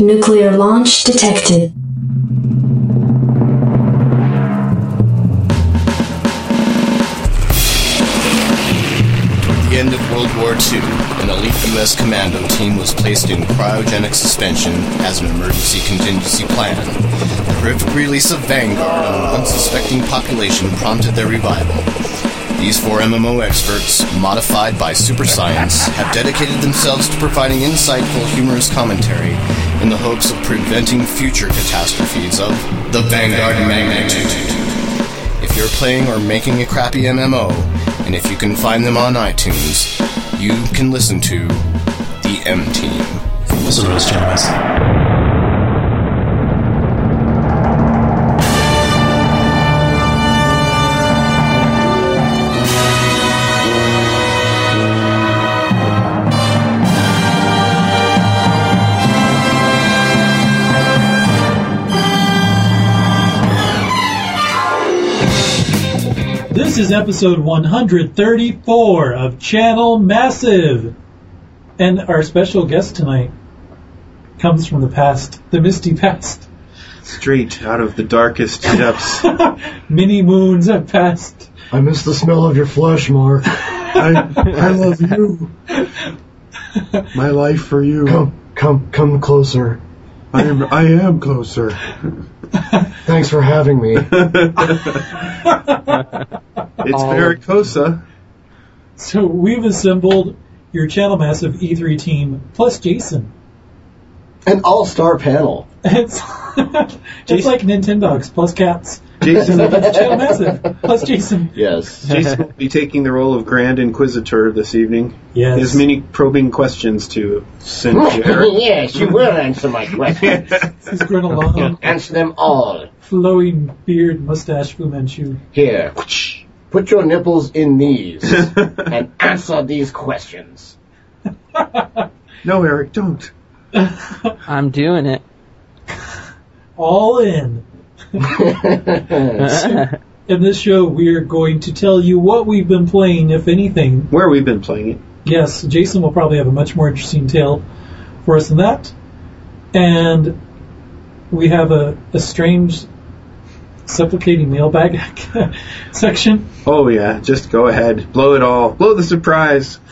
Nuclear launch detected. At the end of World War II, an elite U.S. commando team was placed in cryogenic suspension as an emergency contingency plan. The horrific release of Vanguard on an unsuspecting population prompted their revival. These four MMO experts, modified by super science, have dedicated themselves to providing insightful, humorous commentary in the hopes of preventing future catastrophes of the Vanguard magnitude. If you're playing or making a crappy MMO, and if you can find them on iTunes, you can listen to the M Team. Listen to us, gentlemen. This is episode 134 of Channel Massive. And our special guest tonight comes from the past, the misty past. Straight out of the darkest depths. Many moons have passed. I miss the smell of your flesh, Mark. I, I love you. My life for you. Come, come, come closer. I am, I am closer. Thanks for having me. It's Maricosa. So we've assembled your Channel Massive E3 team plus Jason. An all-star panel. It's, it's like Nintendogs plus cats. Jason, Channel Massive plus Jason. Yes. Jason will be taking the role of Grand Inquisitor this evening. Yes. He has many probing questions to send to Eric. yes, you will answer my questions. He's grown a long, answer them all. flowing beard, mustache, Fu Manchu. Here, put your nipples in these and answer these questions. no, Eric, don't. I'm doing it. All in. In this show, we are going to tell you what we've been playing, if anything. Where we've been playing it. Yes, Jason will probably have a much more interesting tale for us than that. And we have a, a strange supplicating mailbag section. Oh yeah, just go ahead, blow it all, blow the surprise.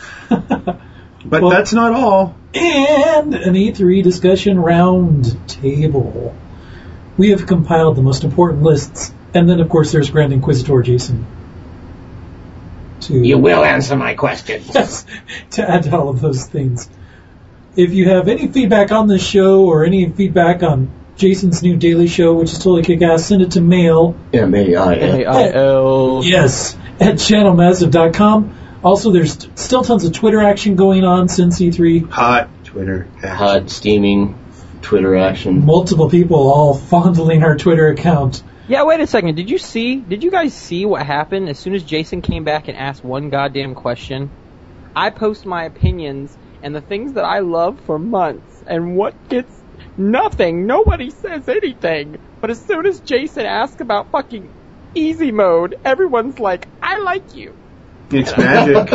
But Well- that's not all. and an E3 discussion round table. We have compiled the most important lists, and then of course there's Grand Inquisitor Jason. To You will answer my questions. yes, to add to all of those things. If you have any feedback on this show or any feedback on Jason's new daily show, which is totally kick-ass, send it to mail M-A-I-L. Yes, at channelmassive.com. Also, there's still tons of Twitter action going on since E3. Hot Twitter. Hot, steaming Twitter action. Multiple people all fondling our Twitter account. Yeah, wait a second. Did you see? Did you guys see what happened as soon as Jason came back and asked one goddamn question? I post my opinions and the things that I love for months, and what gets nothing. Nobody says anything. But as soon as Jason asks about fucking easy mode, everyone's like, "I like you." It's magic.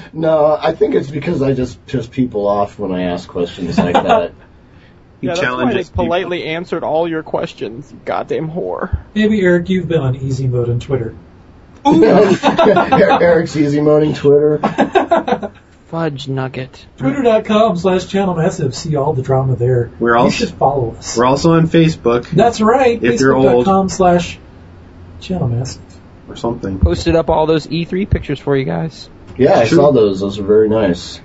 No, I think it's because I just piss people off when I ask questions like that. He yeah, that's why they challenges people. politely answered all your questions. You goddamn whore. Maybe, Eric, you've been on easy mode on Twitter. Eric's easy moaning Twitter. Fudge nugget. Twitter.com slash channel massive. See all the drama there. We're you also- should follow us. We're also on Facebook That's right. If you're old. Facebook.com slash channel massive. Or something. Posted up all those E3 pictures for you guys. Yeah, I True. saw those. Those are very nice.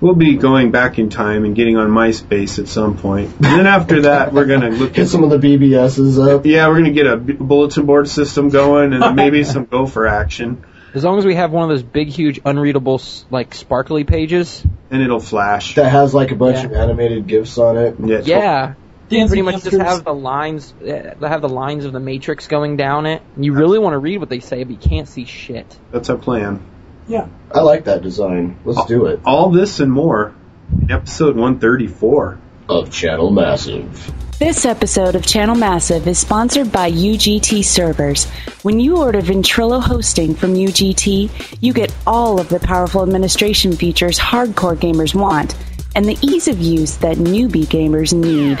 We'll be going back in time and getting on MySpace at some point. And then after that, we're gonna look Get at some of the BBSs up. yeah, we're gonna get a b- bulletin board system going and maybe some gopher action, As long as we have one of those big, huge, unreadable, s- like sparkly pages. and it'll flash. That has like a bunch Yeah. of animated gifs on it. Yeah, Yeah, Dancing pretty much just have the lines. uh, have the lines of the Matrix going down it. You really want to read what they say, but you can't see shit. that's our plan. Yeah. I like that design. Let's do it. All this and more in episode 134. Of Channel Massive. This episode of Channel Massive is sponsored by UGT Servers. When you order Ventrilo hosting from UGT, you get all of the powerful administration features hardcore gamers want, and the ease of use that newbie gamers need.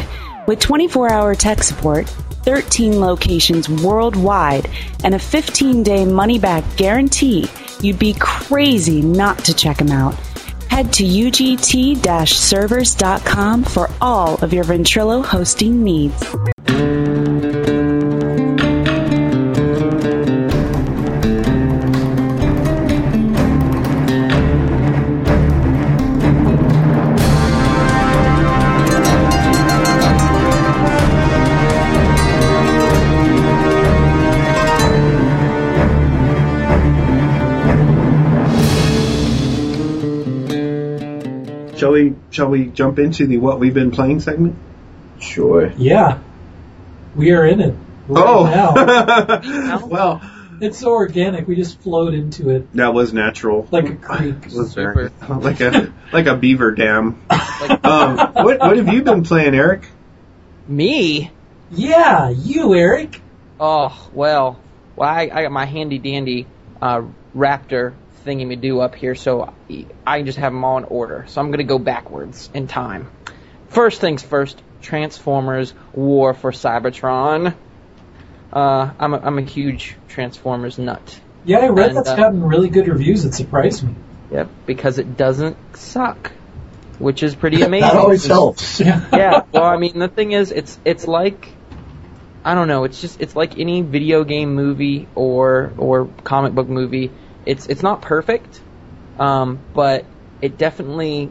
With 24 hour tech support, 13 locations worldwide, and a 15 day money back guarantee, you'd be crazy not to check them out. Head to ugt servers.com for all of your Ventrilo hosting needs. Shall we? Shall we jump into the what we've been playing segment? Sure. Yeah, we are in it right now. Oh, well, It's so organic. We just flowed into it that was natural. like a creek. Was very like a like a beaver dam. um, what what have you been playing, Eric? Me? Yeah, you, Eric. Oh well, well I, I got my handy dandy uh, Raptr thingy me do up here, so I can just have them all in order. So I'm gonna go backwards in time. First things first, Transformers War for Cybertron. Uh, I'm a, I'm a huge Transformers nut. Yeah, I read And, that's uh, gotten really good reviews. It surprised me. Yep, because it doesn't suck, which is pretty amazing. That always helps. yeah. Well, I mean, the thing is, it's it's like I don't know. It's just it's like any video game movie or or comic book movie. It's it's not perfect, um, but it definitely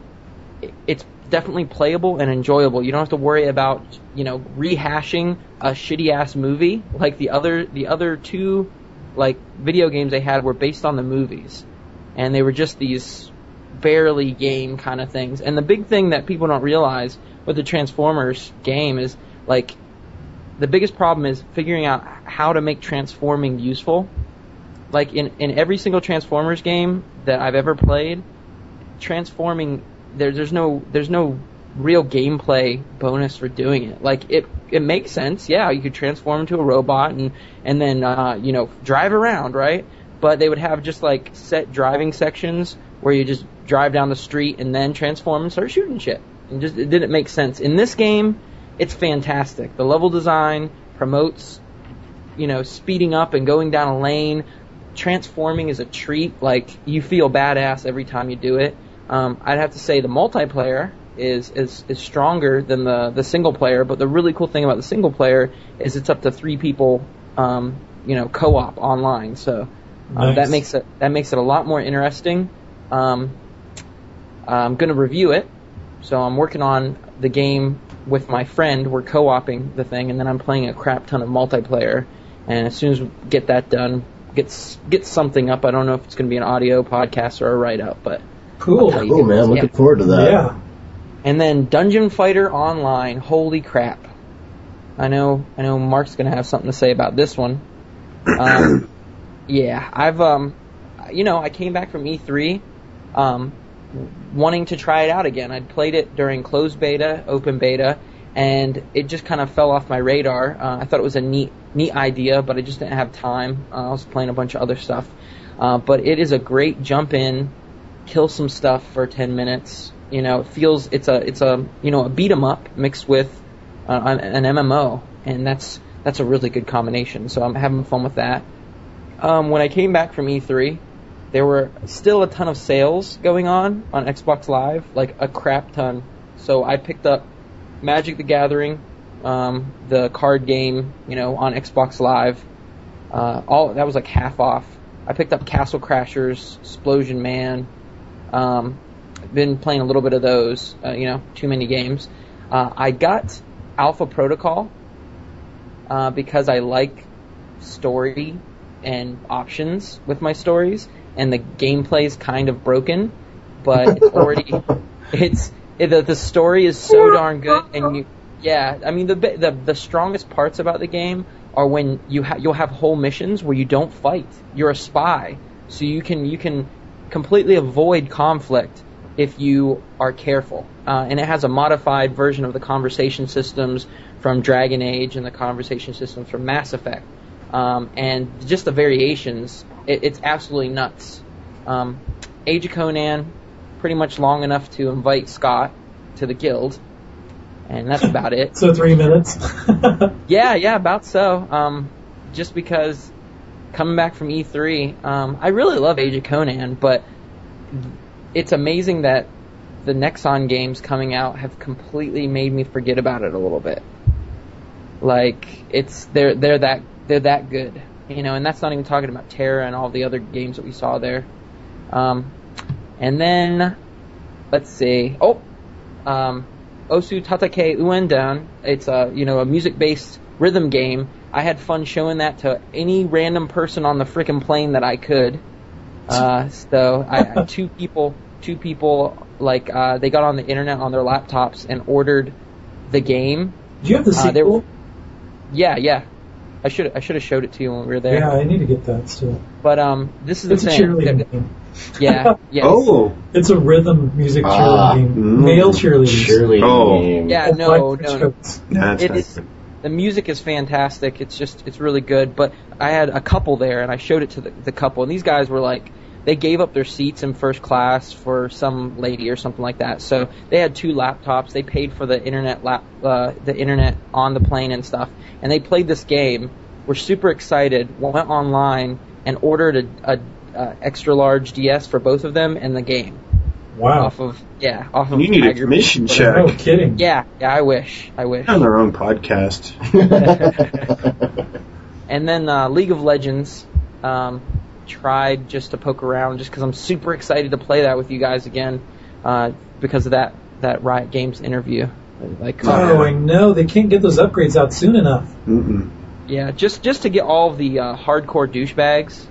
it's definitely playable and enjoyable. You don't have to worry about you know rehashing a shitty ass movie like the other the other two like video games they had were based on the movies, and they were just these barely game kind of things. And the big thing that people don't realize with the Transformers game is like the biggest problem is figuring out how to make transforming useful. Like in in every single Transformers game that I've ever played, transforming there there's no there's no real gameplay bonus for doing it. Like it it makes sense. Yeah, you could transform into a robot and and then uh, you know drive around, right? But they would have just like set driving sections where you just drive down the street and then transform and start shooting shit. And just it didn't make sense. In this game, it's fantastic. The level design promotes you know speeding up and going down a lane. Transforming is a treat. Like you feel badass every time you do it. Um, I'd have to say the multiplayer is, is is stronger than the the single player. But the really cool thing about the single player is it's up to three people, um, you know, co-op online. So um, Nice. that makes it that makes it a lot more interesting. Um, I'm gonna review it, so I'm working on the game with my friend. We're co-oping the thing, and then I'm playing a crap ton of multiplayer. And as soon as we get that done, get s- get something up. I don't know if it's gonna be an audio podcast or a write up, but Cool. I'll Cool, man. Looking Yeah. forward to that. Yeah. And then Dungeon Fighter Online. Holy crap! I know, I know. Mark's gonna have something to say about this one. Um, yeah, I've um, you know, I came back from E3, um, wanting to try it out again. I'd played it during closed beta, open beta, and it just kind of fell off my radar. Uh, I thought it was a neat, neat idea, but I just didn't have time. Uh, I was playing a bunch of other stuff. Uh, but it is a great jump in, kill some stuff for 10 minutes. You know, it feels it's a it's a you know a beat 'em up mixed with uh, an, an MMO, and that's that's a really good combination. So I'm having fun with that. Um, when I came back from E3, there were still a ton of sales going on on Xbox Live, like a crap ton. So I picked up Magic the Gathering, um, the card game, you know, on Xbox Live. Uh, all that was like half off. I picked up Castle Crashers, Explosion Man. Um, been playing a little bit of those, uh, you know, too many games. Uh, I got Alpha Protocol uh, because I like story and options with my stories, and the gameplay's kind of broken, but it's already it's it, the the story is so darn good, and you yeah, I mean the the the strongest parts about the game are when you ha- you'll have whole missions where you don't fight, you're a spy, so you can you can completely avoid conflict if you are careful. Uh, and it has a modified version of the conversation systems from Dragon Age and the conversation systems from Mass Effect. Um, and just the variations, it, it's absolutely nuts. Um, Age of Conan, pretty much long enough to invite Scott to the guild, and that's about it. So three minutes. Yeah, yeah, about so. Um, just because coming back from E3, um, I really love Age of Conan, but it's amazing that the Nexon games coming out have completely made me forget about it a little bit. Like it's they're they're that they're that good, you know, and that's not even talking about TERA and all the other games that we saw there. Um, and then let's see. Oh, um, Osu Tatakae Ouendan. It's a you know a music based rhythm game. I had fun showing that to any random person on the frickin' plane that I could. Uh, so I, two people two people like uh, they got on the internet on their laptops and ordered the game. Do you have the Uh, sequel? Yeah, yeah. I should I should have showed it to you when we were there. yeah, I need to get that still. But um, this is It's the thing. cheerleading game. Yeah, yeah. Oh, It's a rhythm music Ah, cheerleading game. mm. Male cheerleaders. Cheerleading Oh. Yeah, And no, white trench no. coats. that's It not is- good. the music is fantastic. It's just it's really good. But I had a couple there, and I showed it to the, the couple, and these guys were like, they gave up their seats in first class for some lady or something like that. So they had two laptops. They paid for the internet lap, uh, the internet on the plane and stuff, and they played this game. Were super excited. Went online and ordered a, a, a extra large DS for both of them and the game Wow. off of yeah off of You need a commission Beach. check. No kidding. Yeah, yeah. I wish. I wish. on their own podcast. And then uh, League of Legends, um, tried just to poke around, just because I'm super excited to play that with you guys again, uh, because of that that Riot Games interview. Like, Oh, I know. They can't get those upgrades out soon enough. Mm-mm. yeah, just just to get all of the uh, hardcore douchebags.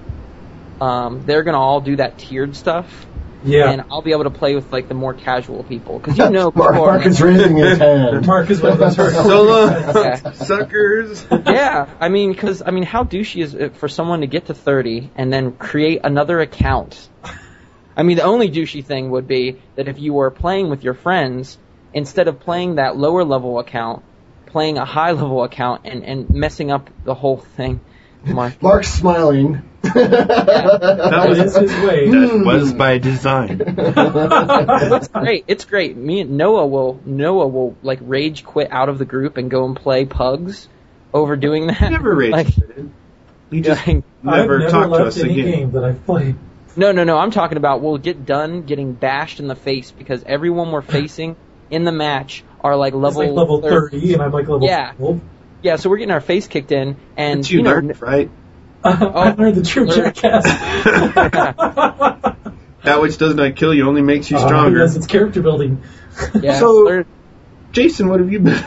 Um, they're gonna all do that tiered stuff, Yeah. and I'll be able to play with like the more casual people, because you know, Mark, before- Mark is raising his hand. Mark is one of those So suckers. yeah, I mean, because I mean, how douchey is it for someone to get to 30 and then create another account? I mean, the only douchey thing would be that if you were playing with your friends, instead of playing that lower level account, playing a high level account and, and messing up the whole thing. Mark. Mark's smiling. That It is his way. That hmm. was by design. it's great. It's great. Me and Noah will Noah will like rage quit out of the group and go and play pugs over doing that. Never rage Like, quitted. He just like, never, I've never talked to us any again. game that I've played. No, no, no. I'm talking about we'll get done getting bashed in the face because everyone we're facing in the match are like level like level 30, and I'm like level Yeah. 12. Yeah, so we're getting our face kicked in, and But you you know, learned, right? I learned the true Learn- jackass. That which does not kill you only makes you Oh, stronger. yes, it's character building. yeah, So- learn- Jason, what have you been?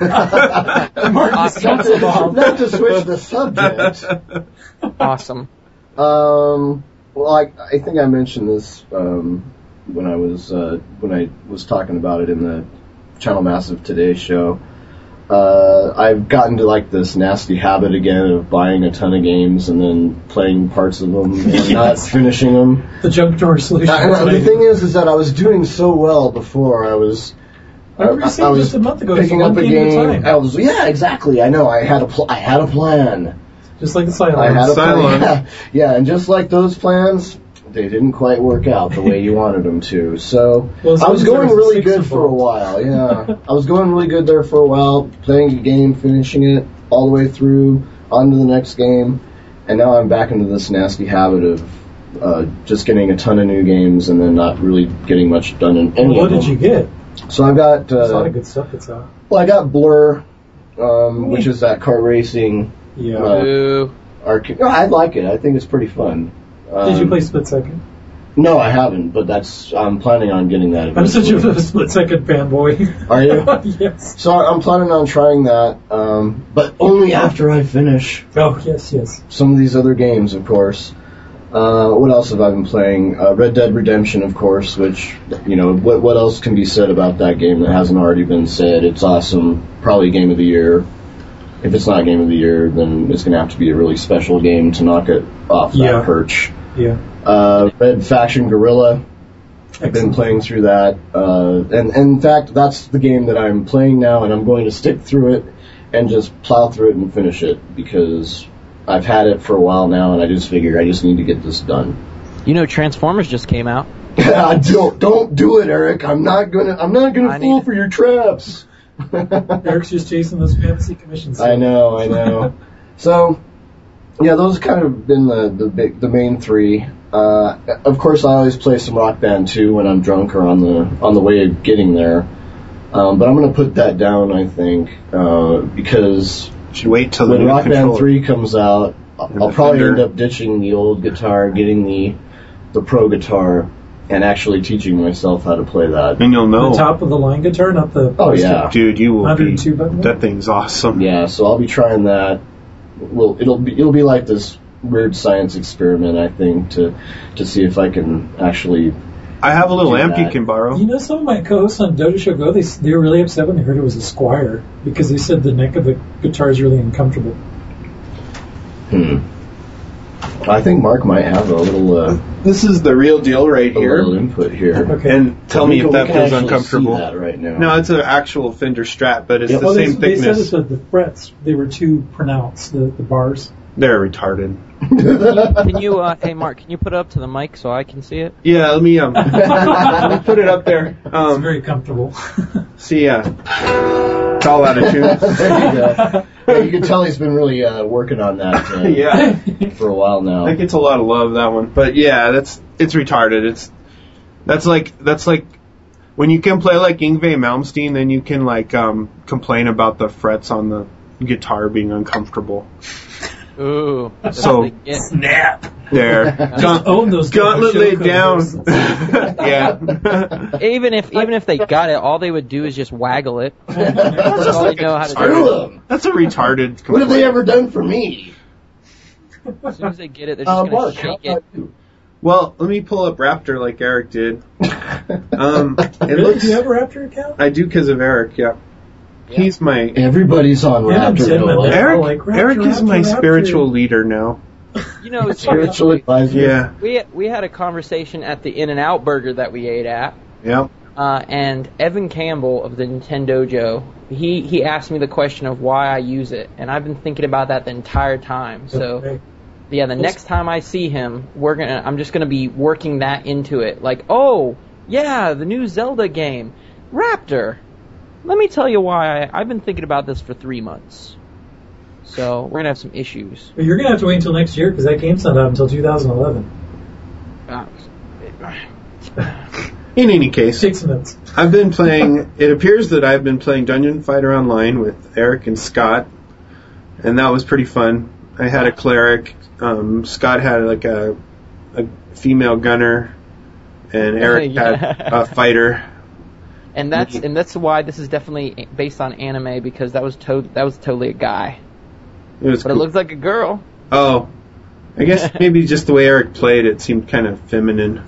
Awesome. not, to, not to switch the subject. awesome. Um, well, I, I think I mentioned this um, when I was uh, when I was talking about it in the Channel Massive Today show. Uh, I've gotten to like this nasty habit again of buying a ton of games and then playing parts of them and not finishing them. The junk drawer solution. And That's what I the thing is, is that I was doing so well before. I was. I remember you saying just a month ago, picking up a game at a time. I was yeah, exactly. I know. I had a pl- I had a plan. Just like the I had Cylons. a plan. Yeah, yeah, and just like those plans, they didn't quite work out the way you wanted them to. So Well, I was going really good for a while. Yeah, I was going really good there for a while, playing a game, finishing it all the way through, on to the next game, and now I'm back into this nasty habit of uh, just getting a ton of new games and then not really getting much done in any what of did them. you get? So I got There's a lot uh, of good stuff that's out. well, I got Blur, um, which is that car racing Yeah. Uh, Ooh. arcade. No, I like it. I think it's pretty fun. Um, Did you play Split Second? No, I haven't, but that's I'm planning on getting that. I'm such eventually. a Split Second fanboy. Are you? yes. So I'm planning on trying that, um, but only after I finish Oh, yes, yes. some of these other games, of course. Uh, what else have I been playing? Uh, Red Dead Redemption, of course, which, you know, what, what else can be said about that game that hasn't already been said? It's awesome. Probably game of the year. If it's not game of the year, then it's going to have to be a really special game to knock it off that Yeah. perch. Yeah. Uh, Red Faction Guerrilla, I've been playing through that, uh, and, and in fact, that's the game that I'm playing now, and I'm going to stick through it and just plow through it and finish it because I've had it for a while now, and I just figure I just need to get this done. You know, Transformers just came out. don't don't do it, Eric. I'm not gonna I'm not gonna I fall need- for your traps. Eric's just chasing those fantasy commissions. I know, I know. so, yeah, those kind of been the the big the main three. Uh, of course, I always play some Rock Band too when I'm drunk or on the on the way of getting there. Um, but I'm gonna put that down, I think, uh, because Should wait till when new Rock Band three comes out, I'll, I'll probably end up ditching the old guitar, getting the the pro guitar, and actually teaching myself how to play that. and you'll know, The top of the line guitar, not the. Oh yeah, dude, you will be. 102. That thing's awesome. yeah. So I'll be trying that. Well, it'll be it'll be like this weird science experiment, I think, to to see if I can actually. I have a little Do amp you can borrow. You know, some of my co-hosts on Dodo Show Go, they they were really upset when they heard it was a Squier because they said the neck of the guitar is really uncomfortable. Hmm. I think Mark might have a little uh, This is the real deal right a little here. input here. Okay. And tell me can- if we that can feels uncomfortable. See that right now. No, it's an actual Fender Strat, but it's Yeah, the well, same they, they said thickness. that the, the frets they were too pronounced, the, the bars. They're retarded. Can you, uh, hey Mark, can you put it up to the mic so I can see it? Yeah, let me um, let me put it up there. It's Um, very comfortable. see, yeah, it's all out of tune. there you go. Yeah, you can tell he's been really uh, working on that uh, yeah, for a while now. that gets a lot of love that one. But yeah, that's it's retarded. It's that's like that's like when you can play like Yngwie Malmsteen, then you can like um complain about the frets on the guitar being uncomfortable. Ooh. So- what they get. Snap there. Gaunt- Own those Gauntlet laid down. yeah. Even if even if they got it, all they would do is just waggle it. That's Just all they like know a how to screw do. them. That's a retarded. What have they ever done for me? As soon as they get it, they're just Uh, gonna Mark, shake it. Well, let me pull up Raptr like Eric did. Um, it Really? looks. Do you have a Raptr account? I do because of Eric. Yeah. He's my Everybody's on Yeah, Raptr. Tim, though. and they're- Eric. like, Raptr, Eric is my Raptr, Raptr. spiritual leader now. You know, Spiritual advisor. Yeah. we we had a conversation at the In and Out Burger that we ate at. Yeah. Uh, and Evan Campbell of the Nintendojo, he, he asked me the question of why I use it, and I've been thinking about that the entire time. So Okay. yeah, the next time I see him, we're gonna I'm just gonna be working that into it. Like, oh yeah, the new Zelda game, Raptr. Let me tell you why I, I've been thinking about this for three months. So we're gonna have some issues. But you're gonna have to wait until next year because that game's not out until 2011. Uh, In any case, Six minutes. I've been playing. It appears that I've been playing Dungeon Fighter Online with Eric and Scott, and that was pretty fun. I had a cleric. Um, Scott had like a a female gunner, and Eric Yeah. had a fighter. And that's and that's why this is definitely based on anime because that was to- that was totally a guy, It was but it looks like a girl. Oh, I guess maybe just the way Eric played it seemed kind of feminine.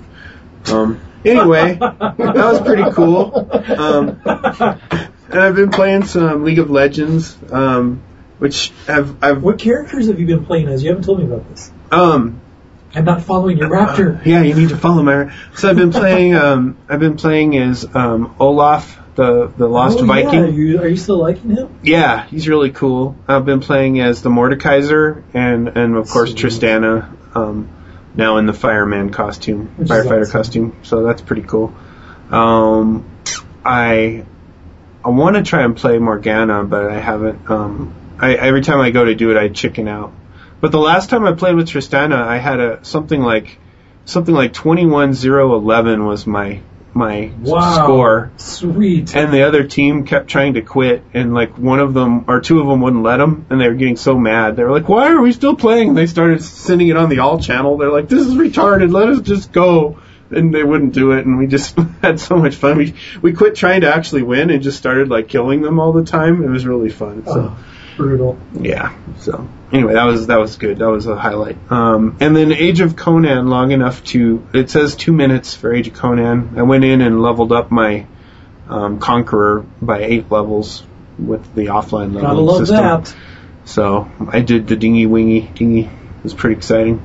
Um, anyway, that was pretty cool. Um, and I've been playing some League of Legends, um, which I've I've What characters have you been playing as? You haven't told me about this. um I'm not following your Raptr. yeah you need to follow my. So I've been playing um I've been playing as um Olaf the the Lost oh, Viking. Yeah. You, are you still liking him? Yeah, he's really cool. I've been playing as the Mordekaiser and and of course Sweet. Tristana, um, now in the fireman costume, Which firefighter awesome. costume. So that's pretty cool. Um, I I want to try and play Morgana, but I haven't. Um, I every time I go to do it, I chicken out. But the last time I played with Tristana, I had a something like something like twenty one zero eleven was my my Wow. score. Sweet. and the other team kept trying to quit and like one of them or two of them wouldn't let them and they were getting so mad. They were like why are we still playing? And they started sending it on the all channel. They're like this is retarded. Let us just go. And they wouldn't do it and we just had so much fun. We we quit trying to actually win and just started like killing them all the time. It was really fun so. Oh, brutal. yeah. So anyway, that was that was good. That was a highlight. Um, and then Age of Conan, long enough to it says two minutes for Age of Conan. I went in and leveled up my um, Conqueror by eight levels with the offline leveling Gotta love system. that. So I did the dingy wingy dingy. It was pretty exciting.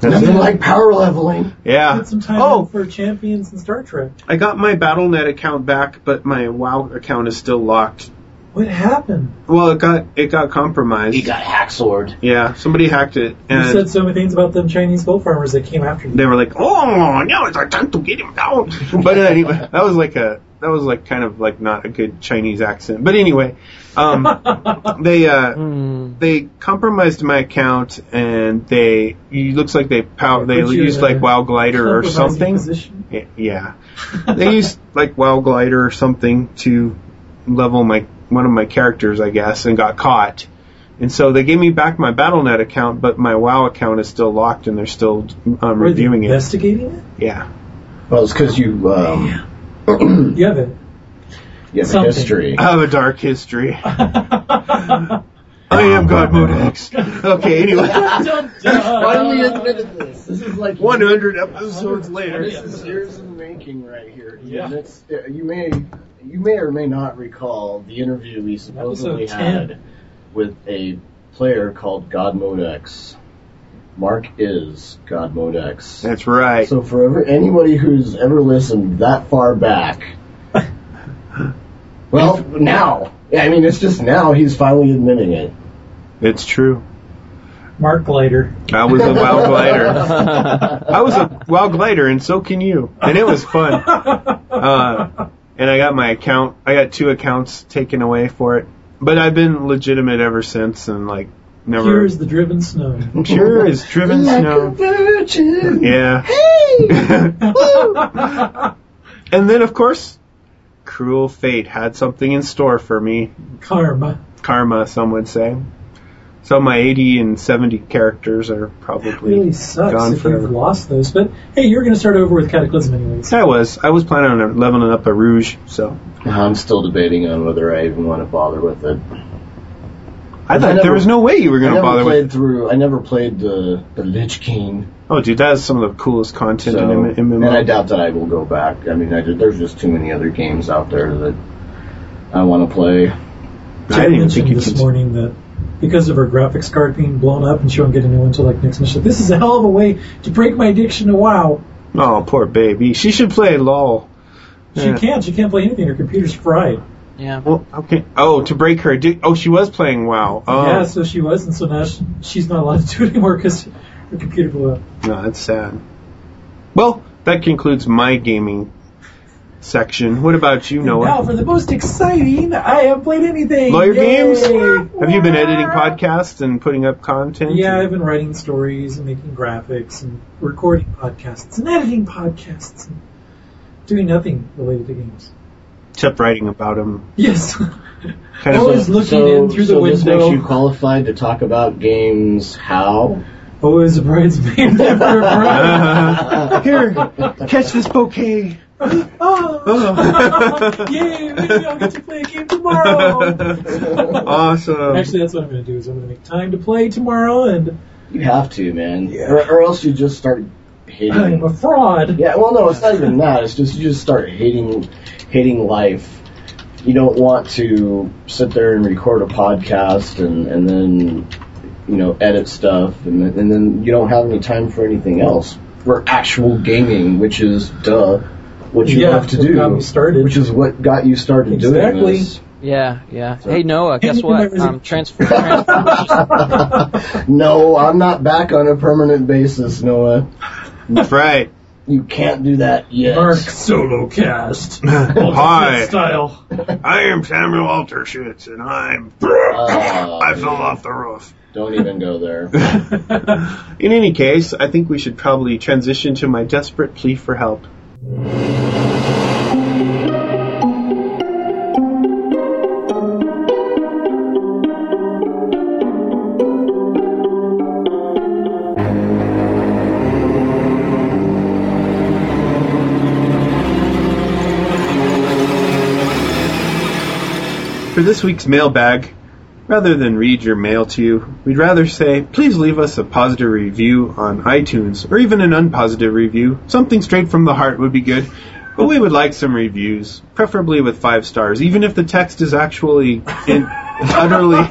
That's Nothing it. like power leveling. Yeah. Get some time Oh, for champions and Star Trek. I got my BattleNet account back, but my WoW account is still locked. What happened? Well, it got it got compromised. He got hacksorted. yeah, somebody hacked it, You said so many things about them Chinese gold farmers that came after you. they were like, "Oh, now it's our time to get him down." But anyway, that was like a that was like kind of like not a good Chinese accent. But anyway, um, they uh, Hmm. they compromised my account, and they it looks like they pow- they Put used like WoW Glider or something. position. Yeah, they used like WoW Glider or something to level my one of my characters, I guess, and got caught. And so they gave me back my BattleNet account, but my WoW account is still locked, and they're still um, Were they reviewing it. investigating it. Yeah. Well, it's because you um, it? You have it. you have a Something. history. I have a dark history. I am God Modex. Okay, anyway. Finally admitted this. This is like 100 episodes later. This is years in the making right here. Yeah. And it's, uh, you may you may or may not recall the interview we supposedly had with a player called God Modex. Mark is God Modex. That's right. So for ever, anybody who's ever listened that far back, well, now, I mean, it's just now he's finally admitting it. It's true. Mark Glider. I was a WoW glider. I was a WoW glider, and so can you. And it was fun. Uh, and I got my account. I got two accounts taken away for it. But I've been legitimate ever since, and like never. Pure as the driven snow. Pure as driven Like a snow. virgin. Yeah. Hey. and then, of course, cruel fate had something in store for me. Karma. Karma, some would say. So my 80 and 70 characters are probably Really sucks gone if forever. you've lost those. But hey, you're going to start over with Cataclysm anyways. I was. I was planning on leveling up a Rogue, so. Uh, I'm still debating on whether I even want to bother with it. I I thought never- there was no way you were going to bother played with through. I never played the the Lich King. Oh, dude, that is some of the coolest content So, in M- and I doubt that I will go back. I mean, I just, there's just too many other games out there that I want to play. I Jen didn't even mentioned think you this could. morning that because of her graphics card being blown up and she won't get a new one until like next month. This is a hell of a way to break my addiction to WoW. Oh, poor baby. She should play LOL. She Yeah. can't. She can't play anything. Her computer's fried. Yeah. Well, okay. Oh, to break her addic- Oh, she was playing WoW. Oh, Yeah, so she was, and so now she, she's not allowed to do it anymore because her computer blew up. no, that's sad. Well, that concludes my gaming section. What about you, Noah? now for the most exciting, I haven't played anything. Lawyer Yay! games? Have you been editing podcasts and putting up content? Yeah, I've been writing stories and making graphics and recording podcasts and editing podcasts and doing nothing related to games. Except writing about them. Yes. Kind of. Always looking so, in through so the this makes you qualified to talk about games. How? Always a bridesmaid, never a bride. Here, catch this bouquet. oh. Yay, maybe I'll get to play a game tomorrow. awesome. Actually, that's what I'm going to do. Is I'm going to make time to play tomorrow, and You have to, man. Or, or else you just start hating. I'm a fraud. Yeah, well, no, it's not even that. It's just you just start hating, hating life. You don't want to sit there and record a podcast and and then, you know, edit stuff, and then, and then you don't have any time for anything else. For actual gaming, which is duh, what you Yeah, have to do, got me started. which is what got you started doing Exactly. this. Yeah, yeah. Hey Noah, guess what? never- Um, transfer, transfer No, I'm not back on a permanent basis, Noah. That's right. You can't do that yet. Mark Solo Cast. Hi, Style. I am Samuel Alterschitz, and I'm. Uh, I fell off the roof. Don't even go there. In any case, I think we should probably transition to my desperate plea for help. For this week's mailbag, rather than read your mail to you, we'd rather say, please leave us a positive review on iTunes, or even an unpositive review. Something straight from the heart would be good. But we would like some reviews, preferably with five stars, even if the text is actually in, utterly,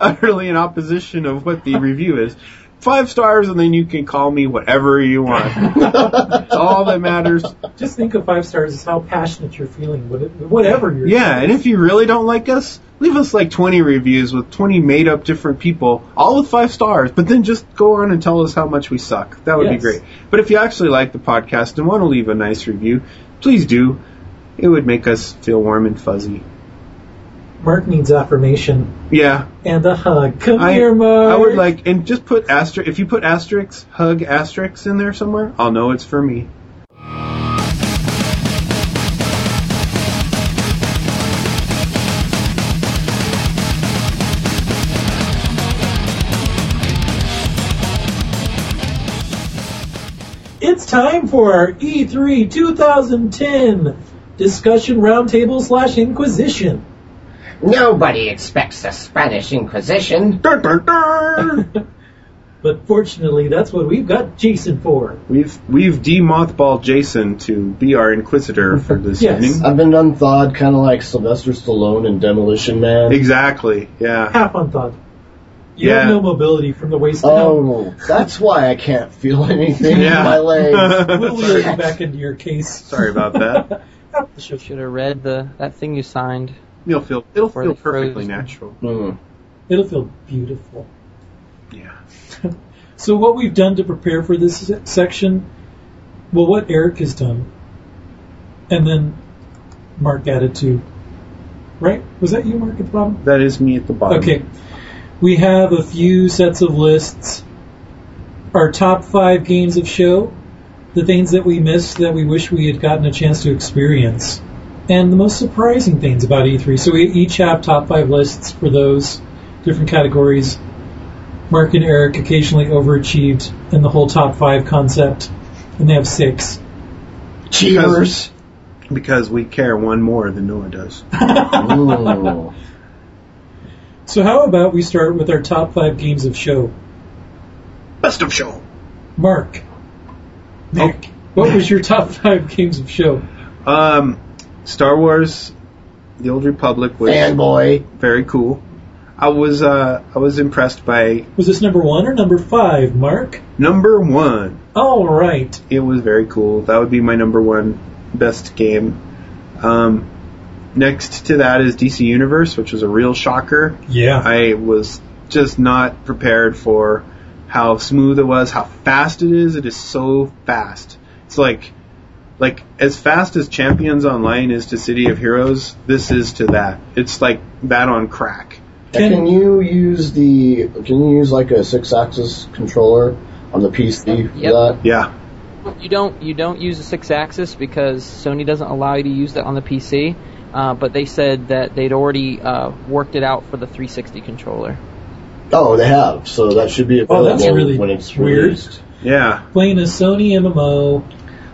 utterly in opposition of what the review is. Five stars, and then you can call me whatever you want. That's all that matters. Just think of five stars as how passionate you're feeling, whatever you're. Yeah, and if you really don't like us, leave us like 20 reviews with 20 made up different people, all with five stars, but then just go on and tell us how much we suck. That would be great. But if you actually like the podcast and want to leave a nice review, please do. It would make us feel warm and fuzzy. Mark needs affirmation Yeah, and a hug. Come I, here, Mark. I would like, and just put asterisk, if you put asterisks, hug asterisks in there somewhere, I'll know it's for me. It's time for our E E3 2010 discussion roundtable slash Inquisition. Nobody expects the Spanish Inquisition. Dun, dun, dun. But fortunately, that's what we've got Jason for. we've we've demothballed Jason to be our inquisitor for this Yes. evening. I've been unthawed, kind of like Sylvester Stallone in Demolition Man. Exactly. Yeah. Half unthawed. You Yeah. have no mobility from the waist down. Oh, that's why I can't feel anything Yeah. in my legs. We'll wheel you back into your case. Sorry about that. After the show. Should have read the that thing you signed. You'll feel it'll feel perfectly frozen. natural. Hmm. It'll feel beautiful. Yeah. So what we've done to prepare for this section, well, what Eric has done, and then Mark added to, right? Was that you, Mark, at the bottom? That is me at the bottom. Okay. We have a few sets of lists. Our top five games of show, the things that we missed that we wish we had gotten a chance to experience, and the most surprising things about E3. So we each have top five lists for those different categories. Mark and Eric occasionally overachieved in the whole top five concept, and they have six. Cheaters. Because we care one more than Noah does. So how about we start with our top five games of show? Best of show. Mark, Nick, what was your top five games of show? Um, Star Wars, The Old Republic was Fanboy. very cool. I was uh, I was impressed by Was this number one or number five, Mark? number one. All right. It was very cool. That would be my number one best game. Um, next to that is DC Universe, which was a real shocker. Yeah. I was just not prepared for how smooth it was, how fast it is. It is so fast. It's like like as fast as Champions Online is to City of Heroes, this is to that. It's like that on crack. And Can you use the? Can you use like a six-axis controller on the PC for Yep. that? Yeah. You don't you don't use a six axis because Sony doesn't allow you to use that on the PC. Uh, but they said that they'd already uh, worked it out for the 360 controller. Oh, they have. So that should be Oh, that's really when it's weird. released. Yeah. Playing a Sony MMO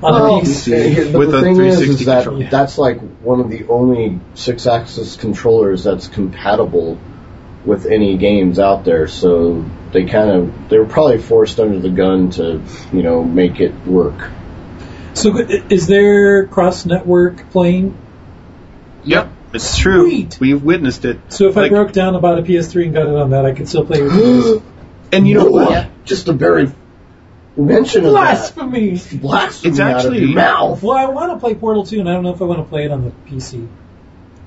on Well, a PC. but With the a thing is, 360 is that controller. that's like one of the only six-axis controllers that's compatible with any games out there. So they kind of they were probably forced under the gun to you know make it work. So is there cross network playing? Yep. It's true. Sweet. We've witnessed it. So if I broke down about a PS3 and got it on that, I could still play with you. and you know Noah, what? Just a very mention of that Blasphemy! blasphemy It's out of actually- your mouth. Well, I want to play Portal 2, and I don't know if I want to play it on the PC.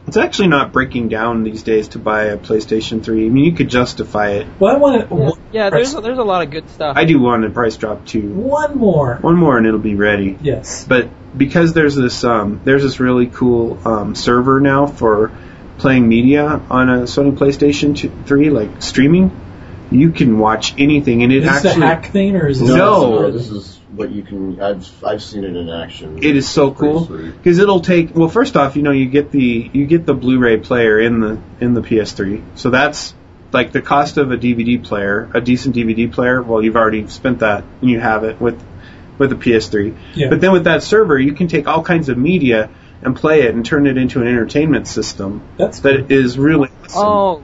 It's actually not breaking down these days to buy a PlayStation 3. I mean, you could justify it. Well, I want to. Yeah, there's there's a lot of good stuff. I do want a price drop too. one more. One more and it'll be ready. Yes. But because there's this um, there's this really cool um, server now for playing media on a Sony PlayStation 2, 3, like streaming, you can watch anything, and it Is this actually a hack thing, or is this No. this is what you can. I've I've seen it in action. it is so cool because it'll take. Well, first off, you know, you get the you get the Blu-ray player in the in the PS3, so that's like the cost of a DVD player, a decent DVD player. Well, you've already spent that, and you have it with with the PS3. Yeah. But then with that server, you can take all kinds of media and play it and turn it into an entertainment system That's that is really awesome. Oh,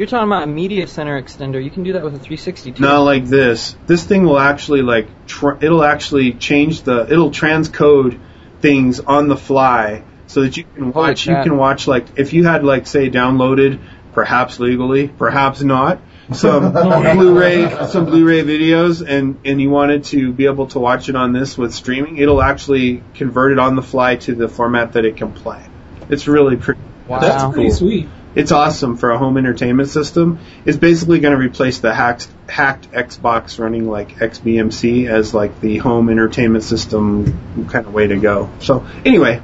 you're talking about a media center extender. You can do that with a 360 too. Not like this. This thing will actually like tr- it'll actually change the it'll transcode things on the fly so that you can watch you can watch like if you had like say downloaded perhaps legally perhaps not some Blu-ray some Blu-ray videos and and you wanted to be able to watch it on this with streaming, it'll actually convert it on the fly to the format that it can play. It's really pretty. Wow. That's That's pretty cool. sweet. It's awesome for a home entertainment system. It's basically going to replace the hacked hacked Xbox running like XBMC as like the home entertainment system kind of way to go. So anyway,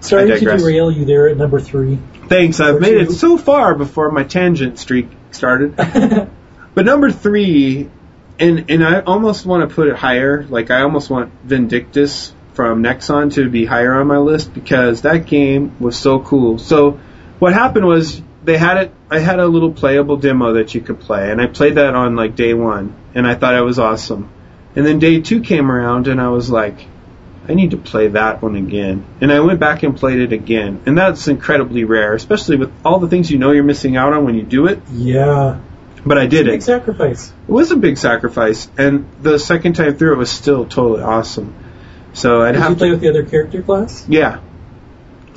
Sorry I to derail you there at number three. Thanks. I've made it so far before my tangent streak started. but number three, and and I almost want to put it higher. Like I almost want Vindictus from Nexon to be higher on my list because that game was so cool. So what happened was they had it. I had a little playable demo that you could play, and I played that on like day one, and I thought it was awesome. And then day two came around, and I was like, I need to play that one again. And I went back and played it again. And that's incredibly rare, especially with all the things you know you're missing out on when you do it. Yeah. But I did it. Big sacrifice. It was a big sacrifice. And the second time through, it was still totally awesome. So I'd Did you play to. with the other character class? Yeah.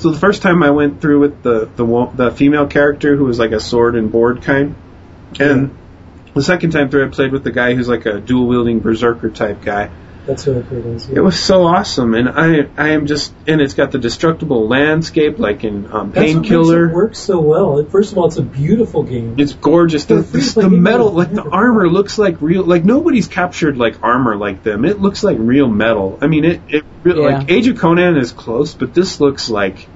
So the first time I went through with the, the, the female character who was like a sword and board kind. And the second time through, I played with the guy who's like a dual wielding berserker type guy. That's what I heard. It was. It was so awesome, and I I am just and it's got the destructible landscape like in um, That's what makes it Painkiller. work so well. First of all, it's a beautiful game. It's gorgeous. The, For a free the, the metal, like the armor, looks like real. Like nobody's captured like armor like them. It looks like real metal. I mean, it it re- Yeah. like Age of Conan is close, but this looks like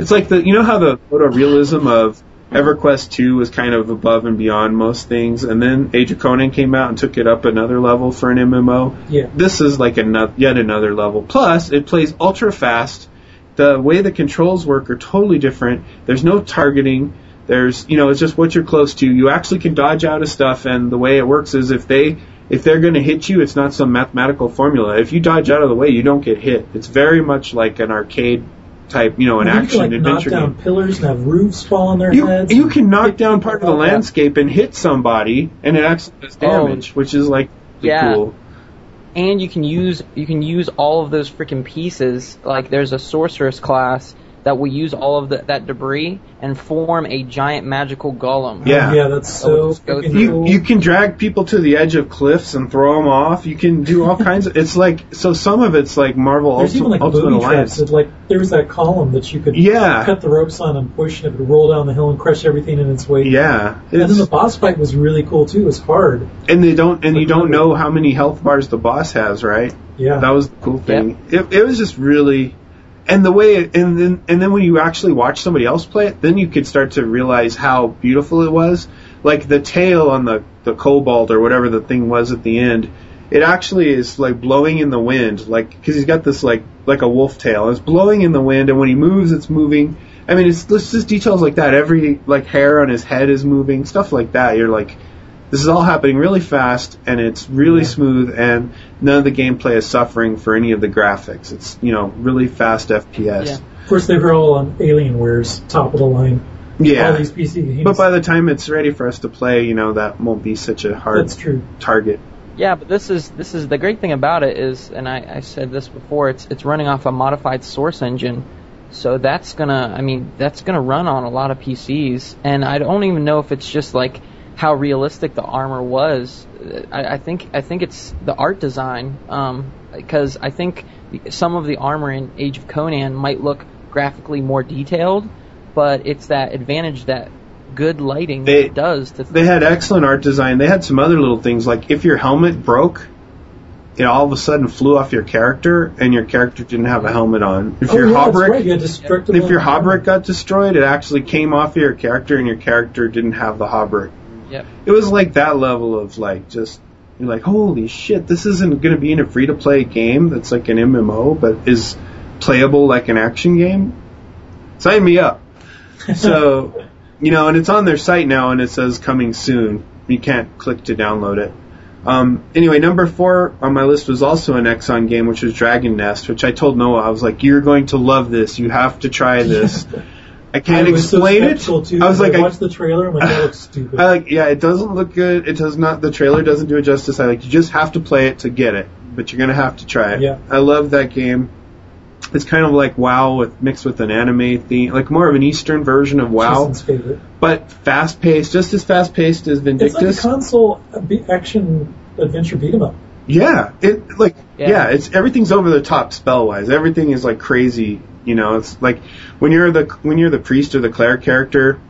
it's like the you know how the photorealism of EverQuest 2 was kind of above and beyond most things, and then Age of Conan came out and took it up another level for an MMO. Yeah. This is like another, yet another level. Plus, it plays ultra fast. The way the controls work are totally different. There's no targeting. There's, you know, it's just what you're close to. You actually can dodge out of stuff, and the way it works is if they, if they're going to hit you, it's not some mathematical formula. If you dodge out of the way, you don't get hit. It's very much like an arcade type, you know, an you can action like knock adventure down game. pillars and have roofs fall on their You, heads. you can knock down part of the up. landscape and hit somebody, and it actually does Oh. damage, which is like really Yeah. cool. and you can use you can use all of those freaking pieces. Like there's a sorceress class that will use all of the, that debris and form a giant magical golem. Yeah. Yeah, that's That so just You cool. you can drag people to the edge of cliffs and throw them off. You can do all kinds of. It's like so. Some of it's like Marvel There's Ultimate, even like Ultimate Alliance. traps. That, like there was that column that you could Yeah. cut the ropes on and push, and it would roll down the hill and crush everything in its way. Yeah, And then it's, the boss fight was really cool too. It was hard. and they don't and you don't know how many health bars the boss has, right? Yeah. That was the cool thing. It, it was just really, and the way, it, and then and then when you actually watch somebody else play it, then you could start to realize how beautiful it was. Like the tail on the the kobold or whatever the thing was at the end, it actually is like blowing in the wind, like because he's got this like like a wolf tail. It's blowing in the wind, and when he moves, it's moving. I mean, it's, it's just details like that. Every like hair on his head is moving, stuff like that. You're like, this is all happening really fast, and it's really smooth, and none of the gameplay is suffering for any of the graphics. It's you know really fast FPS. Yeah. Of course, they were all on Alienware's top of the line. Yeah. All these PC games. But by the time it's ready for us to play, you know that won't be such a hard That's true. target. Yeah, but this is this is the great thing about it is, and I, I said this before. It's it's running off a modified source engine, so that's gonna I mean that's gonna run on a lot of PCs, and I don't even know if it's just like how realistic the armor was. I, I think I think it's the art design, um, because I think some of the armor in Age of Conan might look graphically more detailed, but it's that advantage that good lighting They- does to They had excellent art design. They had some other little things like if your helmet broke, it all of a sudden flew off your character, and your character didn't have a helmet on. If oh, your yeah, that's Hauberk, right. You if your armor. Hauberk got destroyed, it actually came off your character, and your character didn't have the Hauberk. Yep. It was like that level of like just you're like, holy shit, this isn't going to be in a free to play game that's like an MMO, but is playable like an action game. Sign me up. So, you know, and it's on their site now, and it says coming soon. You can't click to download it. Um, anyway, number four on my list was also an Nexon game, which was Dragon Nest, which I told Noah, I was like, you're going to love this. You have to try this. I can't I was so explain it. Too, I was like, I I, watched the trailer. I'm like, that looks stupid. I like, yeah, it doesn't look good. It does not. The trailer doesn't do it justice. I like, you just have to play it to get it, but you're gonna have to try it. Yeah. I love that game. It's kind of like WoW with mixed with an anime theme, like more of an Eastern version of WoW, Jason's favorite. but fast paced, just as fast paced as It's like a Vindictus. console action adventure beat 'em up. Yeah, it like yeah. Yeah. it's everything's over the top spell wise. Everything is like crazy. You know, it's like when you're the when you're the priest or the cleric character,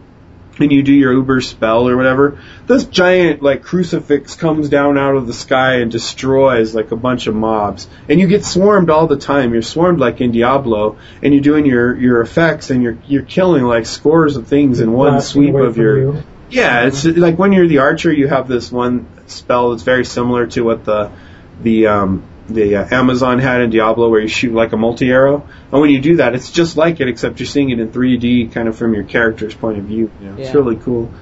and you do your uber spell or whatever. This giant like crucifix comes down out of the sky and destroys like a bunch of mobs, and you get swarmed all the time. You're swarmed like in Diablo, and you're doing your your effects and you're you're killing like scores of things in one sweep of your. you. Yeah, it's like when you're the archer, you have this one spell that's very similar to what the the um, the uh, Amazon had in Diablo, where you shoot like a multi arrow. And when you do that, it's just like it, except you're seeing it in 3D, kind of from your character's point of view. You know, It's really cool.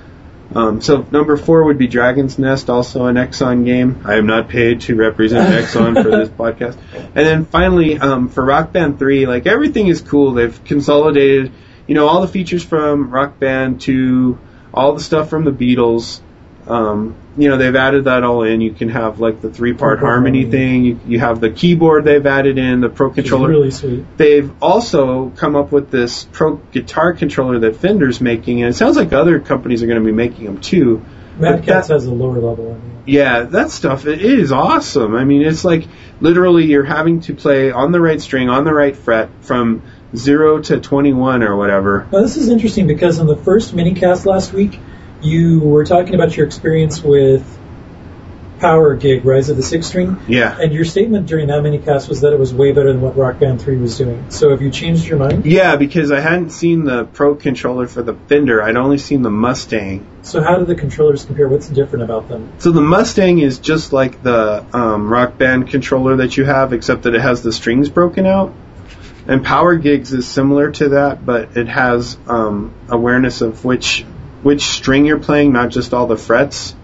Um, so number four would be Dragon's Nest, also an Nexon game. I am not paid to represent Nexon for this podcast. And then finally, um, for Rock Band 3, like everything is cool. They've consolidated, you know, all the features from Rock Band 2, all the stuff from the Beatles. Um, you know, they've added that all in. You can have like the three part harmony harmony. thing. You, you have the keyboard they've added in, the Pro controller. really sweet. They've also come up with this pro guitar controller that Fender's making, and it sounds like other companies are going to be making them too. Mad Catz has a lower level. Yeah, that stuff it is awesome. I mean, it's like literally you're having to play on the right string, on the right fret from zero to 21 or whatever. Now, this is interesting because in the first minicast last week, you were talking about your experience with Power Gig, Rise of the Six String, Yeah. and your statement during that minicast was that it was way better than what Rock Band 3 was doing. So have you changed your mind? Yeah, because I hadn't seen the Pro controller for the Fender. I'd only seen the Mustang. So how do the controllers compare? What's different about them? So the Mustang is just like the um, Rock Band controller that you have, except that it has the strings broken out. And Power Gigs is similar to that, but it has um, awareness of which which string you're playing, not just all the frets.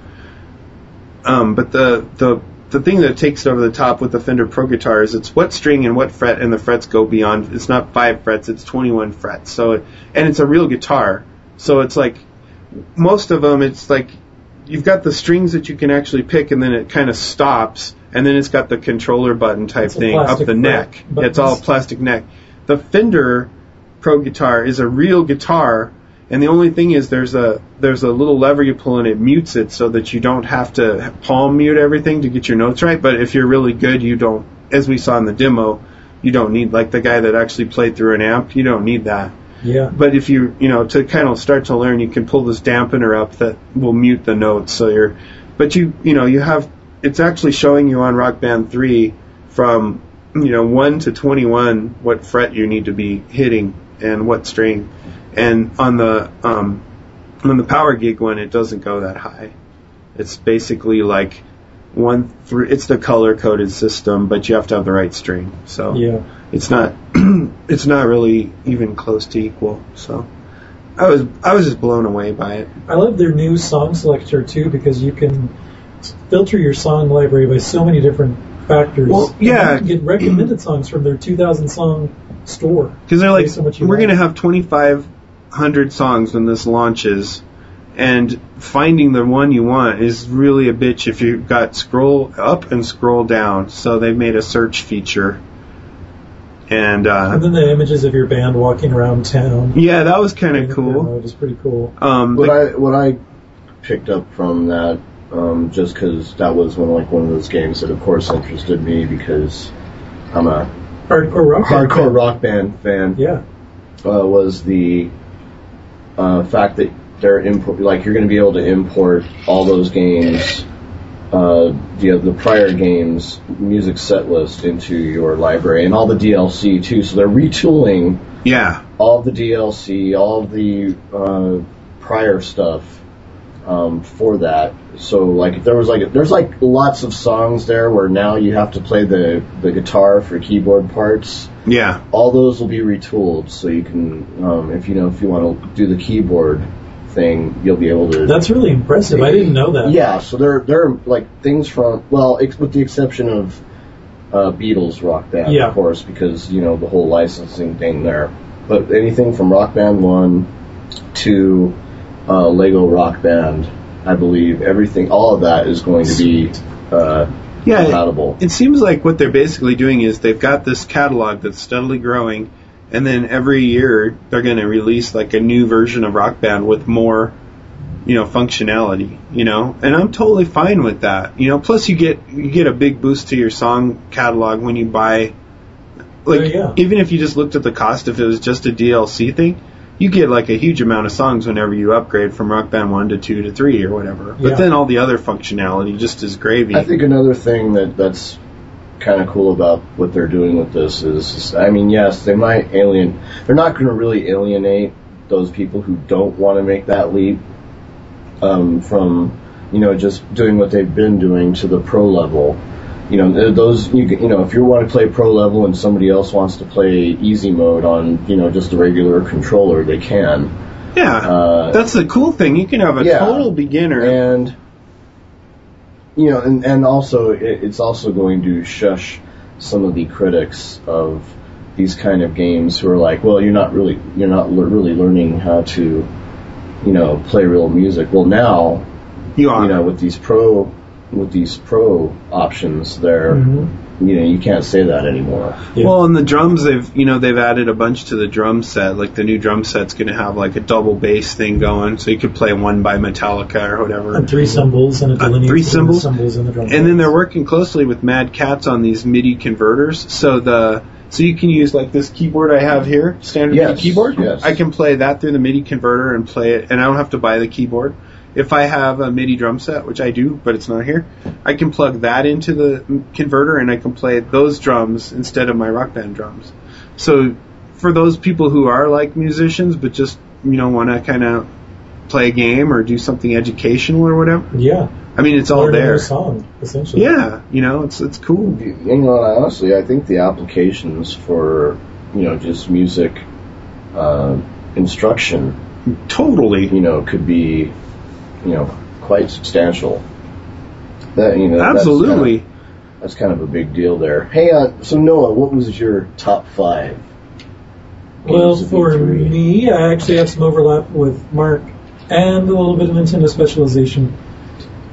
Um, but the the the thing that takes it over the top with the Fender Pro guitar is it's what string and what fret, and the frets go beyond. It's not five frets; it's 21 frets. So, it, and it's a real guitar. So it's like most of them. It's like you've got the strings that you can actually pick, and then it kind of stops, and then it's got the controller button type It's thing up the fret neck. It's all plastic neck. The Fender Pro guitar is a real guitar, and the only thing is there's a there's a little lever you pull and it mutes it so that you don't have to palm mute everything to get your notes right. But if you're really good, you don't. As we saw in the demo, you don't need like the guy that actually played through an amp. You don't need that. Yeah. But if you, you know, to kind of start to learn, you can pull this dampener up that will mute the notes. So you're, but you, you know, you have, it's actually showing you on Rock Band 3 from, you know, 1 to 21 what fret you need to be hitting and what string. And on the, um, on the Power Gig one, it doesn't go that high. It's basically like one through, it's the color coded system, but you have to have the right string. So Yeah. it's not it's not really even close to equal. So I was I was just blown away by it. I love their new song selector too because you can filter your song library by so many different factors. Well, yeah. you can get recommended songs from their 2,000 song store. Because they're like, we're like. going to have 2,500 songs when this launches, and finding the one you want is really a bitch if you've got scroll up and scroll down. So they've made a search feature. And, uh, And then the images of your band walking around town. yeah, that was kind of cool. It was pretty cool. Um, What the- I what I picked up from that, um, just because that was one like one of those games that, of course, interested me because I'm a Hardcore rock. band. rock band fan. Yeah. uh, was the uh, fact that they're import like you're going to be able to import all those games, uh, the the prior games music set list into your library and all the DLC too. So they're retooling yeah. all the DLC, all the uh, prior stuff um, for that. So like if there was like there's like lots of songs there where now you have to play the the guitar for keyboard parts Yeah. all those will be retooled so you can um, if you know if you want to do the keyboard thing you'll be able to That's really impressive. I didn't know that. yeah so they're they're like things from well ex- with the exception of uh, Beatles rock band Yeah. of course because you know the whole licensing thing there but anything from rock band 1 to uh, Lego rock band I believe everything all of that is going to be uh, Yeah, it- compatible. It seems like what they're basically doing is they've got this catalog that's steadily growing, and then every year they're going to release like a new version of Rock Band with more, you know, functionality. You know, and I'm totally fine with that. You know, plus you get you get a big boost to your song catalog when you buy. Like There you go. even if you just looked at the cost, if it was just a DLC thing, you get like a huge amount of songs whenever you upgrade from Rock Band one to two to three or whatever. Yeah. But then all the other functionality just is gravy. I think another thing that that's kind of cool about what they're doing with this is, I mean, yes, they might alien. They're not going to really alienate those people who don't want to make that leap um, from, you know, just doing what they've been doing to the pro level. You know, those you, you know, if you want to play pro level and somebody else wants to play easy mode on, you know, just a regular controller, they can. Yeah, Uh, that's the cool thing. You can have a yeah. total beginner. and you know, and and also it, it's also going to shush some of the critics of these kind of games who are like, well, you're not really you're not le- really learning how to, you know, play real music. Well, now you are. you know with these pro with these pro options, there, Mm-hmm. you know, you can't say that anymore. Yeah. Well, and the drums they've you know they've added a bunch to the drum set. Like the new drum set's going to have like a double bass thing going, so you could play one by Metallica or whatever. and three cymbals and a Uh, delineates three between cymbals? the cymbals and the drum. and then they're working closely with Mad Catz on these MIDI converters. So the so you can use like this keyboard I have here, standard Yes, keyboard. yes. I can play that through the MIDI converter and play it, and I don't have to buy the keyboard. If I have a MIDI drum set, which I do, but it's not here, I can plug that into the converter and I can play those drums instead of my rock band drums. So for those people who are like musicians but just you know want to kind of play a game or do something educational or whatever, yeah, I mean it's all learn a new there. song essentially. Yeah, you know, it's it's cool. You know, and honestly, I think the applications for you know just music uh, instruction Totally. you know, could be, you know, quite substantial. That you know, that's Absolutely. kind of, that's kind of a big deal there. Hey, uh, so Noah, what was your top five? Well, for me, I actually have some overlap with Mark and a little bit of Nintendo specialization.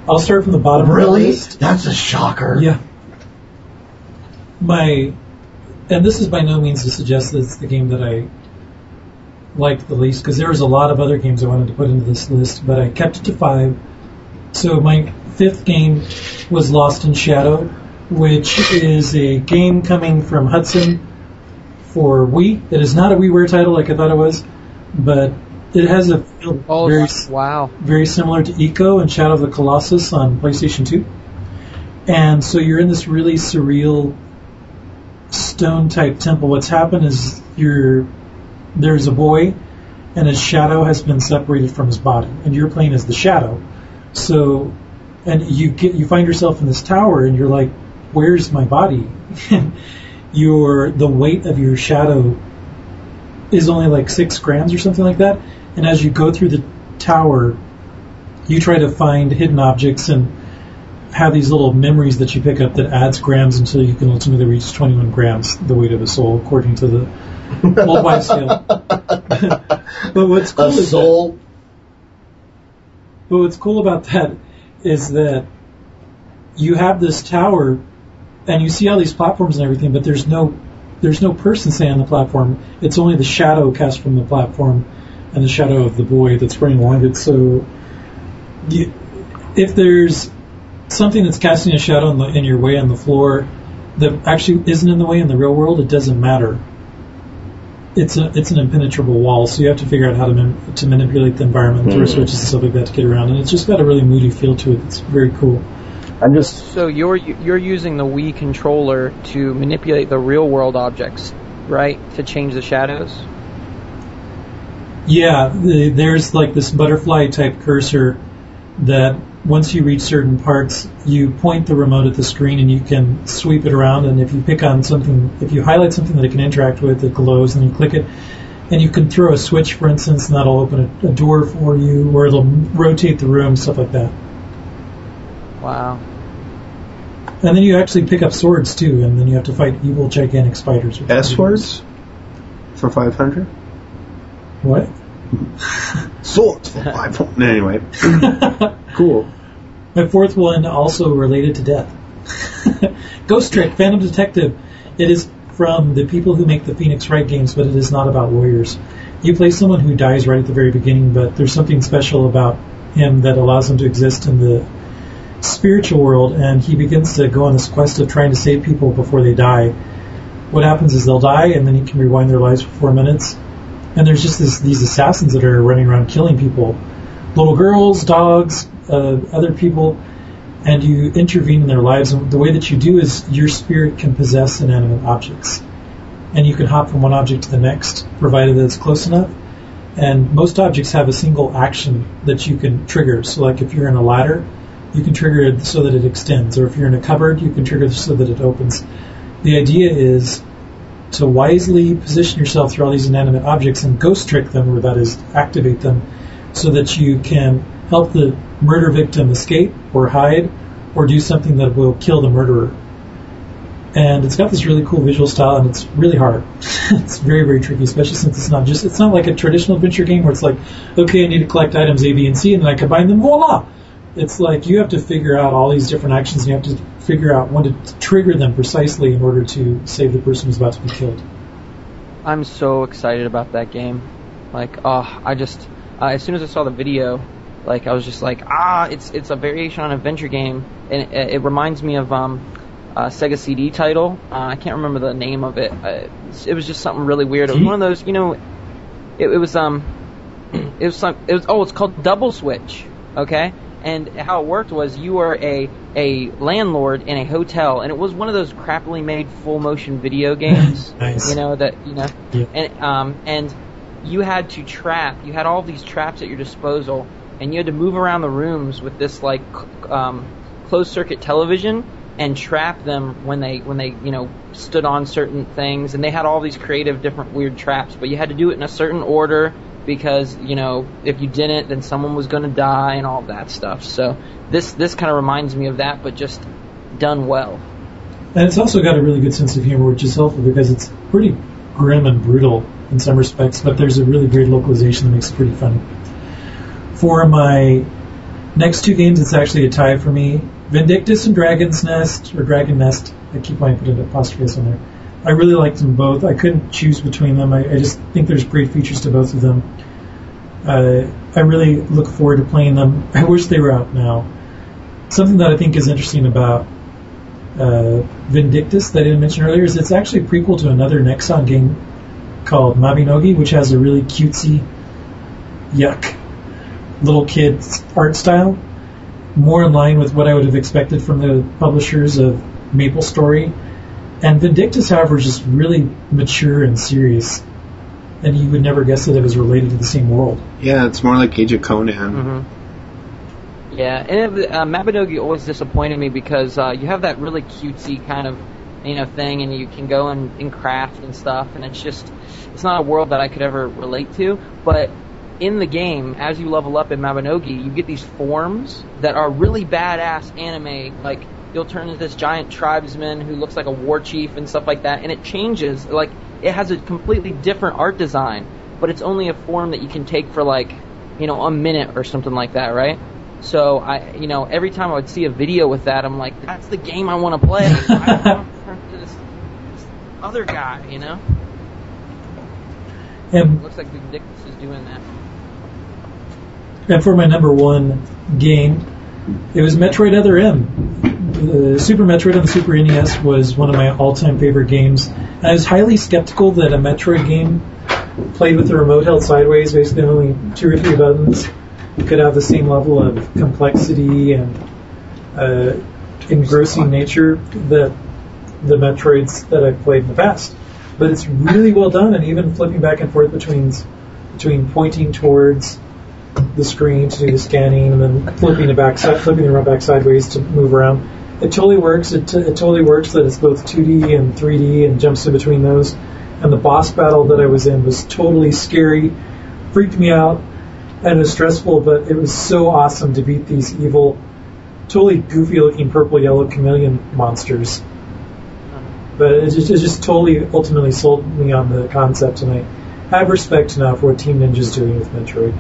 I'll start from the bottom of the list. That's a shocker. Yeah. My, and this is by no means to suggest that it's the game that I liked the least, because there was a lot of other games I wanted to put into this list, but I kept it to five. So my fifth game was Lost in Shadow, which is a game coming from Hudson for Wii. It is not a WiiWare title like I thought it was, but it has a Oh very wow! very similar to Ico and Shadow of the Colossus on PlayStation 2. And so you're in this really surreal stone type temple. What's happened is you're there's a boy and his shadow has been separated from his body and you're playing as the shadow. So and you get you find yourself in this tower and you're like, Where's my body? your the weight of your shadow is only like six grams or something like that. And as you go through the tower, you try to find hidden objects and have these little memories that you pick up that adds grams until you can ultimately reach 21 grams, the weight of a soul, according to the old wives' tale. but what's cool A is that- but what's cool about that is that you have this tower and you see all these platforms and everything, but there's no there's no person standing on the platform. It's only the shadow cast from the platform and the shadow of the boy that's running along it. So you, if there's something that's casting a shadow in, the, in your way on the floor that actually isn't in the way in the real world, it doesn't matter. It's a it's an impenetrable wall, so you have to figure out how to man, to manipulate the environment through Mhm. switches and stuff like that to get around. And it's just got a really moody feel to it. It's very cool. I'm just So you're you're using the Wii controller to manipulate the real world objects, right? To change the shadows. Yeah, the, there's like this butterfly type cursor that once you reach certain parts, you point the remote at the screen and you can sweep it around. And if you pick on something, if you highlight something that it can interact with, it glows, and you click it. And you can throw a switch, for instance, and that'll open a, a door for you, or it'll rotate the room, stuff like that. Wow. And then you actually pick up swords too, and then you have to fight evil gigantic spiders. which is S pretty words for 500? What? Swords for 500. Anyway, cool. My fourth one also related to death. Ghost Trick, Phantom Detective. It is from the people who make the Phoenix Wright games, but it is not about lawyers. You play someone who dies right at the very beginning, but there's something special about him that allows him to exist in the spiritual world, and he begins to go on this quest of trying to save people before they die. What happens is they'll die, and then he can rewind their lives for four minutes, and there's just this, these assassins that are running around killing people, little girls, dogs, uh, other people, and you intervene in their lives. And the way that you do is your spirit can possess inanimate objects, and you can hop from one object to the next, provided that it's close enough. And most objects have a single action that you can trigger. So, like if you're in a ladder, you can trigger it so that it extends, or if you're in a cupboard, you can trigger it so that it opens. The idea is to wisely position yourself through all these inanimate objects and ghost trick them, or that is, activate them, so that you can help the murder victim escape or hide or do something that will kill the murderer. And it's got this really cool visual style, and it's really hard. it's very, very tricky, especially since it's not just, it's not like a traditional adventure game where it's like, okay, I need to collect items A, B, and C, and then I combine them, voila! It's like you have to figure out all these different actions, and you have to figure out when to trigger them precisely in order to save the person who's about to be killed. I'm so excited about that game. Like, oh, I just uh, as soon as I saw the video, like I was just like, ah, it's it's a variation on an adventure game, and it, it reminds me of um, a Sega CD title. Uh, I can't remember the name of it. Uh, it was just something really weird. It was one of those, you know, it, it was um, it was some, it was oh, it's called Double Switch. Okay, and how it worked was you were a a landlord in a hotel, and it was one of those crappily made full motion video games. Nice. You know that you know, Yeah. and um and you had to trap. You had all these traps at your disposal, and you had to move around the rooms with this like c- um, closed circuit television and trap them when they when they you know stood on certain things. And they had all these creative, different, weird traps, but you had to do it in a certain order because you know if you didn't, then someone was going to die and all that stuff. So this this kind of reminds me of that, but just done well. And it's also got a really good sense of humor, which is helpful because it's pretty grim and brutal in some respects, but there's a really great localization that makes it pretty funny. For my next two games, it's actually a tie for me. Vindictus and Dragon's Nest, or Dragon Nest. I keep wanting to put an apostrophe on there. I really liked them both. I couldn't choose between them. I, I just think there's great features to both of them. Uh, I really look forward to playing them. I wish they were out now. Something that I think is interesting about uh, Vindictus that I didn't mention earlier is it's actually a prequel to another Nexon game called Mabinogi, which has a really cutesy, yuck, little kid art style, more in line with what I would have expected from the publishers of Maple Story. And Vindictus, however, is just really mature and serious, and you would never guess that it was related to the same world. Yeah, it's more like Age of Conan. Mm-hmm. Yeah, and it, uh, Mabinogi always disappointed me because uh, you have that really cutesy kind of you know thing, and you can go and, and craft and stuff, and it's just it's not a world that I could ever relate to. But in the game, as you level up in Mabinogi, you get these forms that are really badass anime. Like you'll turn into this giant tribesman who looks like a war chief and stuff like that, and it changes. Like it has a completely different art design, but it's only a form that you can take for like you know a minute or something like that, right? So I, you know, every time I would see a video with that, I'm like, that's the game I want to play. I want to turn this, this other guy, you know. And Looks like Vindictus is doing that. And for my number one game, it was Metroid Other M. The Super Metroid on the Super NES was one of my all-time favorite games. I was highly skeptical that a Metroid game played with the remote held sideways, basically only two or three buttons, could have the same level of complexity and uh, engrossing nature that the Metroids that I've played in the past. But it's really well done, and even flipping back and forth between between pointing towards the screen to do the scanning and then flipping it back, flipping the remote back sideways to move around. It totally works. It, t- it totally works that it's both 2D and 3D and jumps in between those. And the boss battle that I was in was totally scary, freaked me out, and it was stressful. But it was so awesome to beat these evil, totally goofy-looking purple yellow chameleon monsters. But it just, it just totally ultimately sold me on the concept, and I have respect now for what Team Ninja's doing with Metroid.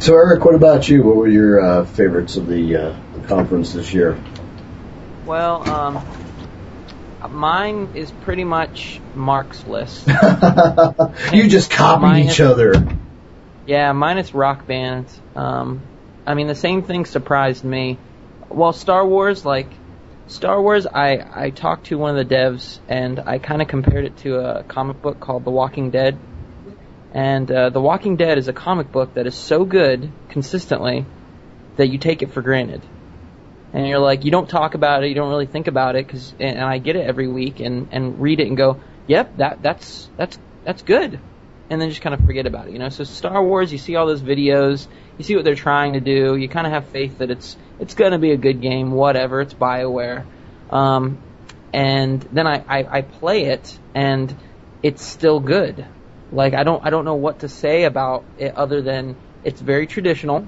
So, Eric, what about you? What were your uh, favorites of the uh, conference this year? Well, um, mine is pretty much Mark's list. you just copied Mine each other. Yeah, minus Rock Band. Um, I mean, the same thing surprised me. Well, Star Wars, like Star Wars, I I talked to one of the devs and I kind of compared it to a comic book called The Walking Dead. And uh, The Walking Dead is a comic book that is so good consistently that you take it for granted. And you're like, you don't talk about it, you don't really think about it, cause, and, I get it every week and, and read it and go, yep, that that's that's that's good and then just kind of forget about it. You know, so Star Wars, you see all those videos, you see what they're trying to do, you kind of have faith that it's it's going to be a good game, whatever. It's Bioware, um, and then I, I I play it and it's still good. Like I don't I don't know what to say about it other than it's very traditional.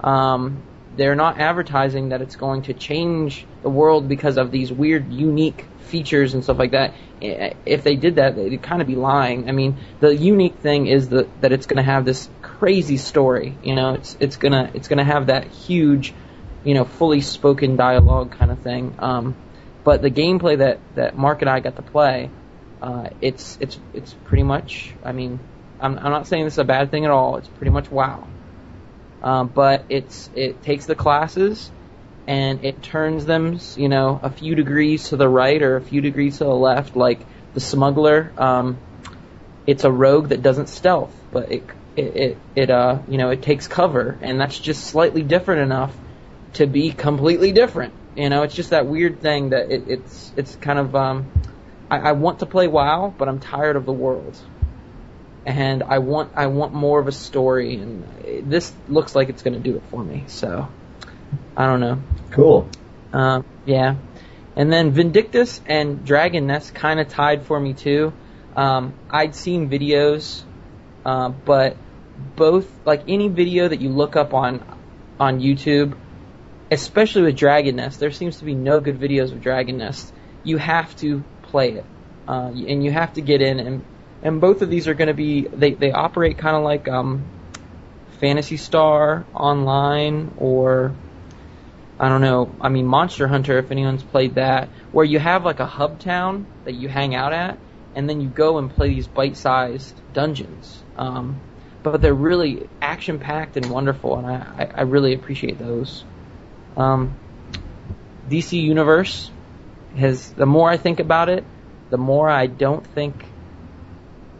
Um, they're not advertising that it's going to change the world because of these weird, unique features and stuff like that. If they did that, they'd kind of be lying. I mean, the unique thing is that that it's going to have this crazy story. You know, it's it's gonna it's gonna have that huge, you know, fully spoken dialogue kind of thing. Um, but the gameplay that that Mark and I got to play, uh, it's it's it's pretty much. I mean, I'm I'm not saying this is a bad thing at all. It's pretty much wow. Um, but it's it takes the classes and it turns them, you know, a few degrees to the right or a few degrees to the left. Like the smuggler, um, it's a rogue that doesn't stealth, but it it it, it uh you know it takes cover, and that's just slightly different enough to be completely different. You know, it's just that weird thing that it, it's it's kind of um, I, I want to play WoW, but I'm tired of the world and I want I want more of a story, and this looks like it's going to do it for me. So I don't know. Cool. Uh, yeah, and then Vindictus and Dragon Nest kind of tied for me too. Um, I'd seen videos, uh, but both like any video that you look up on on YouTube, especially with Dragon Nest, there seems to be no good videos of Dragon Nest. You have to play it, uh, and you have to get in and and both of these are going to be they they operate kind of like um, Phantasy Star Online or I don't know. I mean Monster Hunter if anyone's played that, where you have like a hub town that you hang out at, and then you go and play these bite-sized dungeons. Um, but they're really action-packed and wonderful, and I, I, I really appreciate those. Um, DC Universe has the more I think about it, the more I don't think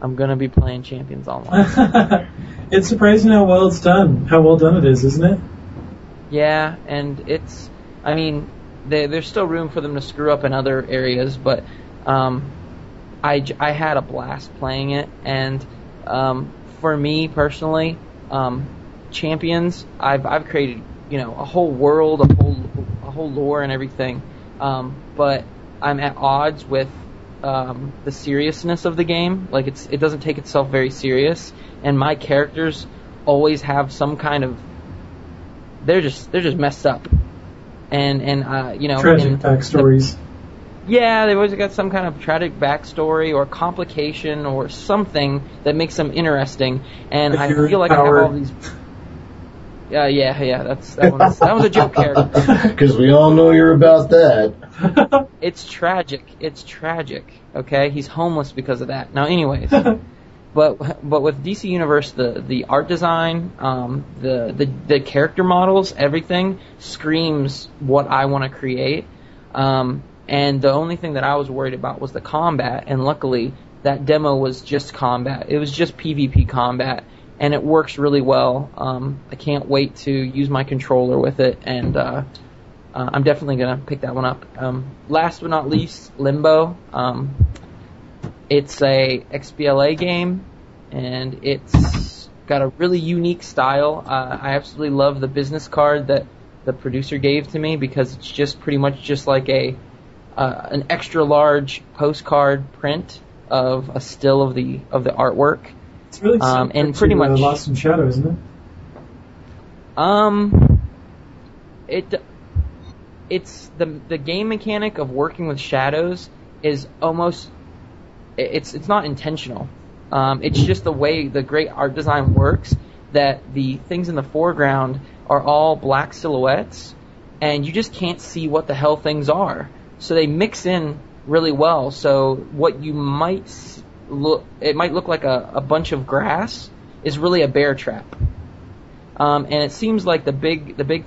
I'm gonna be playing Champions Online. it's surprising how well it's done, how well done it is, isn't it? Yeah, and it's, I mean, they, there's still room for them to screw up in other areas, but um, I, I had a blast playing it, and um, for me personally, um, Champions, I've, I've created, you know, a whole world, a whole, a whole lore and everything, um, but I'm at odds with um, the seriousness of the game. Like it's, it doesn't take itself very serious, and my characters always have some kind of they're just they're just messed up, and and uh, you know Tragic in backstories. the- yeah, they've always got some kind of tragic backstory or complication or something that makes them interesting, and I If feel like. I have all these. Yeah, yeah, yeah. That's that was that was a joke character. Because we all know you're about that. It's tragic. It's tragic. Okay, he's homeless because of that. Now, anyways, but but with DC Universe, the the art design, um, the the the character models, everything screams what I want to create. Um, and the only thing that I was worried about was the combat, and luckily that demo was just combat. It was just PvP combat, and it works really well. Um, I can't wait to use my controller with it, and uh, uh, I'm definitely gonna pick that one up. Um, last but not least, Limbo. Um, it's a XBLA game, and it's got a really unique style. Uh, I absolutely love the business card that the producer gave to me because it's just pretty much just like a uh, an extra large postcard print of a still of the of the artwork. It's really Um, and pretty to, uh, much- Lost in Shadow, isn't it? Um, it it's the the game mechanic of working with shadows is almost it's it's not intentional. Um, it's just the way the great art design works that the things in the foreground are all black silhouettes, and you just can't see what the hell things are. So they mix in really well. So what you might look, it might look like a, a bunch of grass, is really a bear trap. Um, and it seems like the big the big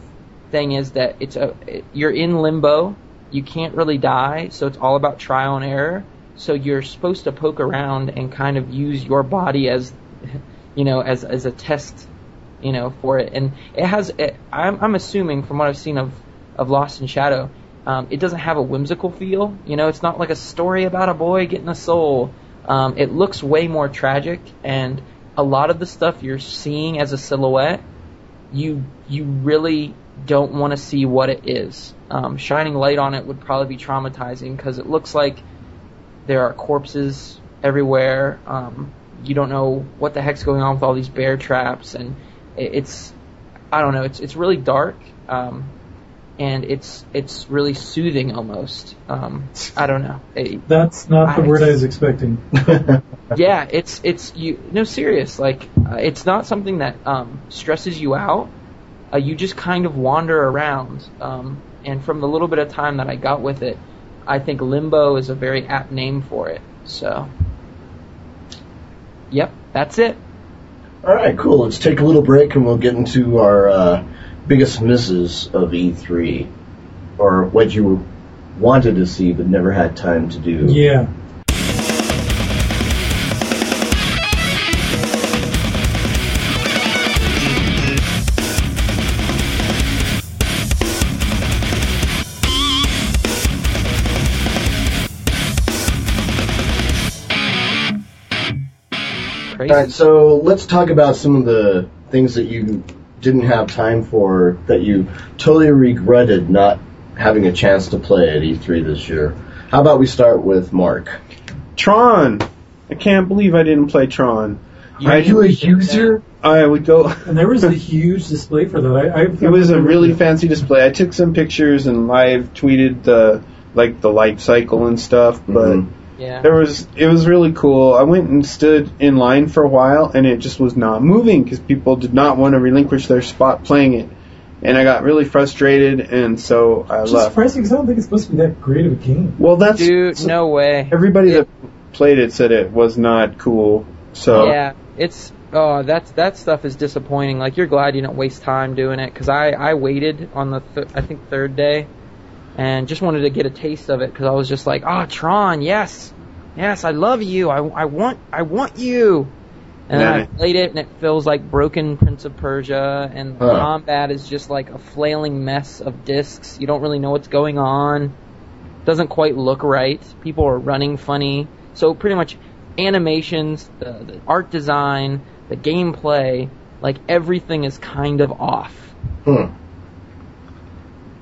thing is that it's a you're in limbo. You can't really die, so it's all about trial and error. So you're supposed to poke around and kind of use your body as, you know, as as a test, you know, for it. And it has. It, I'm I'm assuming from what I've seen of of Lost in Shadow, um, it doesn't have a whimsical feel. You know, it's not like a story about a boy getting a soul. Um, it looks way more tragic, and a lot of the stuff you're seeing as a silhouette you you really don't want to see what it is. Um, shining light on it would probably be traumatizing because it looks like there are corpses everywhere. Um, you don't know what the heck's going on with all these bear traps, and it, it's I don't know. It's it's really dark, um, and it's it's really soothing almost. Um, I don't know. It- That's not the I- word I was expecting. yeah, it's it's you no serious. Like uh, it's not something that um, stresses you out. Uh, you just kind of wander around. Um, and from the little bit of time that I got with it, I think limbo is a very apt name for it. So, yep, that's it. All right, cool. Let's take a little break and we'll get into our uh, biggest misses of E3, or what you wanted to see but never had time to do. Yeah. All right, so let's talk about some of the things that you didn't have time for that you totally regretted not having a chance to play at E3 this year. How about we start with Mark? Tron. I can't believe I didn't play Tron. You- I, you a user? I would go. And there was a huge display for that. I, I It was a really fancy display. I took some pictures and live tweeted the like the life cycle and stuff, but Mhm. Yeah. there was it was really cool. I went and stood in line for a while, and it just was not moving because people did not want to relinquish their spot playing it, and I got really frustrated, and so I Which is left. surprising because I don't think it's supposed to be that great of a game. Well, that's Dude, no way. everybody that played it said it was not cool. So Yeah, it's oh that's that stuff is disappointing. Like you're glad you don't waste time doing it because I I waited on the th- I think third day and just wanted to get a taste of it because I was just like oh Tron yes yes I love you I I want I want you. And then I played it, and it feels like broken Prince of Persia, and Huh. combat is just like a flailing mess of discs. You don't really know what's going on. Doesn't quite look right. People are running funny. So pretty much animations, the, the art design, the gameplay, like everything is kind of off. Hmm.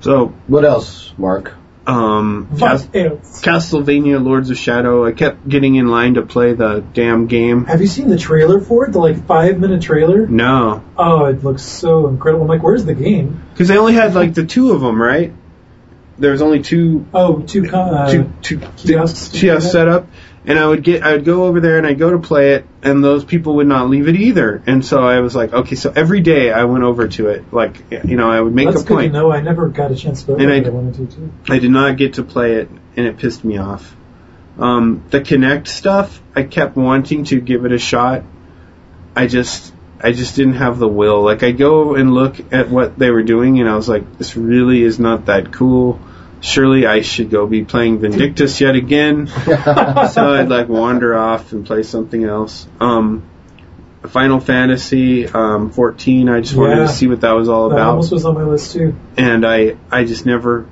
so What else, Mark? Um, Cas- Castlevania Lords of Shadow. I kept getting in line to play the damn game. Have you seen the trailer for it? The like five minute trailer? No, Oh, it looks so incredible. I'm like, where's the game? because they only had like the two of them, right? There was only two Oh, two uh, two two kiosks kiosks set up, and I would get I would go over there and I'd go to play it, and those people would not leave it either. And so I was like, okay, so every day I went over to it, like you know, I would make That's a good point. to know. I never got a chance to And over I it. wanted to too. I did not get to play it, and it pissed me off. Um, the Kinect stuff, I kept wanting to give it a shot. I just, I just didn't have the will. Like I go and look at what they were doing, and I was like, this really is not that cool. Surely I should go be playing Vindictus yet again. so I'd like wander off and play something else. Um, Final Fantasy um, 14. I just wanted Yeah. to see what that was all That about almost was on my list too. and I I just never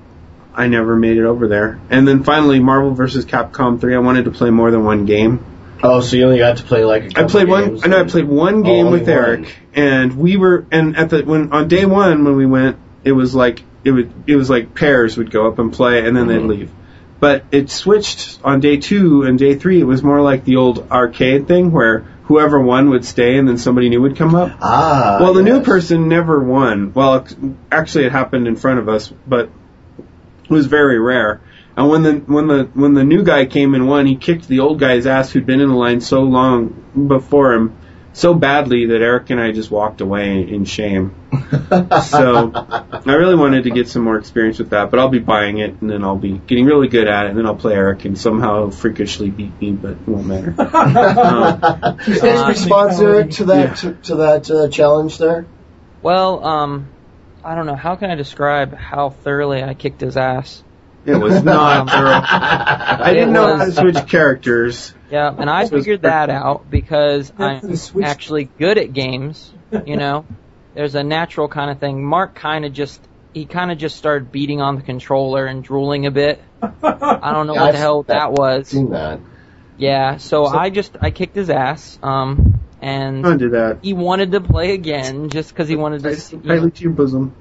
I never made it over there. And then finally Marvel vs. Capcom 3 I wanted to play more than one game. Oh, so you only got to play like a I couple played one games I know I played one game only with one. Eric and we were and at the when on day 1 when we went it was like it would it was like pairs would go up and play and then they'd Mhm. leave. But it switched on day 2 and day 3 it was more like the old arcade thing where whoever won would stay and then somebody new would come up. Ah. Well, the new person never won. Well, actually, it happened in front of us, but it was very rare. And when the when the when the new guy came and won, he kicked the old guy's ass who'd been in the line so long before him, so badly that Eric and I just walked away in shame. so I really wanted to get some more experience with that, but I'll be buying it and then I'll be getting really good at it and then I'll play Eric and somehow freakishly beat me, but it won't matter. um, Any response, Eric, to that to, to that uh, challenge there? Well, um, I don't know. How can I describe how thoroughly I kicked his ass? it was not thorough. I didn't know how to switch characters. Yeah, and I figured that out because I'm actually good at games. You know, there's a natural kind of thing. Mark kind of just he kind of just started beating on the controller and drooling a bit. I don't know Yeah, what I've the hell seen that was. Seen that? Yeah, so, I just I kicked his ass. Um, and Don't that. he wanted to play again just because he wanted to. see- you know, Tightly to your bosom.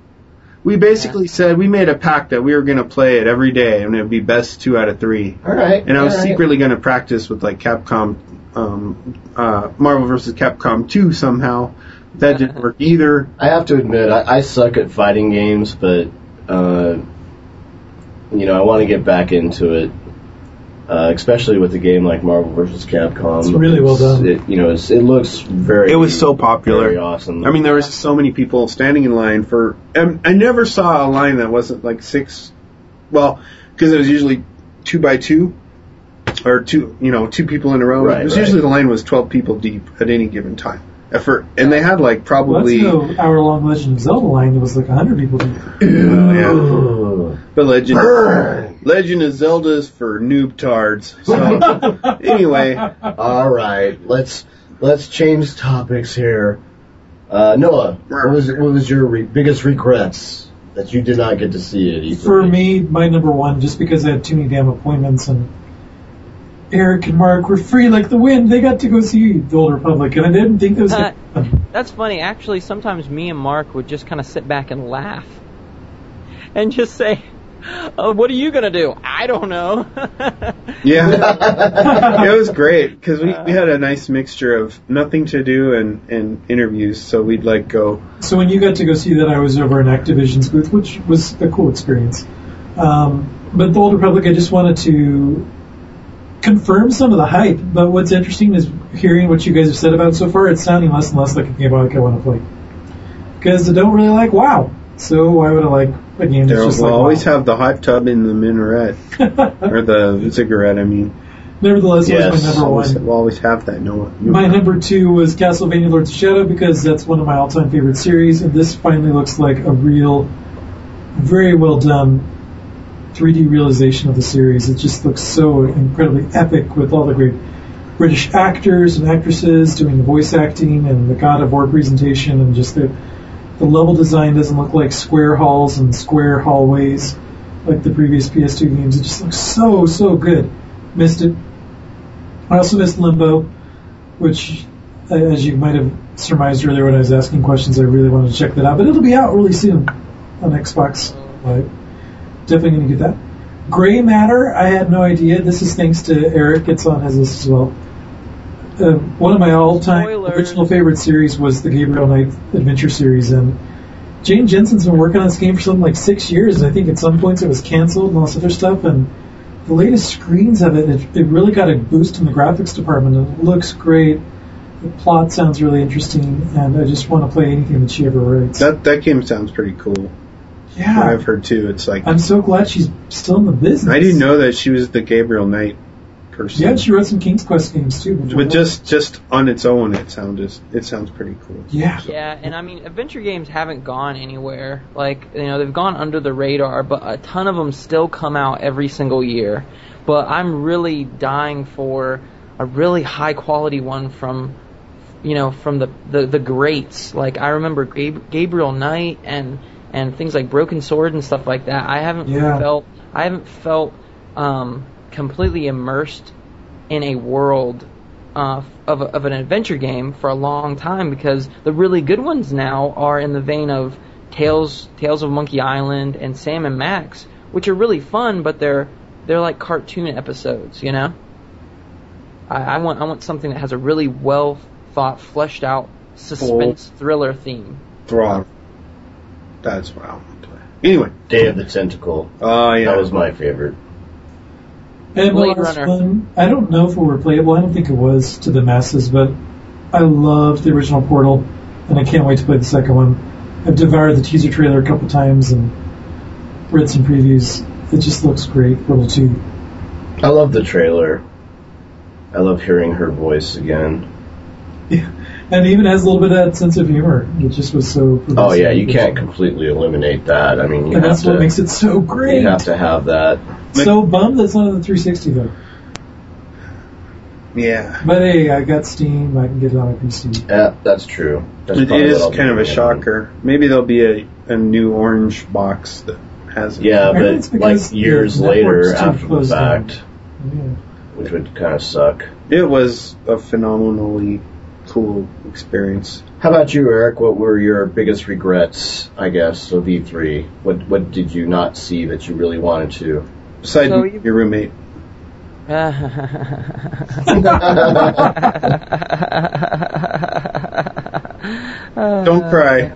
We basically said we made a pact that we were going to play it every day, and it would be best two out of three. All right. And I was right. secretly going to practice with like Capcom, um, uh, Marvel vs. Capcom 2 somehow. That didn't work either. I have to admit, I, I suck at fighting games, but uh, you know, I want to get back into it. Uh, especially with a game like Marvel vs. Capcom. It's really well done. It, you know, it's, it looks very. It was so popular. Very awesome. I mean, there was so many people standing in line for. I never saw a line that wasn't like six. Well, because it was usually two by two, or two, you know, two people in a row. Right, it was right. usually the line was twelve people deep at any given time. Effort, and they had like Well, probably. that's no hour long Legend of Zelda line. It was like 100 people. deep. Well, yeah. Ugh. But Legend, Burn. Legend of Zelda's for noob tards. So anyway, All right, let's let's change topics here. Uh, Noah, what was what was your re- biggest regrets that you did not get to see it? E3? For me, my number one, just because I had too many damn appointments and Eric and Mark were free like the wind. They got to go see the Old Republic, and I didn't think that was Uh, gonna. That's funny. Actually, sometimes me and Mark would just kind of sit back and laugh, and just say, oh, "What are you gonna do? I don't know." yeah, it was great because we, we had a nice mixture of nothing to do and, and interviews. So we'd like go. So when you got to go see that, I was over in Activision's booth, which was a cool experience. Um, but the Old Republic, I just wanted to confirm some of the hype. But what's interesting is hearing what you guys have said about it so far. It's sounding less and less like a game I want to play because I don't really like WoW. So why would I like a game that's just we'll like always have the hot tub in the minaret or the ziggurat. I mean, Nevertheless, it was my number always, one. we'll always have that. No, My number two was Castlevania Lords of Shadow because that's one of my all-time favorite series, and this finally looks like a real, very well done 3D realization of the series. It just looks so incredibly epic with all the great British actors and actresses doing the voice acting and the God of War presentation, and just the the level design doesn't look like square halls and square hallways like the previous PS2 games. It just looks so so good. Missed it. I also missed Limbo, which, as you might have surmised earlier when I was asking questions, I really wanted to check that out. But it'll be out really soon on Xbox Live. Definitely going to get that. Gray Matter, I had no idea. This is thanks to Eric. It's on his list as well. Uh, one of my all-time Spoilers. original favorite series was the Gabriel Knight Adventure series, and Jane Jensen's been working on this game for something like six years, and I think at some points it was canceled and all this other stuff, and the latest screens of it, it, it really got a boost in the graphics department. It looks great. The plot sounds really interesting, and I just want to play anything that she ever writes. that that game sounds pretty cool. yeah, I've heard too. It's like I'm so glad she's still in the business. I didn't know that she was the Gabriel Knight person. Yeah, she wrote some King's Quest games too. But love. just just on its own, it sounds it sounds pretty cool. yeah, Yeah, and I mean, adventure games haven't gone anywhere. Like, you know, they've gone under the radar, but a ton of them still come out every single year. But I'm really dying for a really high quality one from, you know, from the the, the greats. Like I remember Gab- Gabriel Knight and and things like Broken Sword and stuff like that. I haven't Yeah. felt I haven't felt um, completely immersed in a world uh, of, of an adventure game for a long time because the really good ones now are in the vein of Tales Tales of Monkey Island and Sam and Max, which are really fun, but they're they're like cartoon episodes, you know. I, I want I want something that has a really well thought, fleshed out suspense thriller theme. Thrawn. That's what I want to play. Anyway, Day of the Tentacle. oh yeah, That was my favorite. And the Blade last Runner. one, I don't know if it were playable. I don't think it was to the masses, but I loved the original Portal, and I can't wait to play the second one. I've devoured the teaser trailer a couple times and read some previews. It just looks great. Portal 2. I love the trailer. I love hearing her voice again. And even has a little bit of that sense of humor. It just was so. Oh yeah, you can't completely eliminate that. I mean, you And have that's to. what makes it so great. you have to have that. So bummed that's not on the 360 though. Yeah. But hey, I got Steam. I can get it on my PC. Yeah, that's true. That's It probably is what I'll be kind of a doing. shocker. Maybe there'll be a, a new orange box that has it. Yeah, I it's but like years later after the fact, Yeah. which would kind of suck. It was a phenomenally cool experience. How about you, Eric? What were your biggest regrets, I guess, of E3? What what did you not see that you really wanted to? Besides So you- your roommate. Don't cry.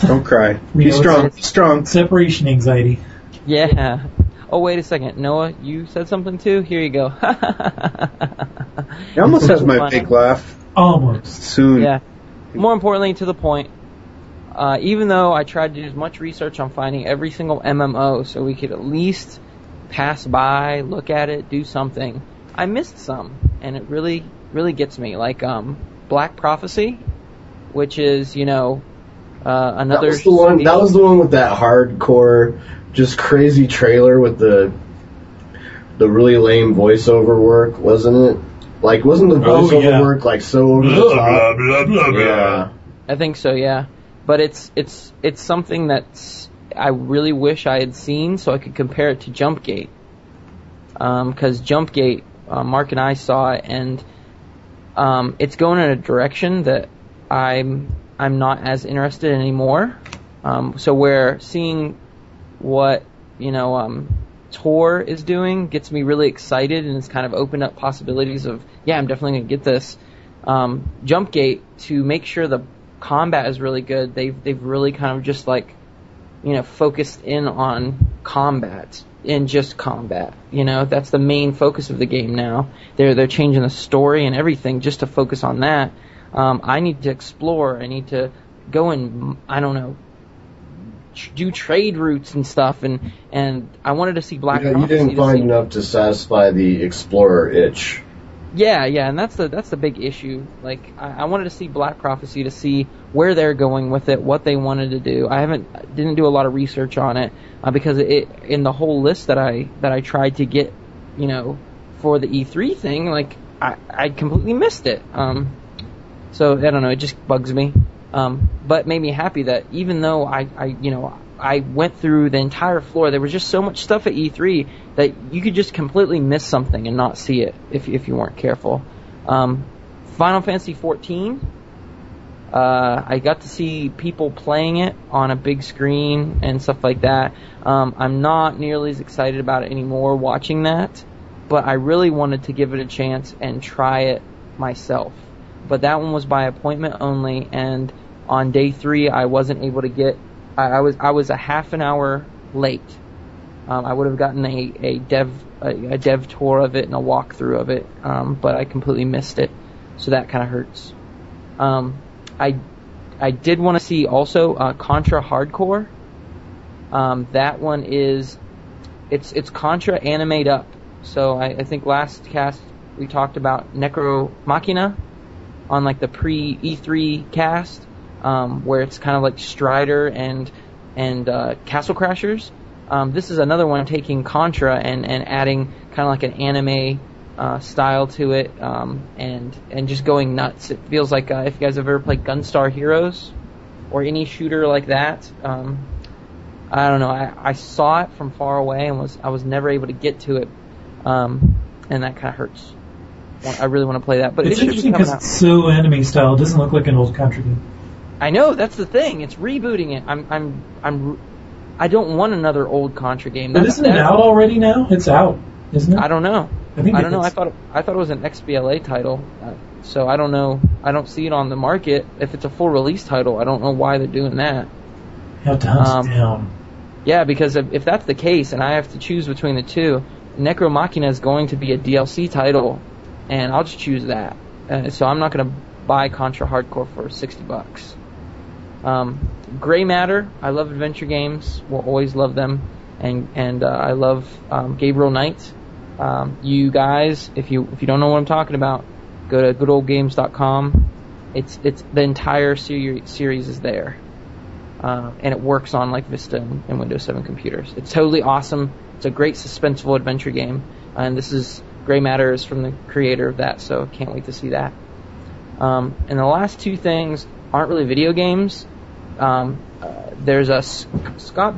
Don't cry. We Be know strong. it's- Be strong. Separation anxiety. Yeah. Oh, wait a second. Noah, you said something too? Here you go. He almost has my Fun. big laugh Almost. soon. yeah. More importantly, to the point, uh, even though I tried to do as much research on finding every single MMO so we could at least pass by, look at it, do something, I missed some. And it really, really gets me. Like, um, Black Prophecy, which is, you know, uh, That another. was the one. That was the one with that hardcore, just crazy trailer with the the really lame voiceover work, wasn't it? Like, wasn't the Oh, voiceover yeah. work like so over the top? Yeah. I think so, yeah. But it's it's it's something that's I really wish I had seen so I could compare it to Jumpgate. Because Jumpgate, uh, Mark and I saw it, and um, it's going in a direction that I'm I'm not as interested in anymore. Um, so where seeing what you know um, Tor is doing gets me really excited, and it's kind of opened up possibilities of yeah, I'm definitely gonna get this. Um, Jumpgate to make sure the combat is really good. They've they've really kind of just like you know focused in on combat and just combat. You know that's the main focus of the game now. They're they're changing the story and everything just to focus on that. Um, I need to explore. I need to go and I don't know tr- do trade routes and stuff and and I wanted to see Black You, you Prophecy didn't find enough to satisfy the explorer itch. yeah, yeah, and that's the that's the big issue. Like, I, I wanted to see Black Prophecy to see where they're going with it, what they wanted to do. I haven't didn't do a lot of research on it uh, because it in the whole list that I that I tried to get, you know, for the E3 thing, like I I completely missed it. Um, so I don't know, it just bugs me. Um, but made me happy that even though I I you know I went through the entire floor. There was just so much stuff at E3 that you could just completely miss something and not see it if if you weren't careful. Um, Final Fantasy 14. Uh, I got to see people playing it on a big screen and stuff like that. Um, I'm not nearly as excited about it anymore watching that, but I really wanted to give it a chance and try it myself. But that one was by appointment only, and on day three I wasn't able to get. I, I was I was a half an hour late. Um, I would have gotten a, a dev a, a dev tour of it and a walkthrough of it, um, but I completely missed it, so that kind of hurts. Um, I I did want to see also uh, Contra Hardcore. Um, that one is it's it's Contra animate up. So I, I think last cast we talked about Necro Machina on like the pre E3 cast, um, where it's kind of like Strider and and uh, Castle Crashers. Um, this is another one taking Contra and, and adding kind of like an anime uh, style to it, um, and and just going nuts. It feels like uh, if you guys have ever played Gunstar Heroes or any shooter like that. Um, I don't know. I, I saw it from far away and was I was never able to get to it, um, and that kind of hurts. I really want to play that, but it's it interesting because it's so anime style. It doesn't look like an old Contra game. I know that's the thing. It's rebooting it. I'm I'm I'm I don't want another old Contra game. But That's, isn't it out already now? It's out, isn't it? I don't know. I think I don't know. I thought I thought it was an XBLA title, uh, so I don't know. I don't see it on the market. If it's a full release title, I don't know why they're doing that. You have to hunt Um, it down. Yeah, because if, if that's the case, and I have to choose between the two, Necromachina is going to be a DLC title, and I'll just choose that. Uh, so I'm not going to buy Contra Hardcore for 60 bucks. Um, Gray Matter, I love adventure games. Will always love them, and and uh, I love um, Gabriel Knight. Um, you guys, if you if you don't know what I'm talking about, go to goodoldgames.com. It's it's the entire series series is there, uh, and it works on like Vista and, and Windows 7 computers. It's totally awesome. It's a great suspenseful adventure game, and this is Gray Matter is from the creator of that, so can't wait to see that. Um, and the last two things aren't really video games. Um, uh, there's a S- Scott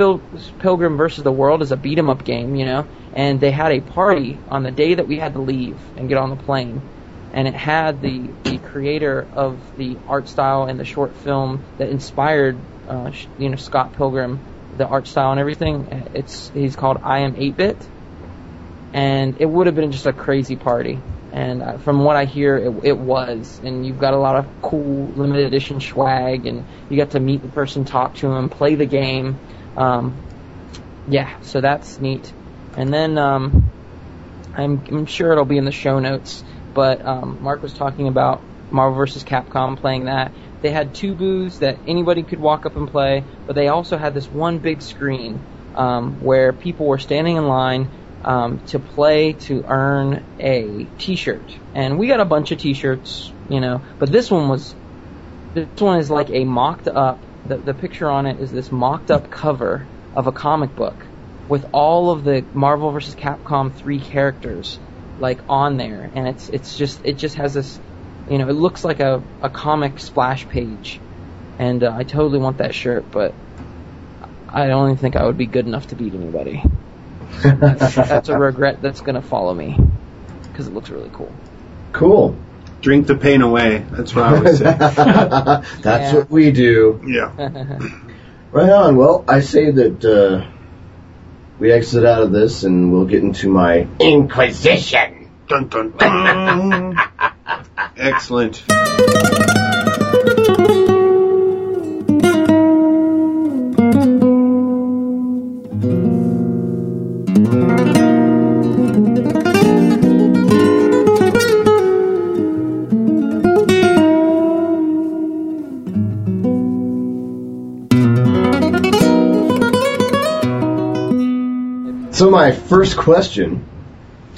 Pilgrim versus the World is a beat 'em up game, you know, and they had a party on the day that we had to leave and get on the plane, and it had the the creator of the art style and the short film that inspired, uh, you know, Scott Pilgrim, the art style and everything. It's he's called I Am 8-Bit, and it would have been just a crazy party. And uh, from what I hear, it, it was. And you've got a lot of cool limited edition swag, and you got to meet the person, talk to him, play the game. Um, yeah, so that's neat. And then um, I'm, I'm sure it'll be in the show notes, but um, Mark was talking about Marvel vs. Capcom playing that. They had two booths that anybody could walk up and play, but they also had this one big screen um, where people were standing in line um, to play to earn a T-shirt, and we got a bunch of T-shirts, you know. But this one was, this one is like a mocked up. The, the picture on it is this mocked up cover of a comic book with all of the Marvel vs. Capcom three characters like on there, and it's it's just it just has this, you know, it looks like a a comic splash page, and uh, I totally want that shirt, but I don't even think I would be good enough to beat anybody. That's, that's a regret that's gonna follow me because it looks really cool. Cool. Drink the pain away. That's what I always say. That's Yeah. what we do. yeah. Right on. Well, I say that uh, we exit out of this and we'll get into my Inquisition. Dun dun dun. Excellent. So my first question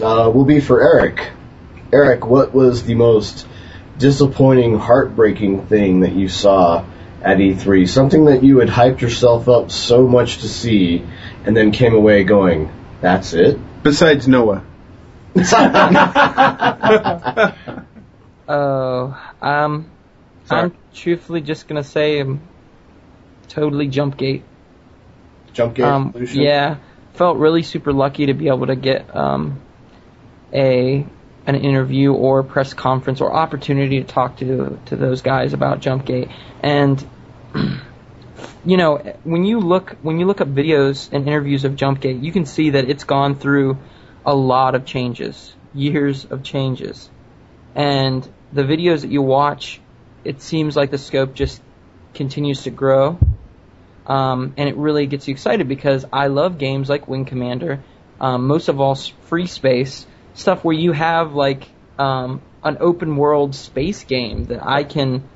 uh, will be for Eric. Eric, what was the most disappointing, heartbreaking thing that you saw at E3? Something that you had hyped yourself up so much to see, and then came away going, "That's it." Besides Noah. Oh, um, Sorry. I'm truthfully just gonna say um, totally Jumpgate. Jumpgate Um, yeah, felt really super lucky to be able to get um, a an interview or press conference or opportunity to talk to to those guys about Jumpgate. And you know, when you look when you look up videos and interviews of Jumpgate, you can see that it's gone through a lot of changes, years of changes, and the videos that you watch, it seems like the scope just continues to grow um, and it really gets you excited because I love games like Wing Commander, um, most of all FreeSpace stuff where you have like um, an open world space game that I can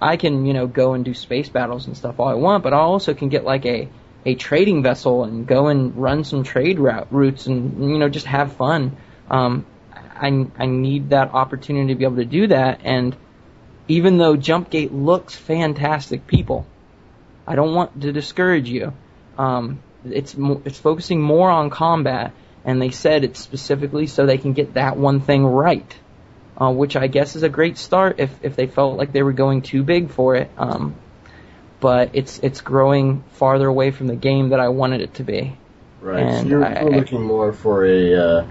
I can you know go and do space battles and stuff all I want, but I also can get like a a trading vessel and go and run some trade route, routes and you know just have fun. Um, I I need that opportunity to be able to do that, and even though Jumpgate looks fantastic, people. I don't want to discourage you. Um, it's mo- it's focusing more on combat, and they said it's specifically so they can get that one thing right, uh, which I guess is a great start if if they felt like they were going too big for it. Um, but it's it's growing farther away from the game that I wanted it to be. Right. So And you're, I- you're I- looking more for a uh,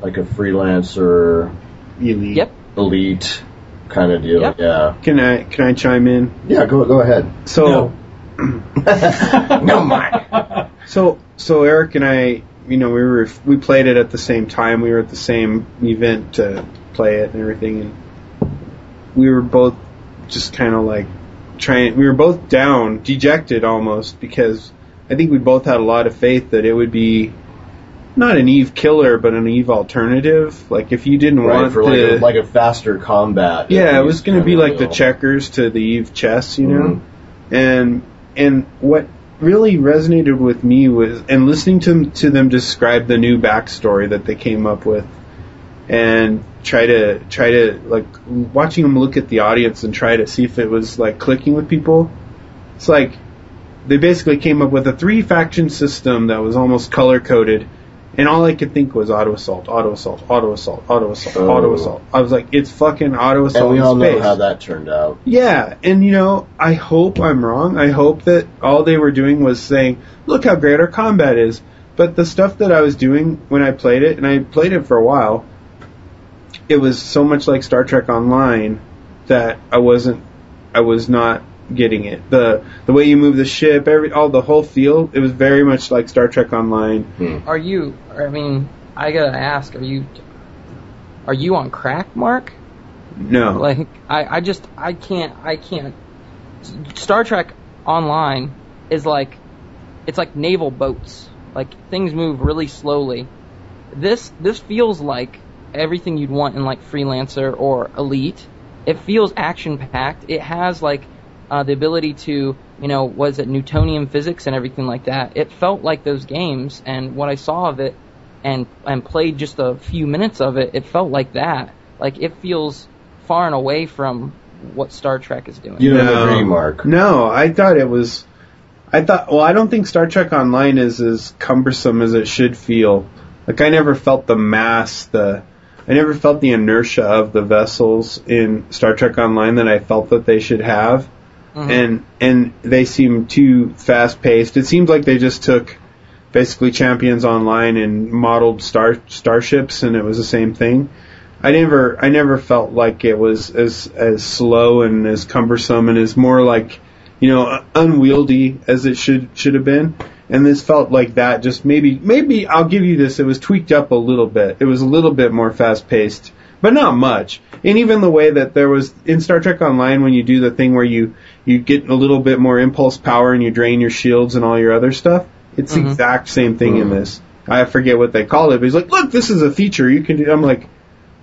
like a freelancer, Elite. Yep. elite kind of deal. Yep. Yeah. Can I can I chime in? Yeah. Go go ahead. So no mind. so so Eric and I, you know, we were we played it at the same time. We were at the same event to play it and everything, and we were both just kind of like trying. We were both down, dejected almost, because I think we both had a lot of faith that it would be not an Eve killer, but an Eve alternative. Like if you didn't Right, want for like the a, like a faster combat. yeah, it was going to be like the checkers to the Eve chess, you know. Mhm. And and what really resonated with me was and listening to to them describe the new backstory that they came up with, and try to try to like watching them look at the audience and try to see if it was like clicking with people. It's like they basically came up with a three faction system that was almost color coded. And all I could think was auto assault, auto assault, auto assault, auto assault, Oh. auto assault. I was like, it's fucking auto assault. And we all know how that turned out. Yeah, and you know, I hope I'm wrong. I hope that all they were doing was saying, "Look how great our combat is." But the stuff that I was doing when I played it, and I played it for a while, it was so much like Star Trek Online that I wasn't, I was not getting it. the The way you move the ship, every all the whole feel, it was very much like Star Trek Online. Hmm. Are you? I mean, I gotta ask. Are you? Are you on crack, Mark? No, Like, I, I just, I can't, I can't. Star Trek Online is like, it's like naval boats. Like things move really slowly. This, this feels like everything you'd want in like Freelancer or Elite. It feels action packed. It has like uh, the ability to, you know, was it Newtonian physics and everything like that. It felt like those games, and what I saw of it, and and played just a few minutes of it, it felt like that. Like it feels far and away from what Star Trek is doing. You don't agree, Mark? No, I thought it was. I thought. Well, I don't think Star Trek Online is as cumbersome as it should feel. Like I never felt the mass, the. I never felt the inertia of the vessels in Star Trek Online that I felt that they should have, Mm-hmm. and and they seem too fast paced. It seems like they just took basically Champions Online and modeled star starships, and it was the same thing. I never I never felt like it was as as slow and as cumbersome and as more like you know unwieldy as it should should have been. And this felt like that. Just maybe maybe I'll give you this. It was tweaked up a little bit. It was a little bit more fast paced, but not much. And even the way that there was in Star Trek Online when you do the thing where you you get a little bit more impulse power and you drain your shields and all your other stuff. It's the exact same thing in this. I forget what they call it, but he's like, look, this is a feature you can do. I'm like,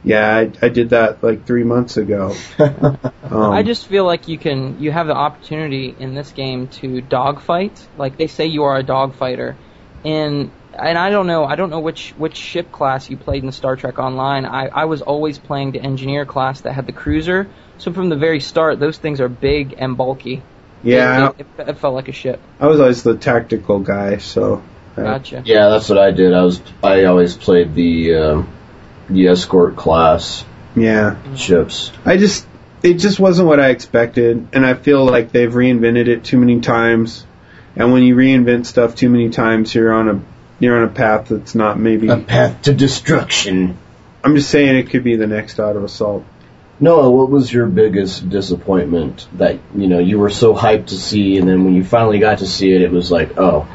yeah, I, I did that like three months ago. Um, I just feel like you can you have the opportunity in this game to dogfight. Like they say you are a dogfighter. And and I don't know I don't know which which ship class you played in Star Trek Online. I, I was always playing the engineer class that had the cruiser. So from the very start those things are big and bulky. yeah, It, it, it felt like a ship. I was always the tactical guy, so uh, Gotcha. Yeah, that's what I did. I was I always played the um, the escort class yeah. ships. I just it just wasn't what I expected, and I feel like they've reinvented it too many times. And when you reinvent stuff too many times, you're on a you're on a path that's not maybe. A path to destruction. I'm just saying it could be the next auto assault. Noah, what was your biggest disappointment that you know you were so hyped to see, and then when you finally got to see it, it was like, oh,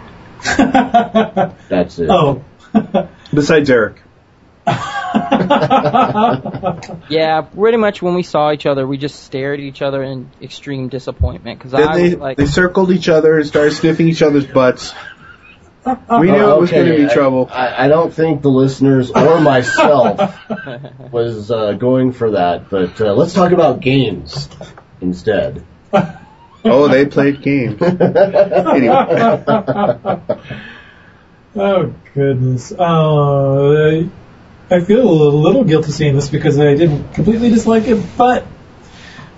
that's it. Oh. Besides Eric, Yeah, pretty much when we saw each other, we just stared at each other in extreme disappointment because I they was like, they circled each other and started sniffing each other's butts. We knew it was okay, going to be I- trouble. I, I don't think the listeners or myself was uh, going for that, but uh, let's talk about games instead. oh, they played games. anyway, Oh goodness. Uh, I, I feel a little guilty saying this because I didn't completely dislike it, but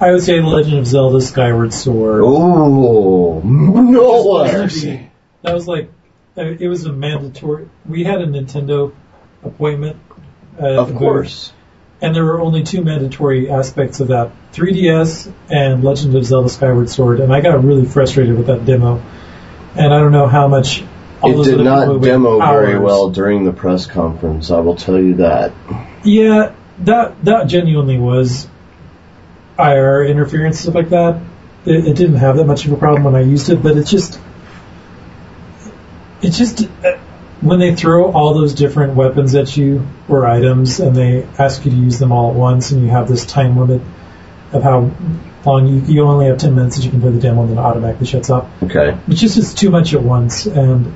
I would say Legend of Zelda: Skyward Sword. Oh, no! That was like, it was a mandatory. We had a Nintendo appointment. Uh, Of course. And there were only two mandatory aspects of that 3DS and Legend of Zelda: Skyward Sword. And I got really frustrated with that demo. And I don't know how much. all It did not demo very well during the press conference, I will tell you that. Yeah, that that genuinely was IR interference stuff like that. It, it didn't have that much of a problem when I used it, but it's just it's just uh, when they throw all those different weapons at you or items and they ask you to use them all at once and you have this time limit of how long you you only have 10 minutes that you can play the demo and then it automatically shuts off. Okay. It's just it's too much at once, and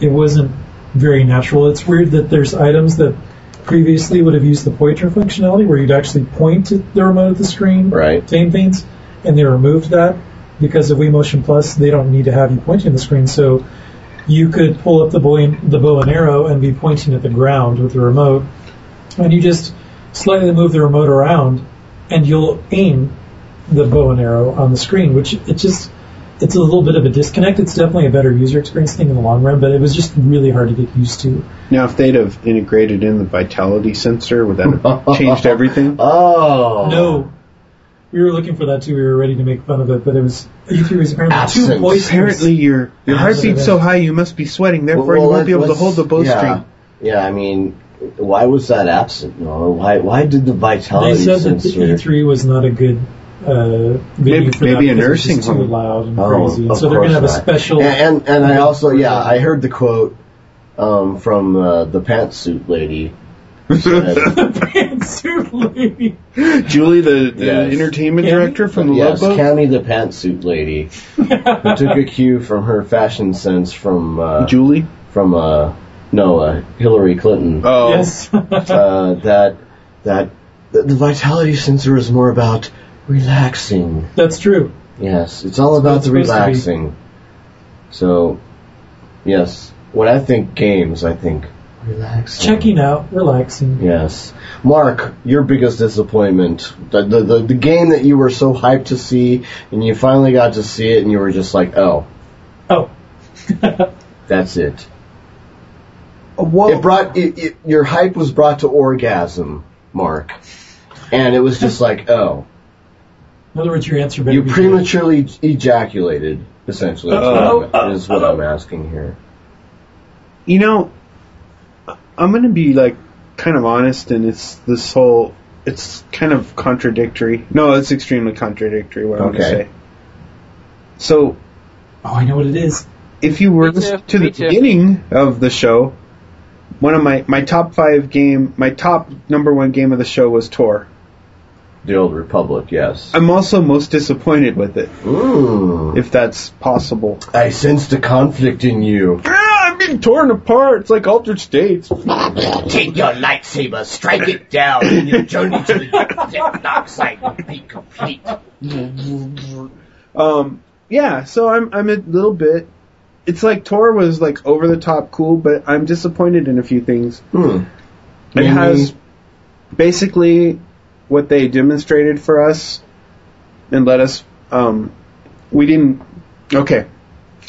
it wasn't very natural. It's weird that there's items that previously would have used the pointer functionality where you'd actually point at the remote of the screen Right. to aim things, and they removed that because of Motion Plus. They don't need to have you pointing the screen, so you could pull up the bow and, the bow and arrow and be pointing at the ground with the remote, and you just slightly move the remote around, and you'll aim the bow and arrow on the screen, which it just it's a little bit of a disconnect. It's definitely a better user experience thing in the long run, but it was just really hard to get used to. Now, if they'd have integrated in the vitality sensor, would that have changed everything? Oh. No. We were looking for that too. We were ready to make fun of it, but it was E3 was apparently too Absence. boisterous. Apparently, your your heartbeat's so high, you must be sweating. Therefore, you won't be able to hold the bowstring. Yeah, yeah, I mean, why was that absent? No, why why did the vitality? They vitality said that the sensor? E3 was not a good uh, venue Maybe- maybe a because it was nursing just too home. loud and Oh, crazy. of so they're going to have a special. And and, and I also yeah I heard the quote um, from uh, the pantsuit lady. Who said, pantsuit lady. Julie, the, the Yes. entertainment Cammie? director from the yes, Love Boat. Cammie the pantsuit lady who took a cue from her fashion sense from uh, Julie. from uh, no uh, Hillary Clinton. Oh, Yes. uh, that that the, the vitality sensor is more about relaxing. That's true. Yes, it's all about it's the supposed to be. relaxing. So, yes, when I think games, I think relaxing. Checking out, relaxing. Yes, Mark, your biggest disappointment, the, the the the game that you were so hyped to see, and you finally got to see it, and you were just like, oh, Oh. that's it. Whoa. It brought it, it, your hype was brought to orgasm, Mark, and it was just like, oh. In other words, your answer better You be prematurely ejaculated, essentially, Uh-oh. what, I'm, is what I'm asking here. you know, I'm gonna be like kind of honest, and it's this whole. It's kind of contradictory. No, it's extremely contradictory. What I'm Okay. gonna say. So. Oh, I know what it is. if you were too. listening to the too. beginning of the show, one of my my top five game, my top number one game of the show was Tor. The Old Republic, yes. I'm also most disappointed with it, Mm. if that's possible. I sensed a conflict in you. I'm being torn apart. It's like altered states. Take your lightsaber, strike it down, and your journey to the dark side will be complete. Um, yeah, so I'm I'm a little bit. It's like Tor was like over the top cool, but I'm disappointed in a few things. Hmm. It Namely? has basically what they demonstrated for us and let us. Um, we didn't. Okay,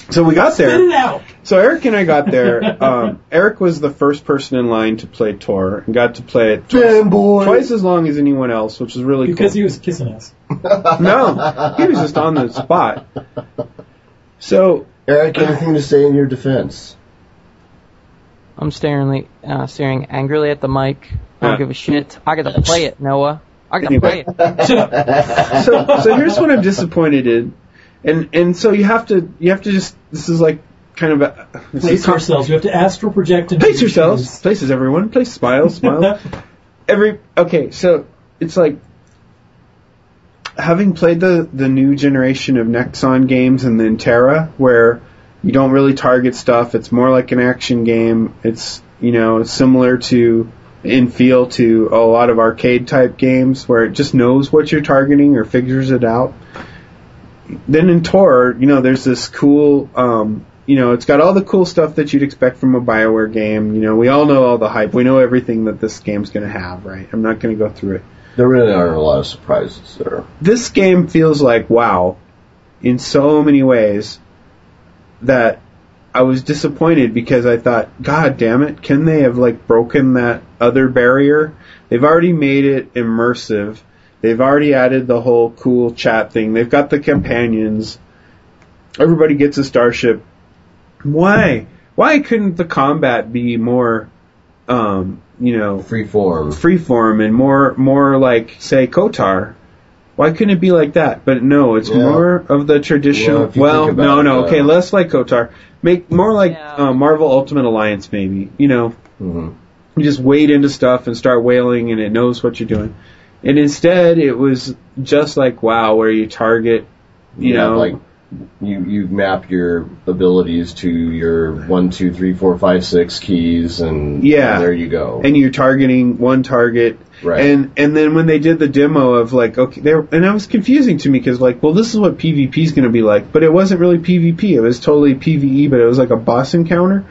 so we got Spit there. it out. So Eric and I got there. Um, Eric was the first person in line to play Tor and got to play it twice, twice as long as anyone else, which was really Because cool. he was kissing us. no, he was just on the spot. So Eric, anything to say in your defense? I'm staring, uh, staring angrily at the mic. I don't Yeah. give a shit. I gotta play it, Noah. I gotta play it. so so here's what I'm disappointed in, and and so you have to you have to just this is like kind of a Place com- ourselves. We have to astral project and Place yourselves. Places everyone. Place smile, smile. Every okay, so it's like having played the the new generation of Nexon games and then TERA, where you don't really target stuff. It's more like an action game. It's you know similar to in feel to a lot of arcade type games where it just knows what you're targeting or figures it out. Then in Tor, you know, there's this cool, um, you know, it's got all the cool stuff that you'd expect from a Bioware game. You know, we all know all the hype. We know everything that this game's going to have, right? I'm not going to go through it. There really aren't a lot of surprises there. This game feels like wow in so many ways that I was disappointed because I thought, God damn it, can they have like broken that other barrier? They've already made it immersive. They've already added the whole cool chat thing. They've got the companions. Everybody gets a starship. Why? Why couldn't the combat be more, um, you know, Freeform. freeform and more, more like say KOTOR? Why couldn't it be like that? But no, it's Yeah. more of the traditional. if you Well, think about no, it, no, uh, okay, less like KOTOR. Make more like Yeah. uh, Marvel Ultimate Alliance, maybe. You know, hmm you just wade into stuff and start wailing, and it knows what you're doing. And instead, it was just like WoW, where you target, you You know, like you you map your abilities to your one, two, three, four, five, six keys, and Yeah. and there you go. and you're targeting one target. Right. And and then when they did the demo of like okay there and it was confusing to me because like well this is what PvP is going to be like but it wasn't really PvP it was totally PVE but it was like a boss encounter.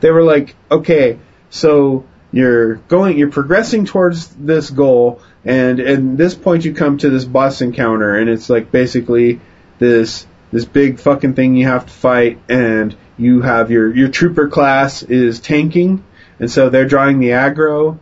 They were like okay so you're going you're progressing towards this goal and at this point you come to this boss encounter and it's like basically this this big fucking thing you have to fight and you have your your trooper class is tanking and so they're drawing the aggro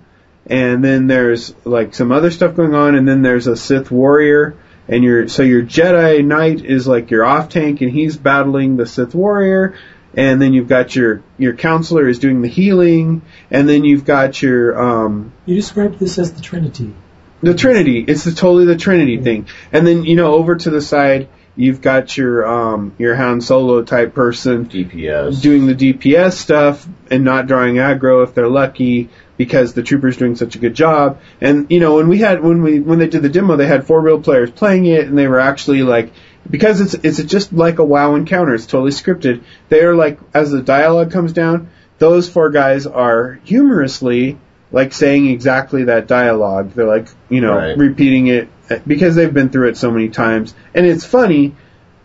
and then there's like some other stuff going on and then there's a Sith warrior and your so your Jedi Knight is like your off tank and he's battling the Sith warrior and then you've got your your counselor is doing the healing and then you've got your um You described this as the Trinity. the Trinity. It's the totally the Trinity thing. And then you know over to the side you've got your um your Han Solo type person DPS. doing the DPS stuff and not drawing aggro if they're lucky because the trooper's doing such a good job. And you know when we had when we when they did the demo they had four real players playing it and they were actually like because it's it's just like a WoW encounter. It's totally scripted. They're like as the dialogue comes down, those four guys are humorously like saying exactly that dialogue. They're like, you know, Right. repeating it because they've been through it so many times, and it's funny.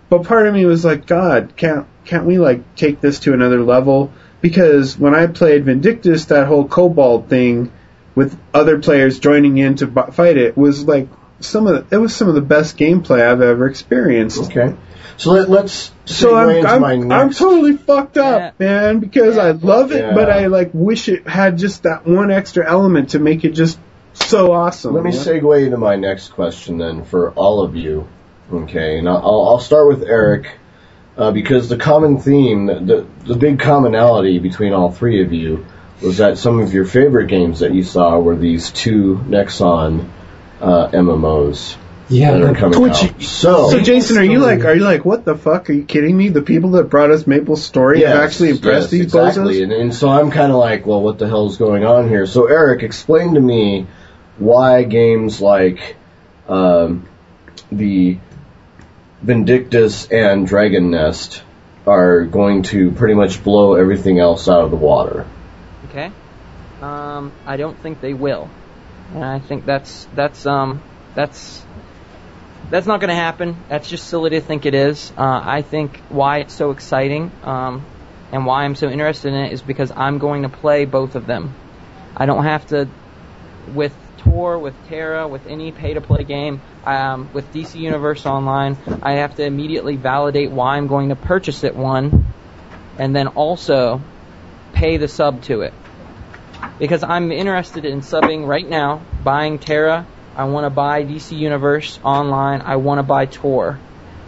But part of me was like, God, can't can't we like take this to another level? Because when I played Vindictus, that whole kobold thing with other players joining in to bu- fight it was like some of the, it was some of the best gameplay I've ever experienced. Okay. So let, let's So I'm I'm, my I'm totally fucked up, man, because I love it, Yeah. but I like wish it had just that one extra element to make it just so awesome. Let me man. segue into my next question then for all of you. Okay, and I'll, I'll start with Eric uh, because the common theme, the, the big commonality between all three of you was that some of your favorite games that you saw were these two Nexon uh, MMOs that are coming Which- out. So, So Jason, are you like are you like what the fuck? Are you kidding me? The people that brought us Maple Story have Yes, actually impressed yes, these exactly. bozos? And, and so I'm kind of like, well, what the hell's going on here? So Eric, explain to me why games like um, the Vindictus and Dragon Nest are going to pretty much blow everything else out of the water. Okay. Um, I don't think they will, and I think that's that's um that's that's not going to happen. That's just silly to think it is. Uh, I think why it's so exciting um, and why I'm so interested in it is because I'm going to play both of them. I don't have to with Tor, with TERA, with any pay-to-play game, um, with DC Universe Online. I have to immediately validate why I'm going to purchase it one, and then also pay the sub to it because I'm interested in subbing right now, buying TERA. I want to buy DC Universe online. I want to buy Tor.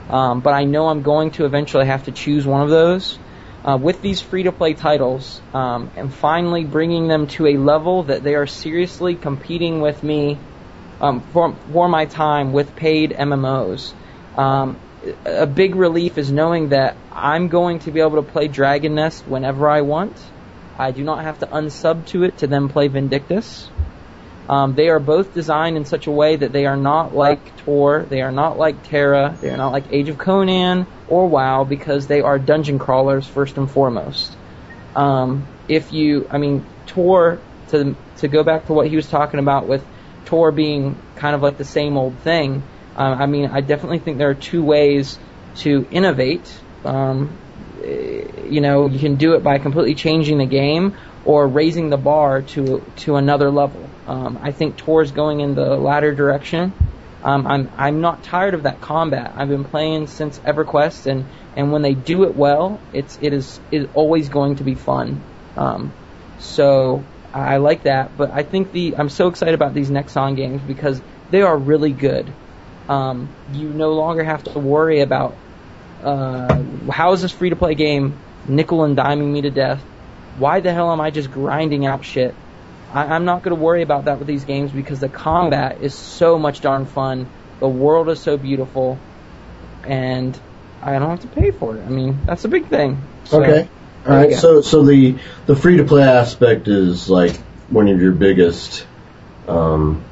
Um, but I know I'm going to eventually have to choose one of those. Uh, with these free to play titles, um, and finally bringing them to a level that they are seriously competing with me um, for, for my time with paid MMOs. Um, a big relief is knowing that I'm going to be able to play Dragon Nest whenever I want. I do not have to unsub to it to then play Vindictus. Um, they are both designed in such a way that they are not like Tor, they are not like TERA, they are not like Age of Conan or WoW because they are dungeon crawlers first and foremost. Um, if you, I mean, Tor to to go back to what he was talking about with Tor being kind of like the same old thing. Um, I mean, I definitely think there are two ways to innovate. Um, eh, you know, you can do it by completely changing the game or raising the bar to to another level. Um, I think Tor's going in the latter direction. Um, I'm I'm not tired of that combat. I've been playing since EverQuest, and, and when they do it well, it's it is is always going to be fun. Um, so I like that, but I think the I'm so excited about these Nexon games because they are really good. Um, you no longer have to worry about uh, how is this free to play game nickel and diming me to death. Why the hell am I just grinding out shit? I, I'm not going to worry about that with these games because the combat is so much darn fun. The world is so beautiful, and I don't have to pay for it. I mean, that's a big thing. So, okay. All right. So so the the free to play aspect is like one of your biggest um,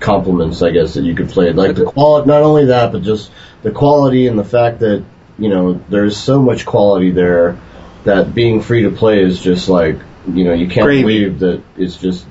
compliments, I guess, that you could play. Like the quality, not only that, but just the quality and the fact that you know there's so much quality there that being free to play is just like you know you can't Gravy. believe that it's just.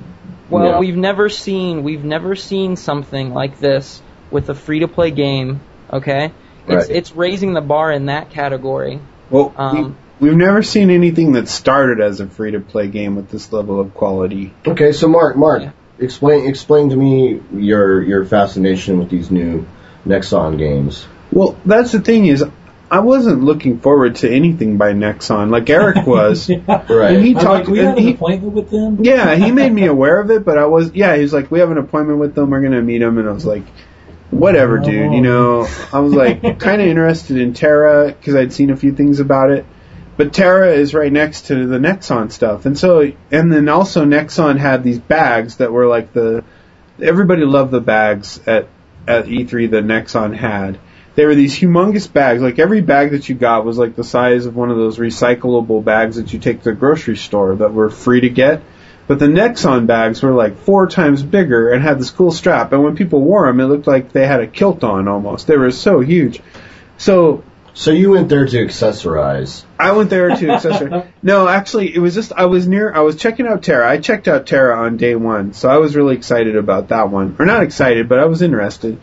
Well, yeah. we've never seen we've never seen something like this with a free to play game. Okay, it's Right. it's raising the bar in that category. Well, Um, we, we've never seen anything that started as a free to play game with this level of quality. Okay, so Mark, Mark, Yeah. explain explain to me your your fascination with these new Nexon games. Well, that's the thing is, I wasn't looking forward to anything by Nexon like Eric was. yeah. Right. And he I'm like, talked. we and had an he, appointment with them. yeah, he made me aware of it, but I was. Yeah, he was like, "We have an appointment with them. We're gonna meet them," and I was like, "Whatever, oh. dude." You know, I was like kind of interested in TERA because I'd seen a few things about it. But TERA is right next to the Nexon stuff, and so and then also Nexon had these bags that were like the everybody loved the bags at at E3 that Nexon had. They were these humongous bags. Like every bag that you got was like the size of one of those recyclable bags that you take to the grocery store that were free to get. But the Nexon bags were like four times bigger and had this cool strap. And when people wore them, it looked like they had a kilt on almost. They were so huge. So So you went there to accessorize. I went there to accessorize. no, actually, it was just I was near. I was checking out TERA. I checked out TERA on day one, so I was really excited about that one. Or not excited, but I was interested.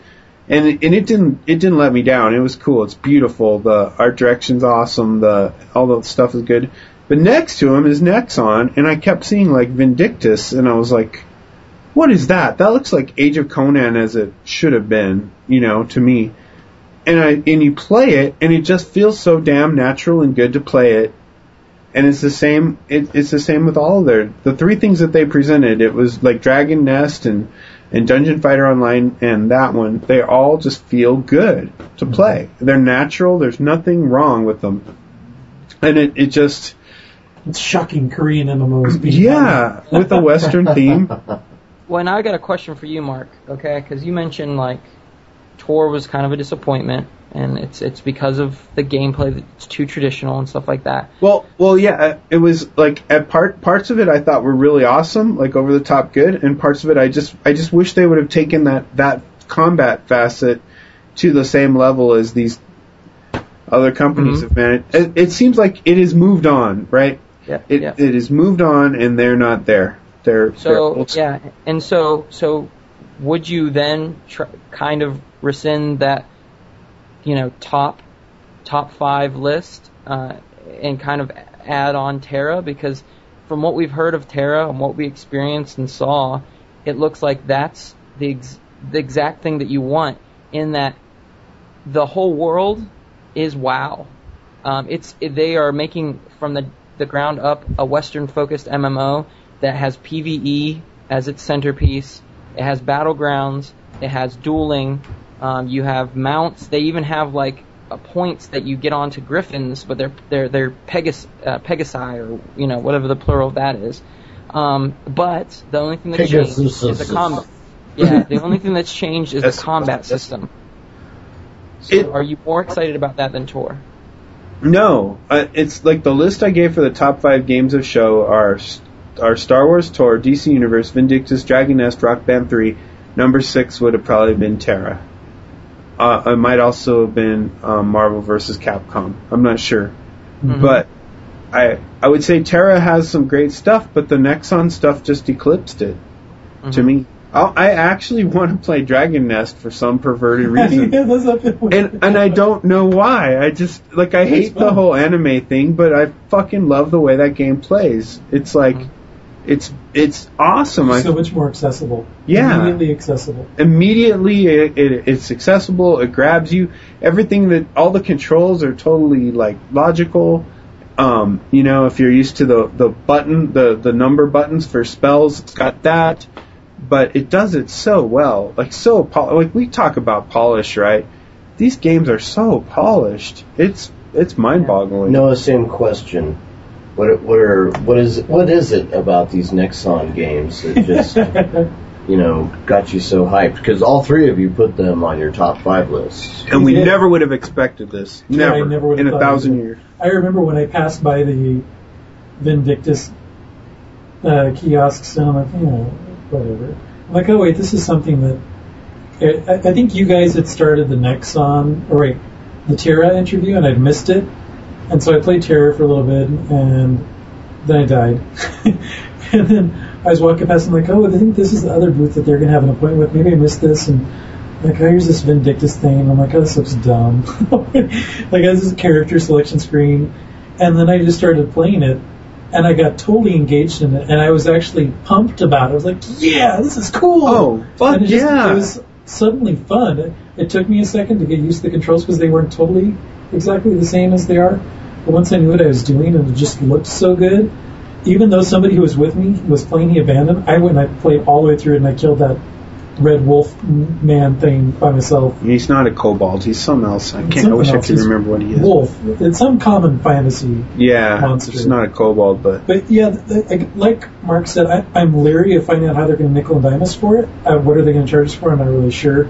And it, and it didn't it didn't let me down. It was cool. It's beautiful. The art direction's awesome. The all the stuff is good. But next to him is Nexon, and I kept seeing like Vindictus, and I was like, "What is that? That looks like Age of Conan as it should have been." You know, to me and I and you play it, and it just feels so damn natural and good to play it. And it's the same. It, it's the same with all of their the three things that they presented. It was like Dragon Nest and and Dungeon Fighter Online and that one. They all just feel good to mm-hmm. play. They're natural. There's nothing wrong with them. And it it just It's shocking Korean MMOs yeah with a Western theme. Well, now I got a question for you, Mark. Okay, because you mentioned like Tor was kind of a disappointment, and it's it's because of the gameplay that's too traditional and stuff like that. Well, well, yeah. It was like at part parts of it I thought were really awesome, like over the top good, and parts of it I just I just wish they would have taken that that combat facet to the same level as these other companies Mhm. have managed. It, it seems like it has moved on, right? Yeah, It yeah. it has moved on, and they're not there. They're they're So yeah, and so so would you then tr- kind of rescind that, you know, top top five list uh, and kind of add on TERA because from what we've heard of TERA and what we experienced and saw, it looks like that's the ex- the exact thing that you want in that the whole world is WoW. Um, it's they are making from the the ground up a Western focused MMO that has PVE as its centerpiece. It has battlegrounds. It has dueling. Um, you have mounts. They even have like uh, points that you get onto griffins, but they're they're they're Pegas uh, Pegasi or you know whatever the plural of that is. Um, but the only thing that's changed is the combat. Yeah, the only thing that's changed is the Yes. combat system. So It- are you more excited about that than Tor? No, uh, it's like the list I gave for the top five games of show are are Star Wars Tor, DC Universe, Vindictus, Dragon Nest, Rock Band 3. Number six would have probably been TERA. Uh, it might also have been um, Marvel versus Capcom. I'm not sure, Mhm. but I I would say TERA has some great stuff, but the Nexon stuff just eclipsed it to Mhm. me. I'll, I actually want to play Dragon Nest for some perverted reason Yeah, that's up there. and and I don't know why. I just like I hate the whole anime thing, but I fucking love the way that game plays. It's like it's it's awesome. I so much more accessible. Yeah. Immediately accessible. immediately it, it, it's accessible. It grabs you. Everything that all the controls are totally like logical. Um, you know, if you're used to the the button, the the number buttons for spells, it's got that. But it does it so well, like so pol- like we talk about polish, right? These games are so polished. It's it's mind-boggling. Noah, same question. What are- what are what is what is it about these Nexon games that just you know got you so hyped? Because all three of you put them on your top five lists. and we Yeah. never would have expected this. Yeah, Never, never in a thousand years. I remember when I passed by the Vindictus uh, kiosks, and I'm like, you know, whatever. I'm like, oh wait, this is something that I, I think you guys had started the Nexon, or wait, the TERA interview, and I'd missed it, and so I played TERA for a little bit, and then I died. and then I was walking past, and I'm like, oh, I think this is the other booth that they're gonna have an appointment with. Maybe I missed this, and like, oh, here's this Vindictus thing. And I'm like, oh, this looks dumb. like, has this character selection screen, and then I just started playing it, and I got totally engaged in it, and I was actually pumped about it. I was like, yeah, this is cool. Oh, fuck and it just, yeah. It was suddenly fun. It, it took me a second to get used to the controls because they weren't totally exactly the same as they are. But once I knew what I was doing, and it just looked so good. Even though somebody who was with me was playing the abandoned, I went and I played all the way through it and I killed that red wolf man thing by myself. He's not a kobold. He's something else. I can't. I Something wish I could remember what he is. Wolf. It's some common fantasy Yeah, monster. it's not a kobold, but But yeah, like Mark said, I, I'm leery of finding out how they're going to nickel and dime us for it. Uh, what are they going to charge us for? I'm not really sure.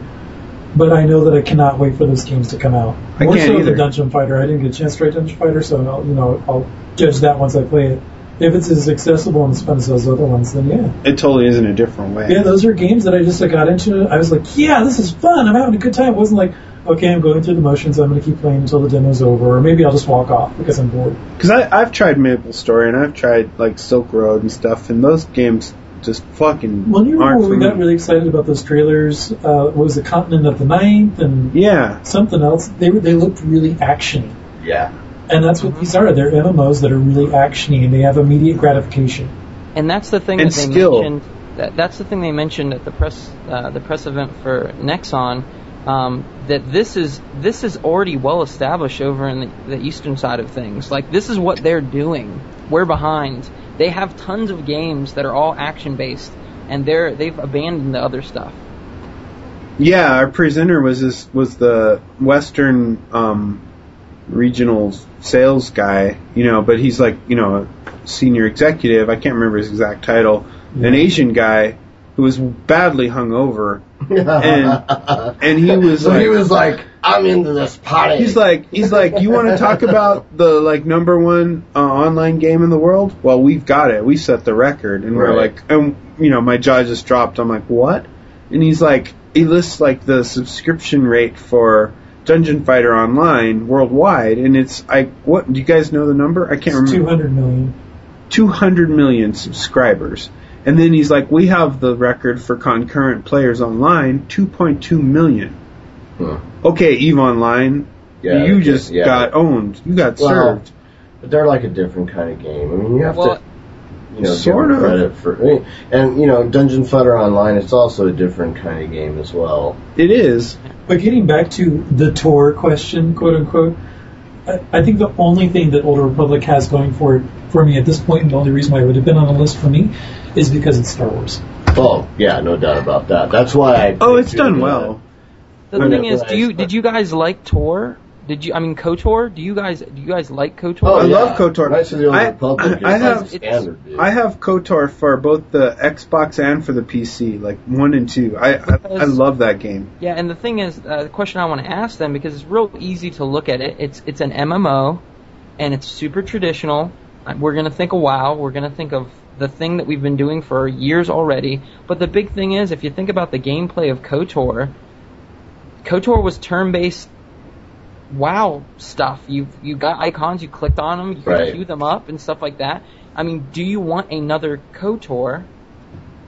But I know that I cannot wait for those games to come out. I More can't so either. the Dungeon Fighter. I didn't get a chance to try Dungeon Fighter, so I'll, you know I'll judge that once I play it. If it's as accessible and as fun as those other ones, then yeah. it totally is in a different way. Yeah, those are games that I just uh, got into. I was like, yeah, this is fun. I'm having a good time. It wasn't like, okay, I'm going through the motions. I'm going to keep playing until the demo's over, or maybe I'll just walk off because I'm bored. Because I I've tried Maple Story and I've tried like Silk Road and stuff, and those games just fucking Well, you remember aren't we got really excited about those trailers? Uh, what was the Continent of the Ninth and Yeah, something else? They were they looked really actiony, Yeah. and that's what these are. They're MMOs that are really actiony and they have immediate gratification. And that's the thing And that they skill. mentioned. That, that's the thing they mentioned at the press uh, the press event for Nexon. Um, that this is this is already well established over in the, the eastern side of things. Like this is what they're doing. We're behind. They have tons of games that are all action based, and they're they've abandoned the other stuff. yeah. Our presenter was this was the Western um, regional sales guy, you know, but he's like you know a senior executive. I can't remember his exact title. An Asian guy who was badly hungover, and and he was so like, he was like, I'm into this party. He's like, he's like, you want to talk about the like number one uh, online game in the world? Well, we've got it. We set the record, and we're like, and you know, my jaw just dropped. I'm like, what? And he's like, he lists like the subscription rate for Dungeon Fighter Online worldwide, and it's I what? Do you guys know the number? I can't It's remember. two hundred million. 200 million subscribers. And then he's like, we have the record for concurrent players online, 2.2 million. Huh. Okay, Eve Online, Yeah, you just yeah. got owned. You got Well, served. But they're like a different kind of game. I mean, you have Well, to, you know, sort of. credit for. I mean, and you know, Dungeon Fighter Online, it's also a different kind of game as well. It is. But getting back to the Tor question, quote unquote, I, I think the only thing that Old Republic has going for it for me at this point, and the only reason why it would have been on the list for me, is because it's Star Wars. Oh, yeah, no doubt about that. That's why I. Oh, it's done uh, well. The thing is, do you did you guys like Tor? Did you I mean Kotor? Do you guys do you guys like Kotor? Oh, I yeah. love KOTOR. Knights of the Old I- Republic. I is have- like standard. Dude. I have KOTOR for both the Xbox and for the PC, like one and two. I I, I love that game. Yeah, and the thing is, uh, the question I want to ask them because it's real easy to look at it. It's it's an MMO, and it's super traditional. Uh, We're gonna think a WoW. We're gonna think of the thing that we've been doing for years already. But the big thing is, if you think about the gameplay of KOTOR, KOTOR was turn-based WoW stuff. You you got icons, you clicked on them, you could Right. queue them up and stuff like that. I mean, do you want another KOTOR?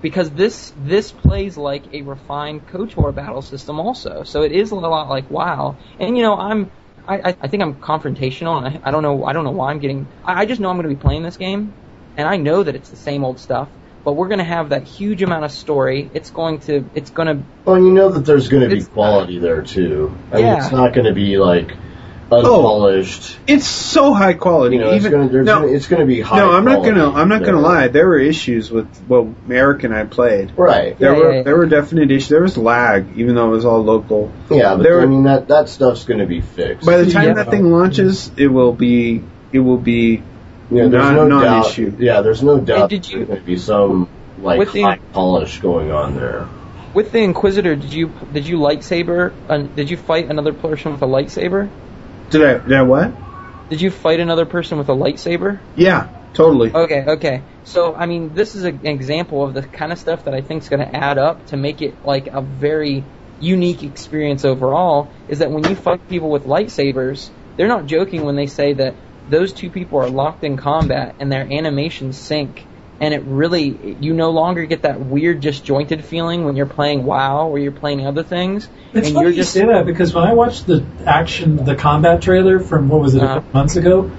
Because this this plays like a refined KOTOR battle system also. So it is a lot like WoW. And you know, I'm I, I- think I'm confrontational and I, I don't know I don't know why I'm getting I, I just know I'm gonna be playing this game and I know that it's the same old stuff. But we're gonna have that huge amount of story. It's going to it's gonna Well, and you know that there's going to be It's- quality there too. I mean, Yeah. it's not going to be like oh. unpolished. Oh, It's so high quality. you know, it's Even going to no, gonna, it's going to be high. no, I'm not gonna I'm not gonna lie. There were issues with what Eric and I played. Right. There Yeah, were yeah, yeah. there were definite issues. There was lag, even though it was all local. Yeah, but There I were- mean that that stuff's going to be fixed. By the time Yeah. that thing launches, it will be it will be yeah, there's non- no doubt. non-issue. Yeah, there's no doubt. did you- there's going to be some like With the- high polish going on there. with the Inquisitor. Did you did you lightsaber? Uh, did you fight another person with a lightsaber? Did I did I what? Did you fight another person with a lightsaber? Yeah, totally. Okay, okay. So, I mean, this is a, an example of the kind of stuff that I think is going to add up to make it like a very unique experience overall is that when you fight people with lightsabers, they're not joking when they say that those two people are locked in combat and their animations sync. And it really, you no longer get that weird disjointed feeling when you're playing WoW or you're playing other things. It's and funny you're you just say that because when I watched the action, the combat trailer from what was it a Uh-huh. couple months ago,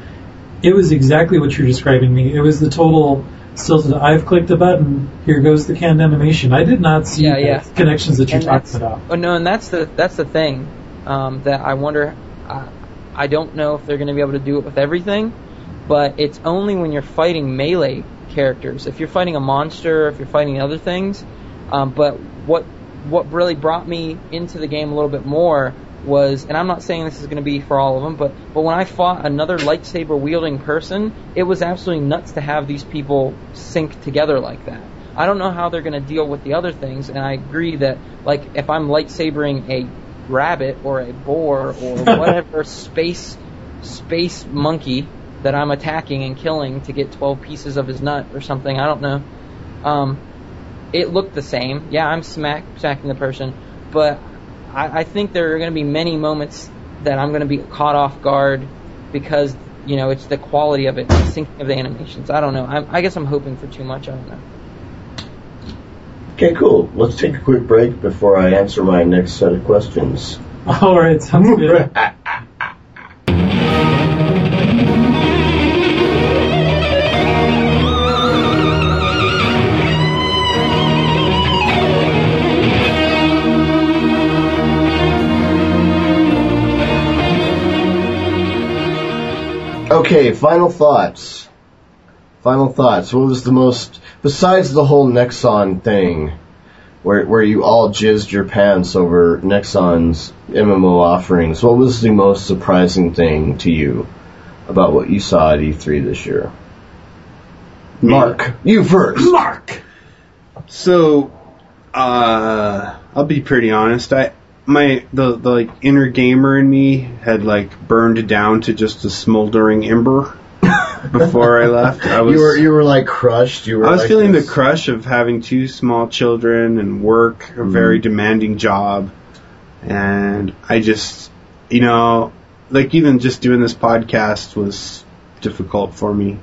it was exactly what you're describing me. It was the total still. to- I've clicked a button. Here goes the canned animation. I did not see Yeah, the yeah. connections that you're And talking about. Oh no, and that's the that's the thing um, that I wonder. I, I don't know if they're going to be able to do it with everything, but it's only when you're fighting melee characters. If you're fighting a monster, if you're fighting other things. Um, but what what really brought me into the game a little bit more was, and I'm not saying this is going to be for all of them, but but when I fought another lightsaber wielding person, it was absolutely nuts to have these people sync together like that. I don't know how they're going to deal with the other things, and I agree that like if I'm lightsabering a rabbit or a boar or whatever space space monkey that I'm attacking and killing to get 12 pieces of his nut or something, I don't know. Um, it looked the same. Yeah, I'm smack smacking the person, but I, I think there are going to be many moments that I'm going to be caught off guard because you know it's the quality of it, the syncing of the animations. I don't know. I'm, I guess I'm hoping for too much. I don't know. Okay, cool. Let's take a quick break before I answer my next set of questions. All right, sounds good. Okay, final thoughts. Final thoughts. What was the most, besides the whole Nexon thing, where where you all jizzed your pants over Nexon's MMO offerings, what was the most surprising thing to you about what you saw at E3 this year? Mark, you first. Mark. So, uh, I'll be pretty honest. I my the the like inner gamer in me had like burned down to just a smoldering ember before I left. I was you were you were like crushed. You were. I was like feeling this- the crush of having two small children and work a very mm-hmm. demanding job, and I just you know like even just doing this podcast was difficult for me.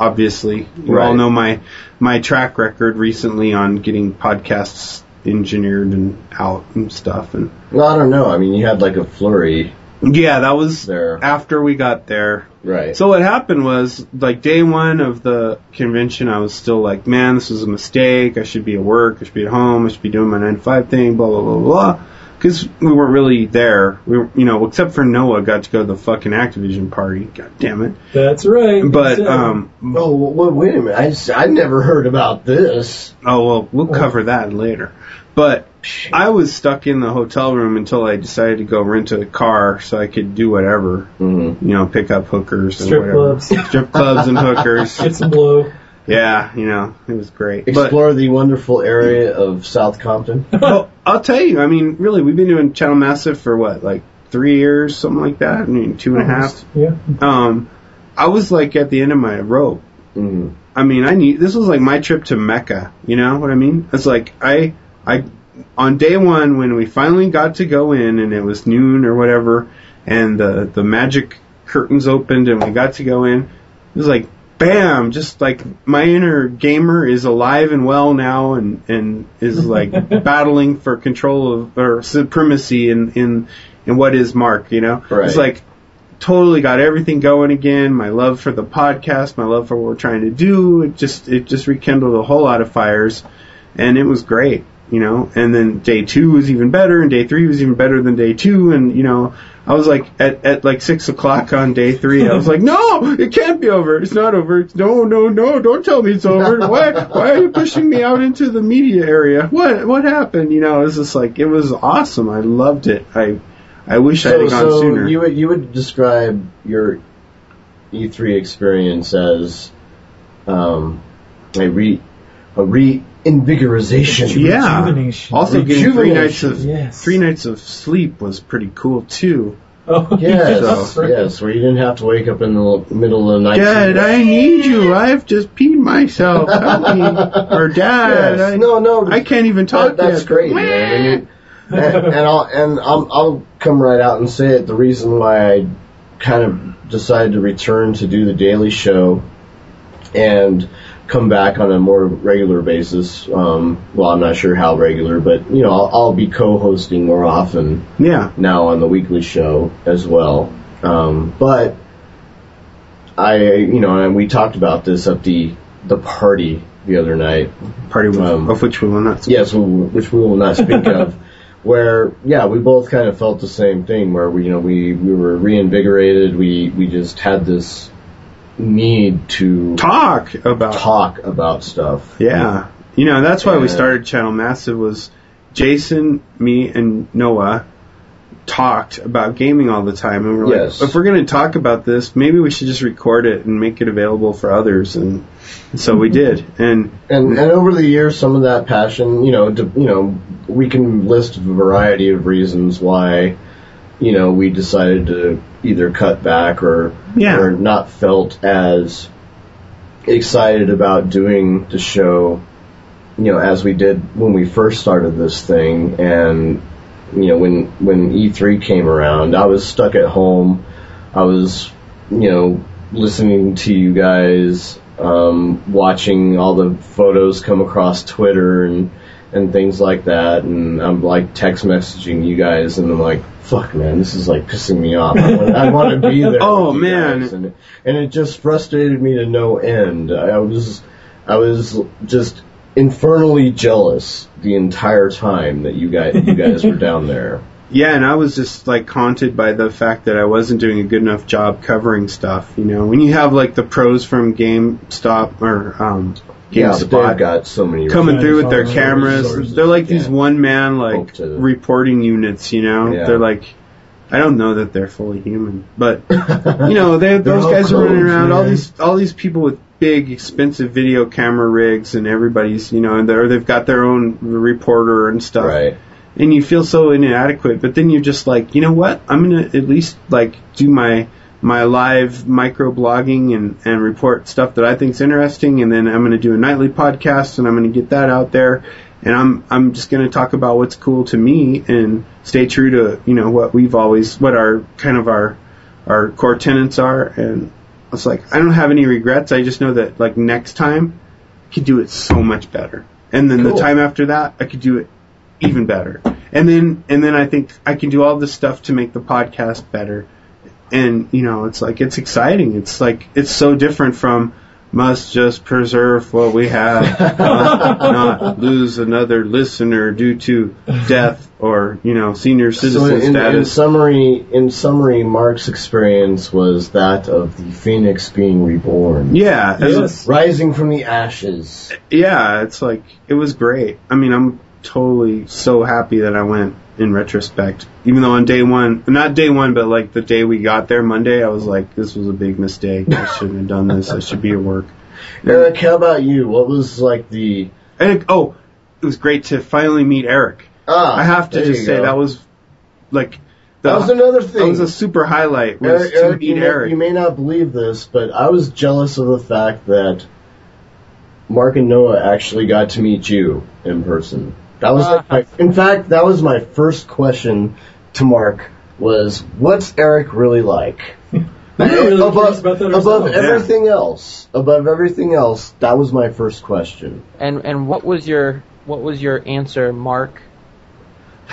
Obviously, you all know my my track record recently on getting podcasts engineered and out and stuff, and Well, I don't know. I mean, you had like a flurry yeah, that was there, after we got there. right? So what happened was, like day one of the convention, I was still like, man, this was a mistake. I should be at work. I should be at home. I should be doing my nine to five thing. Blah blah blah blah. Because we weren't really there. We were, you know, except for Noah, got to go to the fucking Activision party. God damn it. That's right. But That's um, Oh, well, wait a minute. I just, I'd never heard about this. oh well, we'll cover that later. But I was stuck in the hotel room until I decided to go rent a car so I could do whatever. Mm-hmm. You know, pick up hookers and strip whatever. clubs, strip clubs and hookers. get some blow. Yeah, you know, it was great. But Explore the wonderful area of South Compton. well, I'll tell you, I mean, really, we've been doing Channel Massive for what, like three years, something like that. I mean, two and a half. Yeah. Um, I was like at the end of my rope. Mm. I mean, I need this was like my trip to Mecca. You know what I mean? It's like I, I, on day one when we finally got to go in and it was noon or whatever, and the the magic curtains opened and we got to go in. It was like bam, just like my inner gamer is alive and well now and and is like battling for control of or supremacy in in in what is Mark. You know, Right. it's like totally got everything going again. My love for the podcast, my love for what we're trying to do, it just it just rekindled a whole lot of fires, and it was great, you know. And then day two was even better, and day three was even better than day two, and you know. I was like at, at like six o'clock on day three. I was like, no, it can't be over. It's not over. It's, no, no, no. Don't tell me it's over. Why, why are you pushing me out into the media area? What, what happened? You know, it was just like it was awesome. I loved it. I, I wish I had gone so sooner. you would you would describe your E3 experience as um, a re a reinvigorization. Yeah. Rejuvenation. Also, getting three nights of Yes. three nights of sleep was pretty cool too. Oh, Yes, So- yes, where you didn't have to wake up in the middle of the night. Dad, I need you. I've just peed myself. Help me. Or Dad, Yes. I, no, no, I can't even talk that, that's yet. great, man. And you, and, and I'll and I'll, I'll come right out and say it. The reason why I kind of decided to return to do the daily show and come back on a more regular basis. Um, well, I'm not sure how regular, but you know, I'll, I'll be co-hosting more often Yeah. now on the weekly show as well. Um, but I, you know, and we talked about this at the the party the other night. Party with, Um, of which we will not. Yes, we- which we will not speak of. Where yeah, we both kind of felt the same thing. Where we you know we we were reinvigorated. We we just had this need to Talk about. talk about stuff. Yeah. You know, that's why we started Channel Massive was Jason, me, and Noah talked about gaming all the time. And we're Yes. like, if we're going to talk about this, maybe we should just record it and make it available for others. And, and so we mm-hmm. did. And And and over the years, some of that passion, you know, you know, we can list a variety of reasons why, you know, we decided to either cut back or Yeah. or not felt as excited about doing the show, you know, as we did when we first started this thing. And you know, when when E3 came around, I was stuck at home. I was, you know, listening to you guys, um, watching all the photos come across Twitter and and things like that, and I'm like text messaging you guys, and I'm like, "Fuck, man, this is like pissing me off. I want, to be there." Oh, man. and and it just frustrated me to no end. I was I was just infernally jealous the entire time that you guys you guys were down there. yeah, and I was just like haunted by the fact that I wasn't doing a good enough job covering stuff. You know, when you have like the pros from GameStop or um, Yeah, but GameSpot they've got so many coming through with their cameras. Resources, They're like these one man like to- reporting units, you know. Yeah. They're like I don't know that they're fully human, but you know, they those all guys are running clones, around all these all these people with big expensive video camera rigs and everybody's, you know, and they're they've got their own reporter and stuff. right. And you feel so inadequate, but then you're just like, you know what? I'm going to at least like do my my live micro blogging and, and report stuff that I think's interesting, and then I'm going to do a nightly podcast, and I'm going to get that out there, and I'm I'm just going to talk about what's cool to me and stay true to you know what we've always what our kind of our our core tenants are, and it's like I don't have any regrets. I just know that like next time I could do it so much better, and then Cool. the time after that I could do it even better, and then and then I think I can do all this stuff to make the podcast better and you know it's like it's exciting. It's like it's so different from must just preserve what we have. Must not lose another listener due to death or you know senior So citizen in, in status. summary, in summary, Mark's experience was that of the phoenix being reborn, yeah Yes. rising from the ashes. yeah it's like it was great. I mean i'm totally so happy that i went in retrospect even though on day one not day one but like the day we got there monday i was like this was a big mistake i shouldn't have done this i should be at work Eric, how about you? What was like the And oh, it was great to finally meet Eric. ah? I have to just say go. that was like the, that was another thing. that was a super highlight was Eric, to Eric, meet you, may, Eric. you may not believe this, but I was jealous of the fact that Mark and Noah actually got to meet you in person. That was like my, in fact, that was my first question to Mark was, "What's Eric really like?" Really above about that above ourselves. everything else, above everything else, that was my first question. And and what was your what was your answer, Mark?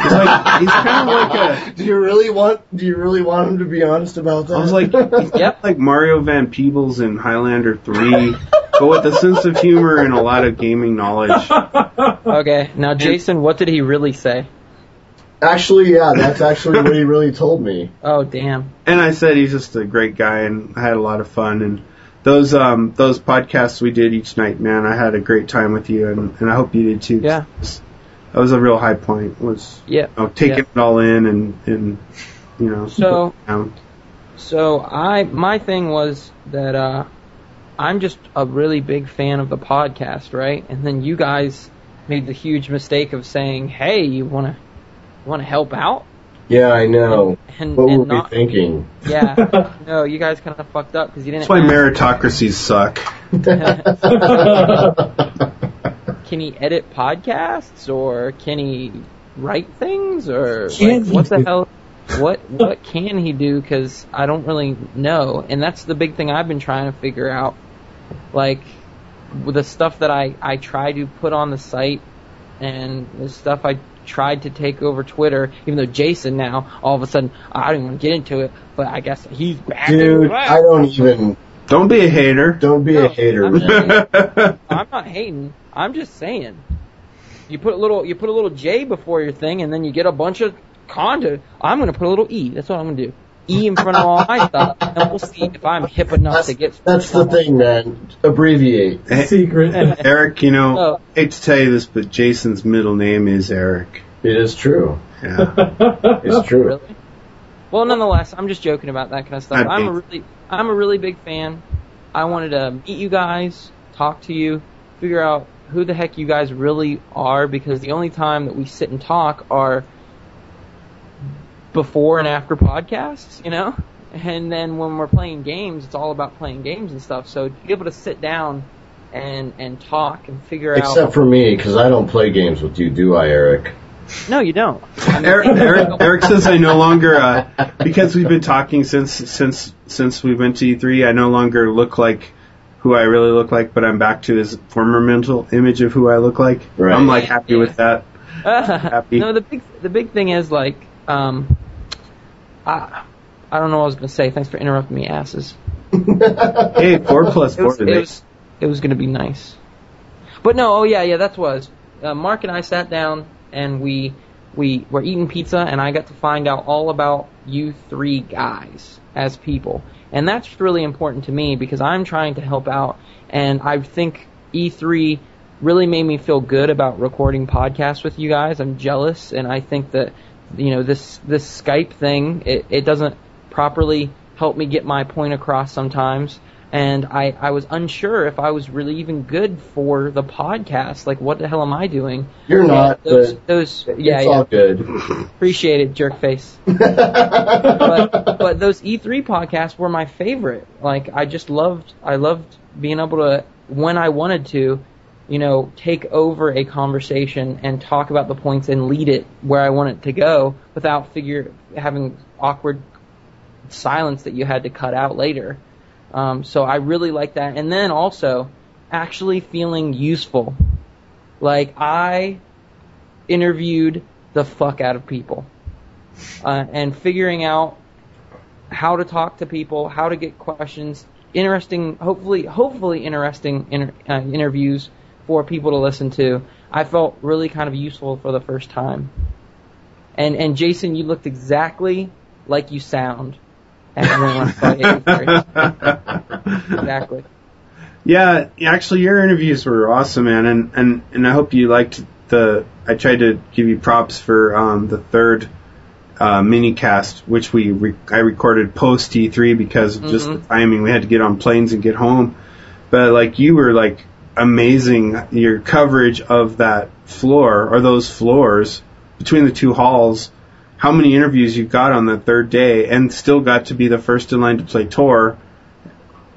He's like he's kind of like a. Do you really want? Do you really want him to be honest about that? I was like, he's Yep. like Mario Van Peebles in Highlander 3, but with a sense of humor and a lot of gaming knowledge. Okay, now Jason, what did he really say? actually, yeah, that's actually what he really told me. Oh damn. And I said he's just a great guy and I had a lot of fun and those um those podcasts we did each night, man, I had a great time with you and, and I hope you did too. Yeah. That was a real high point. Was Yeah. you know, taking Yeah. it all in and and you know So- So I my thing was that uh I'm just a really big fan of the podcast, right? And then you guys made the huge mistake of saying, "Hey, you want to want to help out?" Yeah, I know. And What and were not we thinking? yeah. No, you guys kind of fucked up because you didn't That's why meritocracies suck. Can he edit podcasts or can he write things or like, what the hell? What what can he do? Because I don't really know, and that's the big thing I've been trying to figure out. Like the stuff that I I try to put on the site, and the stuff I tried to take over Twitter. Even though Jason now all of a sudden I don't even want to get into it, but I guess he's back. Dude. I don't even. Don't be a hater. Don't be No, a hater, I'm man. I'm not hating. I'm just saying. You put a little, you put a little J before your thing, and then you get a bunch of content. I'm gonna put a little E. That's what I'm gonna do. E in front of all my stuff, and we'll see if I'm hip enough That's, to get. that's the thing, man. Abbreviate. Secret. Eric, you know, Oh. hate to tell you this, but Jason's middle name is Eric. It is true. Yeah. It's true. Really? Well, nonetheless, I'm just joking about that kind of stuff. I'm a really, I'm a really big fan. I wanted to meet you guys, talk to you, figure out who the heck you guys really are, because the only time that we sit and talk are before and after podcasts, you know? And then when we're playing games, it's all about playing games and stuff. So to be able to sit down and and talk and figure Except out. Except for me, because I don't play games with you, do I, Eric? No, you don't. I mean, Eric, Eric, Eric says I no longer, uh, because we've been talking since since since we went to E3. I no longer look like who I really look like, but I'm back to his former mental image of who I look like. Right. I'm like happy with that. Happy. no, the big the big thing is like um, I I don't know what I was gonna say. Thanks for interrupting me, asses. Hey, four plus It four was it today. was, it was gonna be nice, but no. Oh yeah, yeah, that was. Uh, Mark and I sat down and we we were eating pizza, and I got to find out all about you three guys as people, and that's really important to me because I'm trying to help out, and I think E3 really made me feel good about recording podcasts with you guys. I'm jealous, and I think that you know this this Skype thing it, it doesn't properly help me get my point across sometimes. And I, I was unsure if I was really even good for the podcast. Like, what the hell am I doing? You're not, those, those, yeah, it's yeah. all good. Appreciate it, jerk face. but but those E3 podcasts were my favorite. Like I just loved I loved being able to when I wanted to, you know, take over a conversation and talk about the points and lead it where I want it to go without figure having awkward silence that you had to cut out later. Um, so I really like that. And then also actually feeling useful. Like I interviewed the fuck out of people uh, and figuring out how to talk to people, how to get questions, interesting, hopefully, hopefully interesting inter- uh, interviews for people to listen to. I felt really kind of useful for the first time. And and Jason, you looked exactly like you sound. And when I saw you. exactly. Yeah, actually, your interviews were awesome, man, and and and I hope you liked the. I tried to give you props for um, the third uh, mini cast, which we re- I recorded post E3 because of just the timing. We had to get on planes and get home, but like you were like amazing. Your coverage of that floor or those floors between the two halls. How many interviews you got on the third day, and still got to be the first in line to play Tor.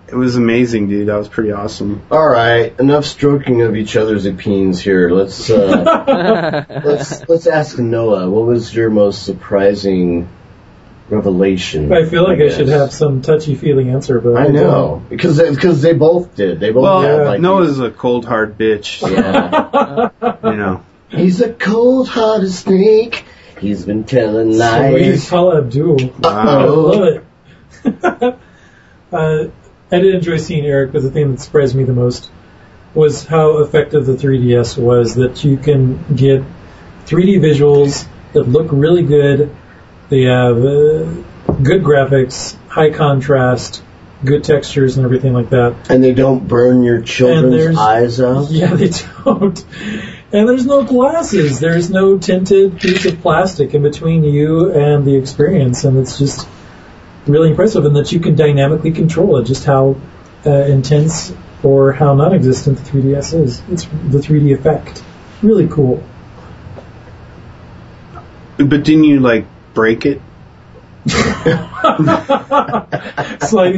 It was amazing, dude. That was pretty awesome. All right, enough stroking of each other's opinions here. Let's uh, let's let's ask Noah. What was your most surprising revelation? I feel like I, should have some touchy feely answer, but I know because they, because they both did. They both Well, had like Noah's a cold hard bitch. yeah. You know. He's a cold-hearted snake. He's been telling lies. Sweet. Paula Abdul. I love it. uh, I did enjoy seeing Eric, but the thing that surprised me the most was how effective the 3DS was. That you can get 3D visuals that look really good. They have uh, good graphics, high contrast, good textures, and everything like that. And they don't burn your children's eyes out. Yeah, they don't. And there's no glasses. There's no tinted piece of plastic in between you and the experience, and it's just really impressive. And that you can dynamically control it, just how uh, intense or how non-existent the 3DS is. It's the 3D effect. Really cool. But didn't you like break it? Sliding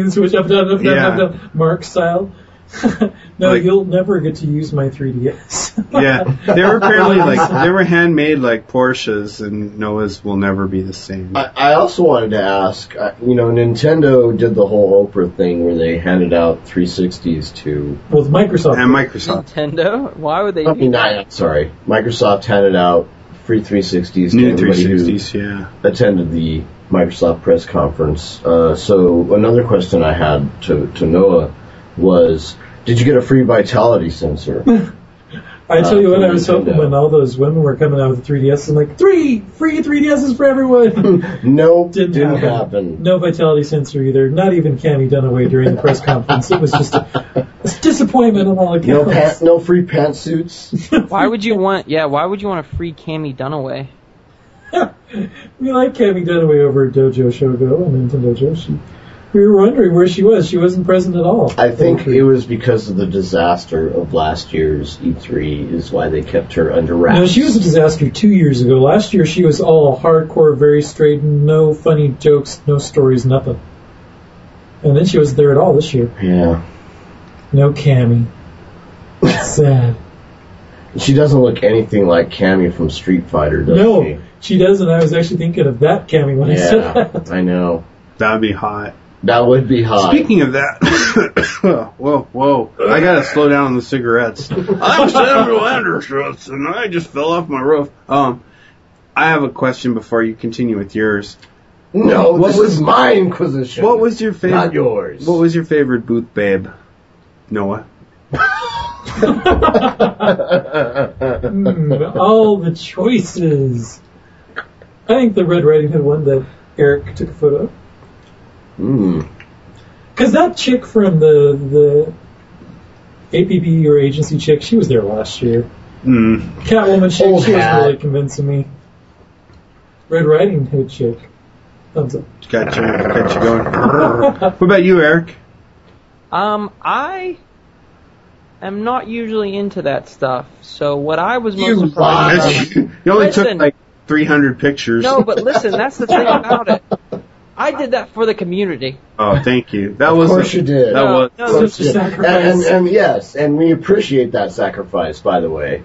the switch up, down, up, down, Yeah. up, down, Mark style. no, Like- you'll never get to use my 3DS. Yeah, they were apparently like they were handmade like Porsches, and Noah's will never be the same. I, I also wanted to ask, uh, you know, Nintendo did the whole Oprah thing where they handed out 360s to. Well, with Microsoft. And Microsoft, Nintendo? Why would they I mean, that? I, sorry, Microsoft handed out free 360s to new everybody who 360s, yeah. attended the Microsoft press conference. Uh, so another question I had to, to Noah was, did you get a free vitality sensor? I tell you Uh, what, I was hoping when all those women were coming out with the 3DS, I'm like, three free 3DSs for everyone. nope, Didn't, didn't, happen. happen. No vitality sensor either. Not even Cammie Dunaway during the press conference. It was just a, a disappointment on all No accounts. pant, no free pantsuits. Why would you want? Yeah, why would you want a free Cammie Dunaway? we like Cammie Dunaway over at Dojo Shogo and Nintendo Joshi. We were wondering where she was. She wasn't present at all. I think it was because of the disaster of last year's E3 is why they kept her under wraps. No, she was a disaster two years ago. Last year she was all hardcore, very straight, no funny jokes, no stories, nothing. And then she wasn't there at all this year. Yeah. No Cammie. Sad. She doesn't look anything like Cammy from Street Fighter, does No, she? she doesn't. I was actually thinking of that Cammy when I said Yeah, that. I know. That'd be hot. That would be hot. Speaking of that, whoa, whoa, I gotta slow down on the cigarettes. I'm Samuel Anderson, and I just fell off my roof. Um, I have a question before you continue with yours. no, What this was- is my Inquisition. What was your favorite? Not yours. What was your favorite booth babe? Noah. Hmm, all the choices. I think the Red Riding Hood one that Eric took a photo of. Hmm. Because that chick from the the APP or agency chick, she was there last year. Mm. Catwoman chick, Old she wasn't really convincing me. Red Riding Hood chick. Thumbs up. Gotcha. Got you going. what about you, Eric? Um, I am not usually into that stuff. So what I was most You surprised lied. about. you only Listen. took like 300 pictures. No, but listen, that's the thing about it. I did that for the community. Oh, thank you. That Of was. course you did. That No, was. no, Of course a sacrifice. And, and yes, and we appreciate that sacrifice, by the way.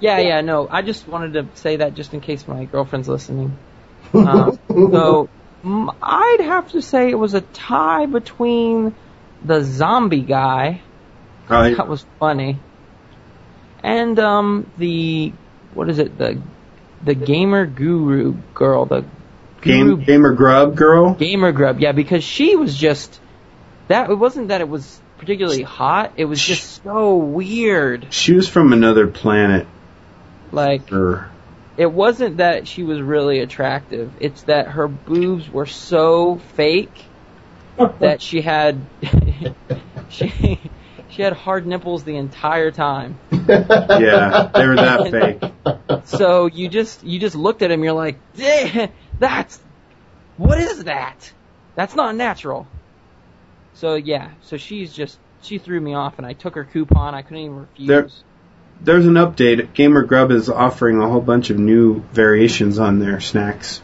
Yeah, yeah, no. I just wanted to say that just in case my girlfriend's listening. Um, so I'd have to say it was a tie between the zombie guy. Right. That was funny. And um the what is it the the gamer guru girl the guru Game gamer grub girl. gamer grub yeah because she was just that it wasn't that it was particularly hot it was just so weird She was from another planet. like Or it wasn't that she was really attractive it's that her boobs were so fake that she had she she had hard nipples the entire time yeah, they were that fake. so you just you just looked at him you're like "Eh, that's what is that that's not natural so yeah so she's just she threw me off and i took her coupon i couldn't even refuse There- There's an update. Gamer Grub is offering a whole bunch of new variations on their snacks.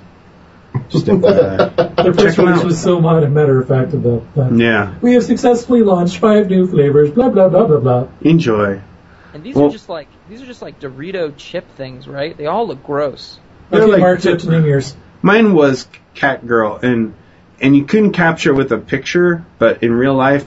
Just FYI. Uh, their Check first 'em release out. was so mod- matter of fact about that. yeah, We have successfully launched five new flavors, blah blah blah blah blah. enjoy. and these well- are just like these are just like dorito chip things right they all look gross They're Okay, like Mark, the- up to name yours. Mine was Cat Girl, and and you couldn't capture it with a picture, but in real life,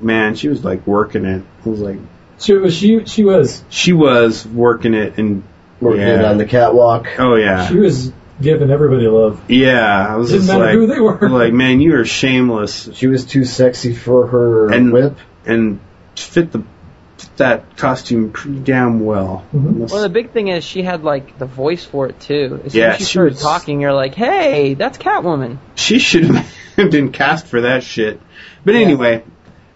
man, she was like working it. I was like, She was she she was she was working it, and Working yeah. it on the catwalk. oh yeah, she was giving everybody love. yeah. I was Didn't just matter like, who they were. like, man, you are shameless, She was too sexy for her And- whip. and fit the fit that costume pretty damn well. Mhm. well the big thing is she had like the voice for it too as soon Yeah, as she she started was- talking you're like hey that's catwoman She should have been cast for that shit. But Yeah. anyway,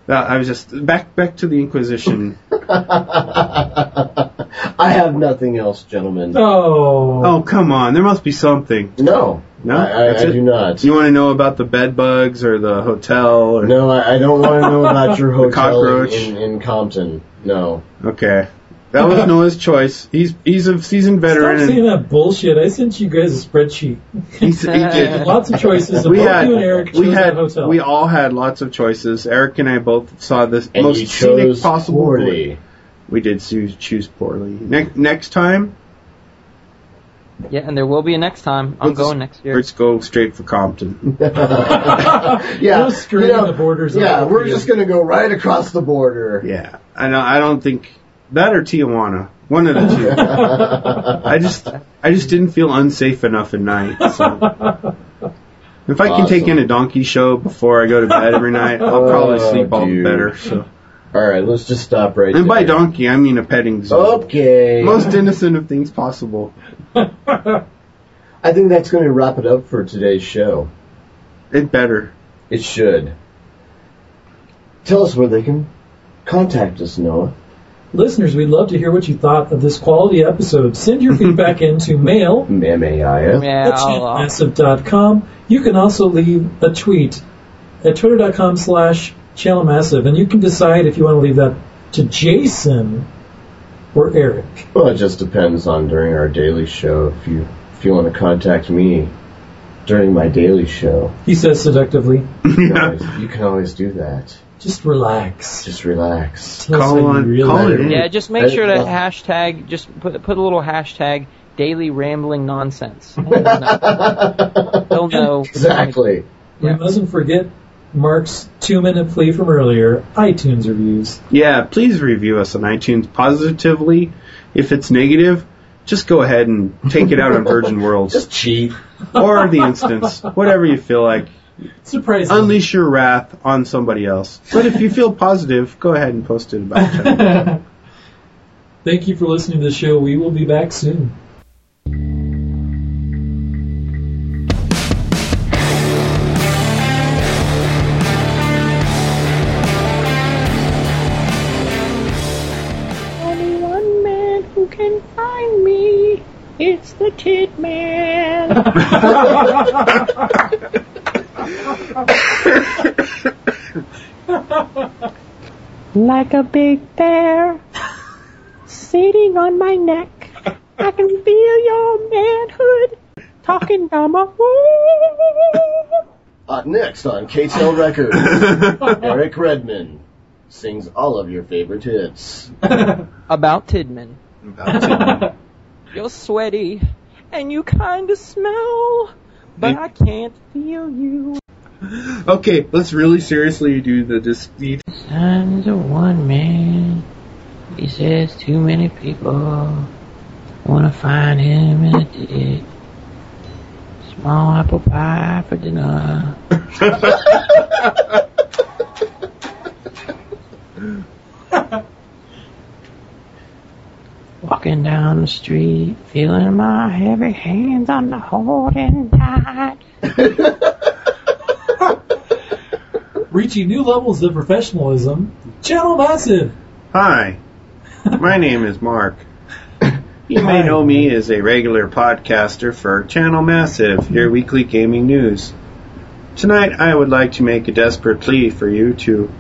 uh, I was just back back to the Inquisition. I have nothing else, gentlemen. Oh, oh come on, there must be something. No. No, I, I, I do not. You want to know about the bed bugs or the hotel? Or, No, I, I don't want to know about your The hotel cockroach. in, in Compton. No. Okay. That was Noah's choice. He's he's a seasoned veteran. Stop veteran. saying that bullshit. I sent you guys a spreadsheet. he, he did. Lots of choices. We had you and Eric we had hotel. we all had lots of choices. Eric and I both saw this And most you scenic chose possible. poorly. We did choose choose poorly. Ne- next time, Yeah, and there will be a next time. I'm Let's- going next year. let's go straight for Compton. yeah, No skirting you know, the borders. Yeah, of we're the- just gonna go right across the border. Yeah, I know. I don't think that or Tijuana. One of the two. I just I just didn't feel unsafe enough at night. So. If I can take in a donkey show before I go to bed every night, I'll probably Oh, sleep all the better. So. All right, let's just stop right there. And by donkey, I mean a petting zoo. Okay. Most innocent of things possible. I think that's going to wrap it up for today's show. It better. It should. Tell us where they can contact us, Noah. Listeners, we'd love to hear what you thought of this quality episode. Send your feedback into mail M-A-I-F. Yeah, at I'll, uh, You can also leave a tweet at twitter.com slash channelmassive, and you can decide if you want to leave that to Jason or Eric. Well, it just depends on during our daily show. If you if you want to contact me during my daily show, He says seductively, you can, always, you can always do that. just relax. Just relax. Tell Call how on- really call it feel. in. yeah, just make I- sure to well- hashtag, just put put a little hashtag daily rambling nonsense. And They'll know. They'll know. Exactly. We Yeah. mustn't forget Mark's two-minute plea from earlier, iTunes reviews. Yeah, please review us on iTunes positively. If it's negative, just go ahead and take it out on Virgin Worlds Just cheat. or the instance, whatever you feel like. Surprisingly. Unleash your wrath on somebody else. But if you feel positive, go ahead and post it about it. Thank you for listening to the show. We will be back soon. like a big bear sitting on my neck. I can feel your manhood talking down my Uh, next on K-tel Records, Eric Redman sings all of your favorite hits. About Tidman. About it. You're sweaty and you kinda smell, but I can't feel you. Okay, let's really seriously do the dis- the Son's a one man. He says too many people wanna find him in a ditch. Small apple pie for dinner. Walking down the street, feeling my heavy hands on the holding tight. Reaching new levels of professionalism, Channel Massive. Hi, my name is Mark. You may know me as a regular podcaster for Channel Massive, your weekly gaming news. Tonight, I would like to make a desperate plea for you to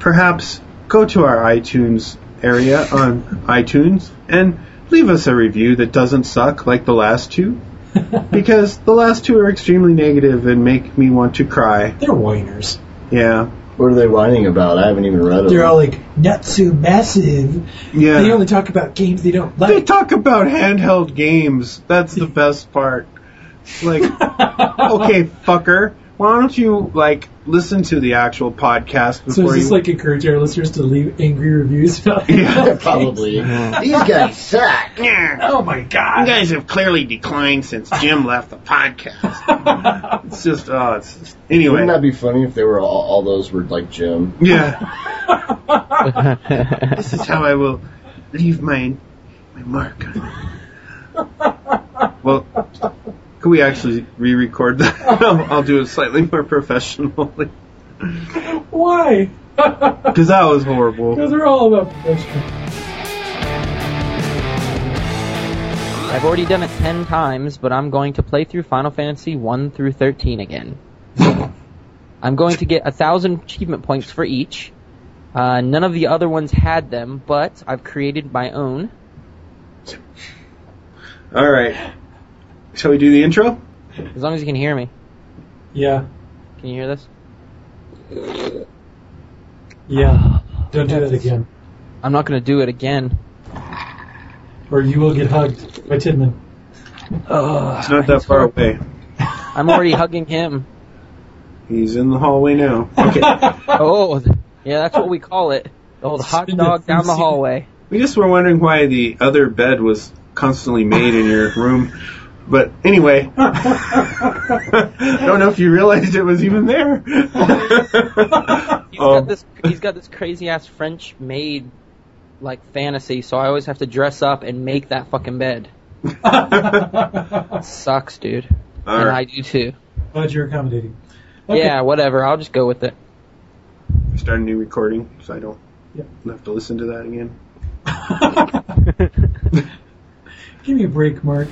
perhaps go to our iTunes area on iTunes and leave us a review that doesn't suck like the last two. Because the last two are extremely negative and make me want to cry. They're whiners. Yeah. What are they whining about? I haven't even read them. They're all like, not so massive. Yeah. They only talk about games they don't like. They talk about handheld games. That's the best part. Like, okay, fucker, why don't you like listen to the actual podcast so before is this you? like encourage our listeners to leave angry reviews about Yeah. Probably. These guys suck. Yeah. Oh my god. You guys have clearly declined since Jim left the podcast. It's just, oh, it's just, anyway. Wouldn't that be funny if they were all, all those were like Jim? yeah. this is how I will leave my my mark on it. Well, could we actually re-record that? I'll, I'll do it slightly more professionally Why? because that was horrible. Because they're all about professional. I've already done it 10 times, but I'm going to play through Final Fantasy 1 through 13 again. I'm going to get a thousand achievement points for each. Uh, none of the other ones had them, but I've created my own. All right. Shall we do the intro? As long as you can hear me. Yeah. Can you hear this? Yeah. Ah, Don't do that again. I'm not going to do it again. Or you will get hugged by Tidman. Ugh, It's not that far away. I'm already hugging him. He's in the hallway now. Okay. Oh, yeah, that's what we call it. The old hot dog down the hallway. we just were wondering why the other bed was constantly made in your room. But anyway, I don't know if you realized it was even there. He's got um, this. He's got this crazy ass French maid like fantasy, so I always have to dress up and make that fucking bed. Sucks, dude. All and right. I do too. Glad you're accommodating. Okay. Yeah, whatever. I'll just go with it. Start a new recording so I don't Yep. have to listen to that again. Give me a break, Mark.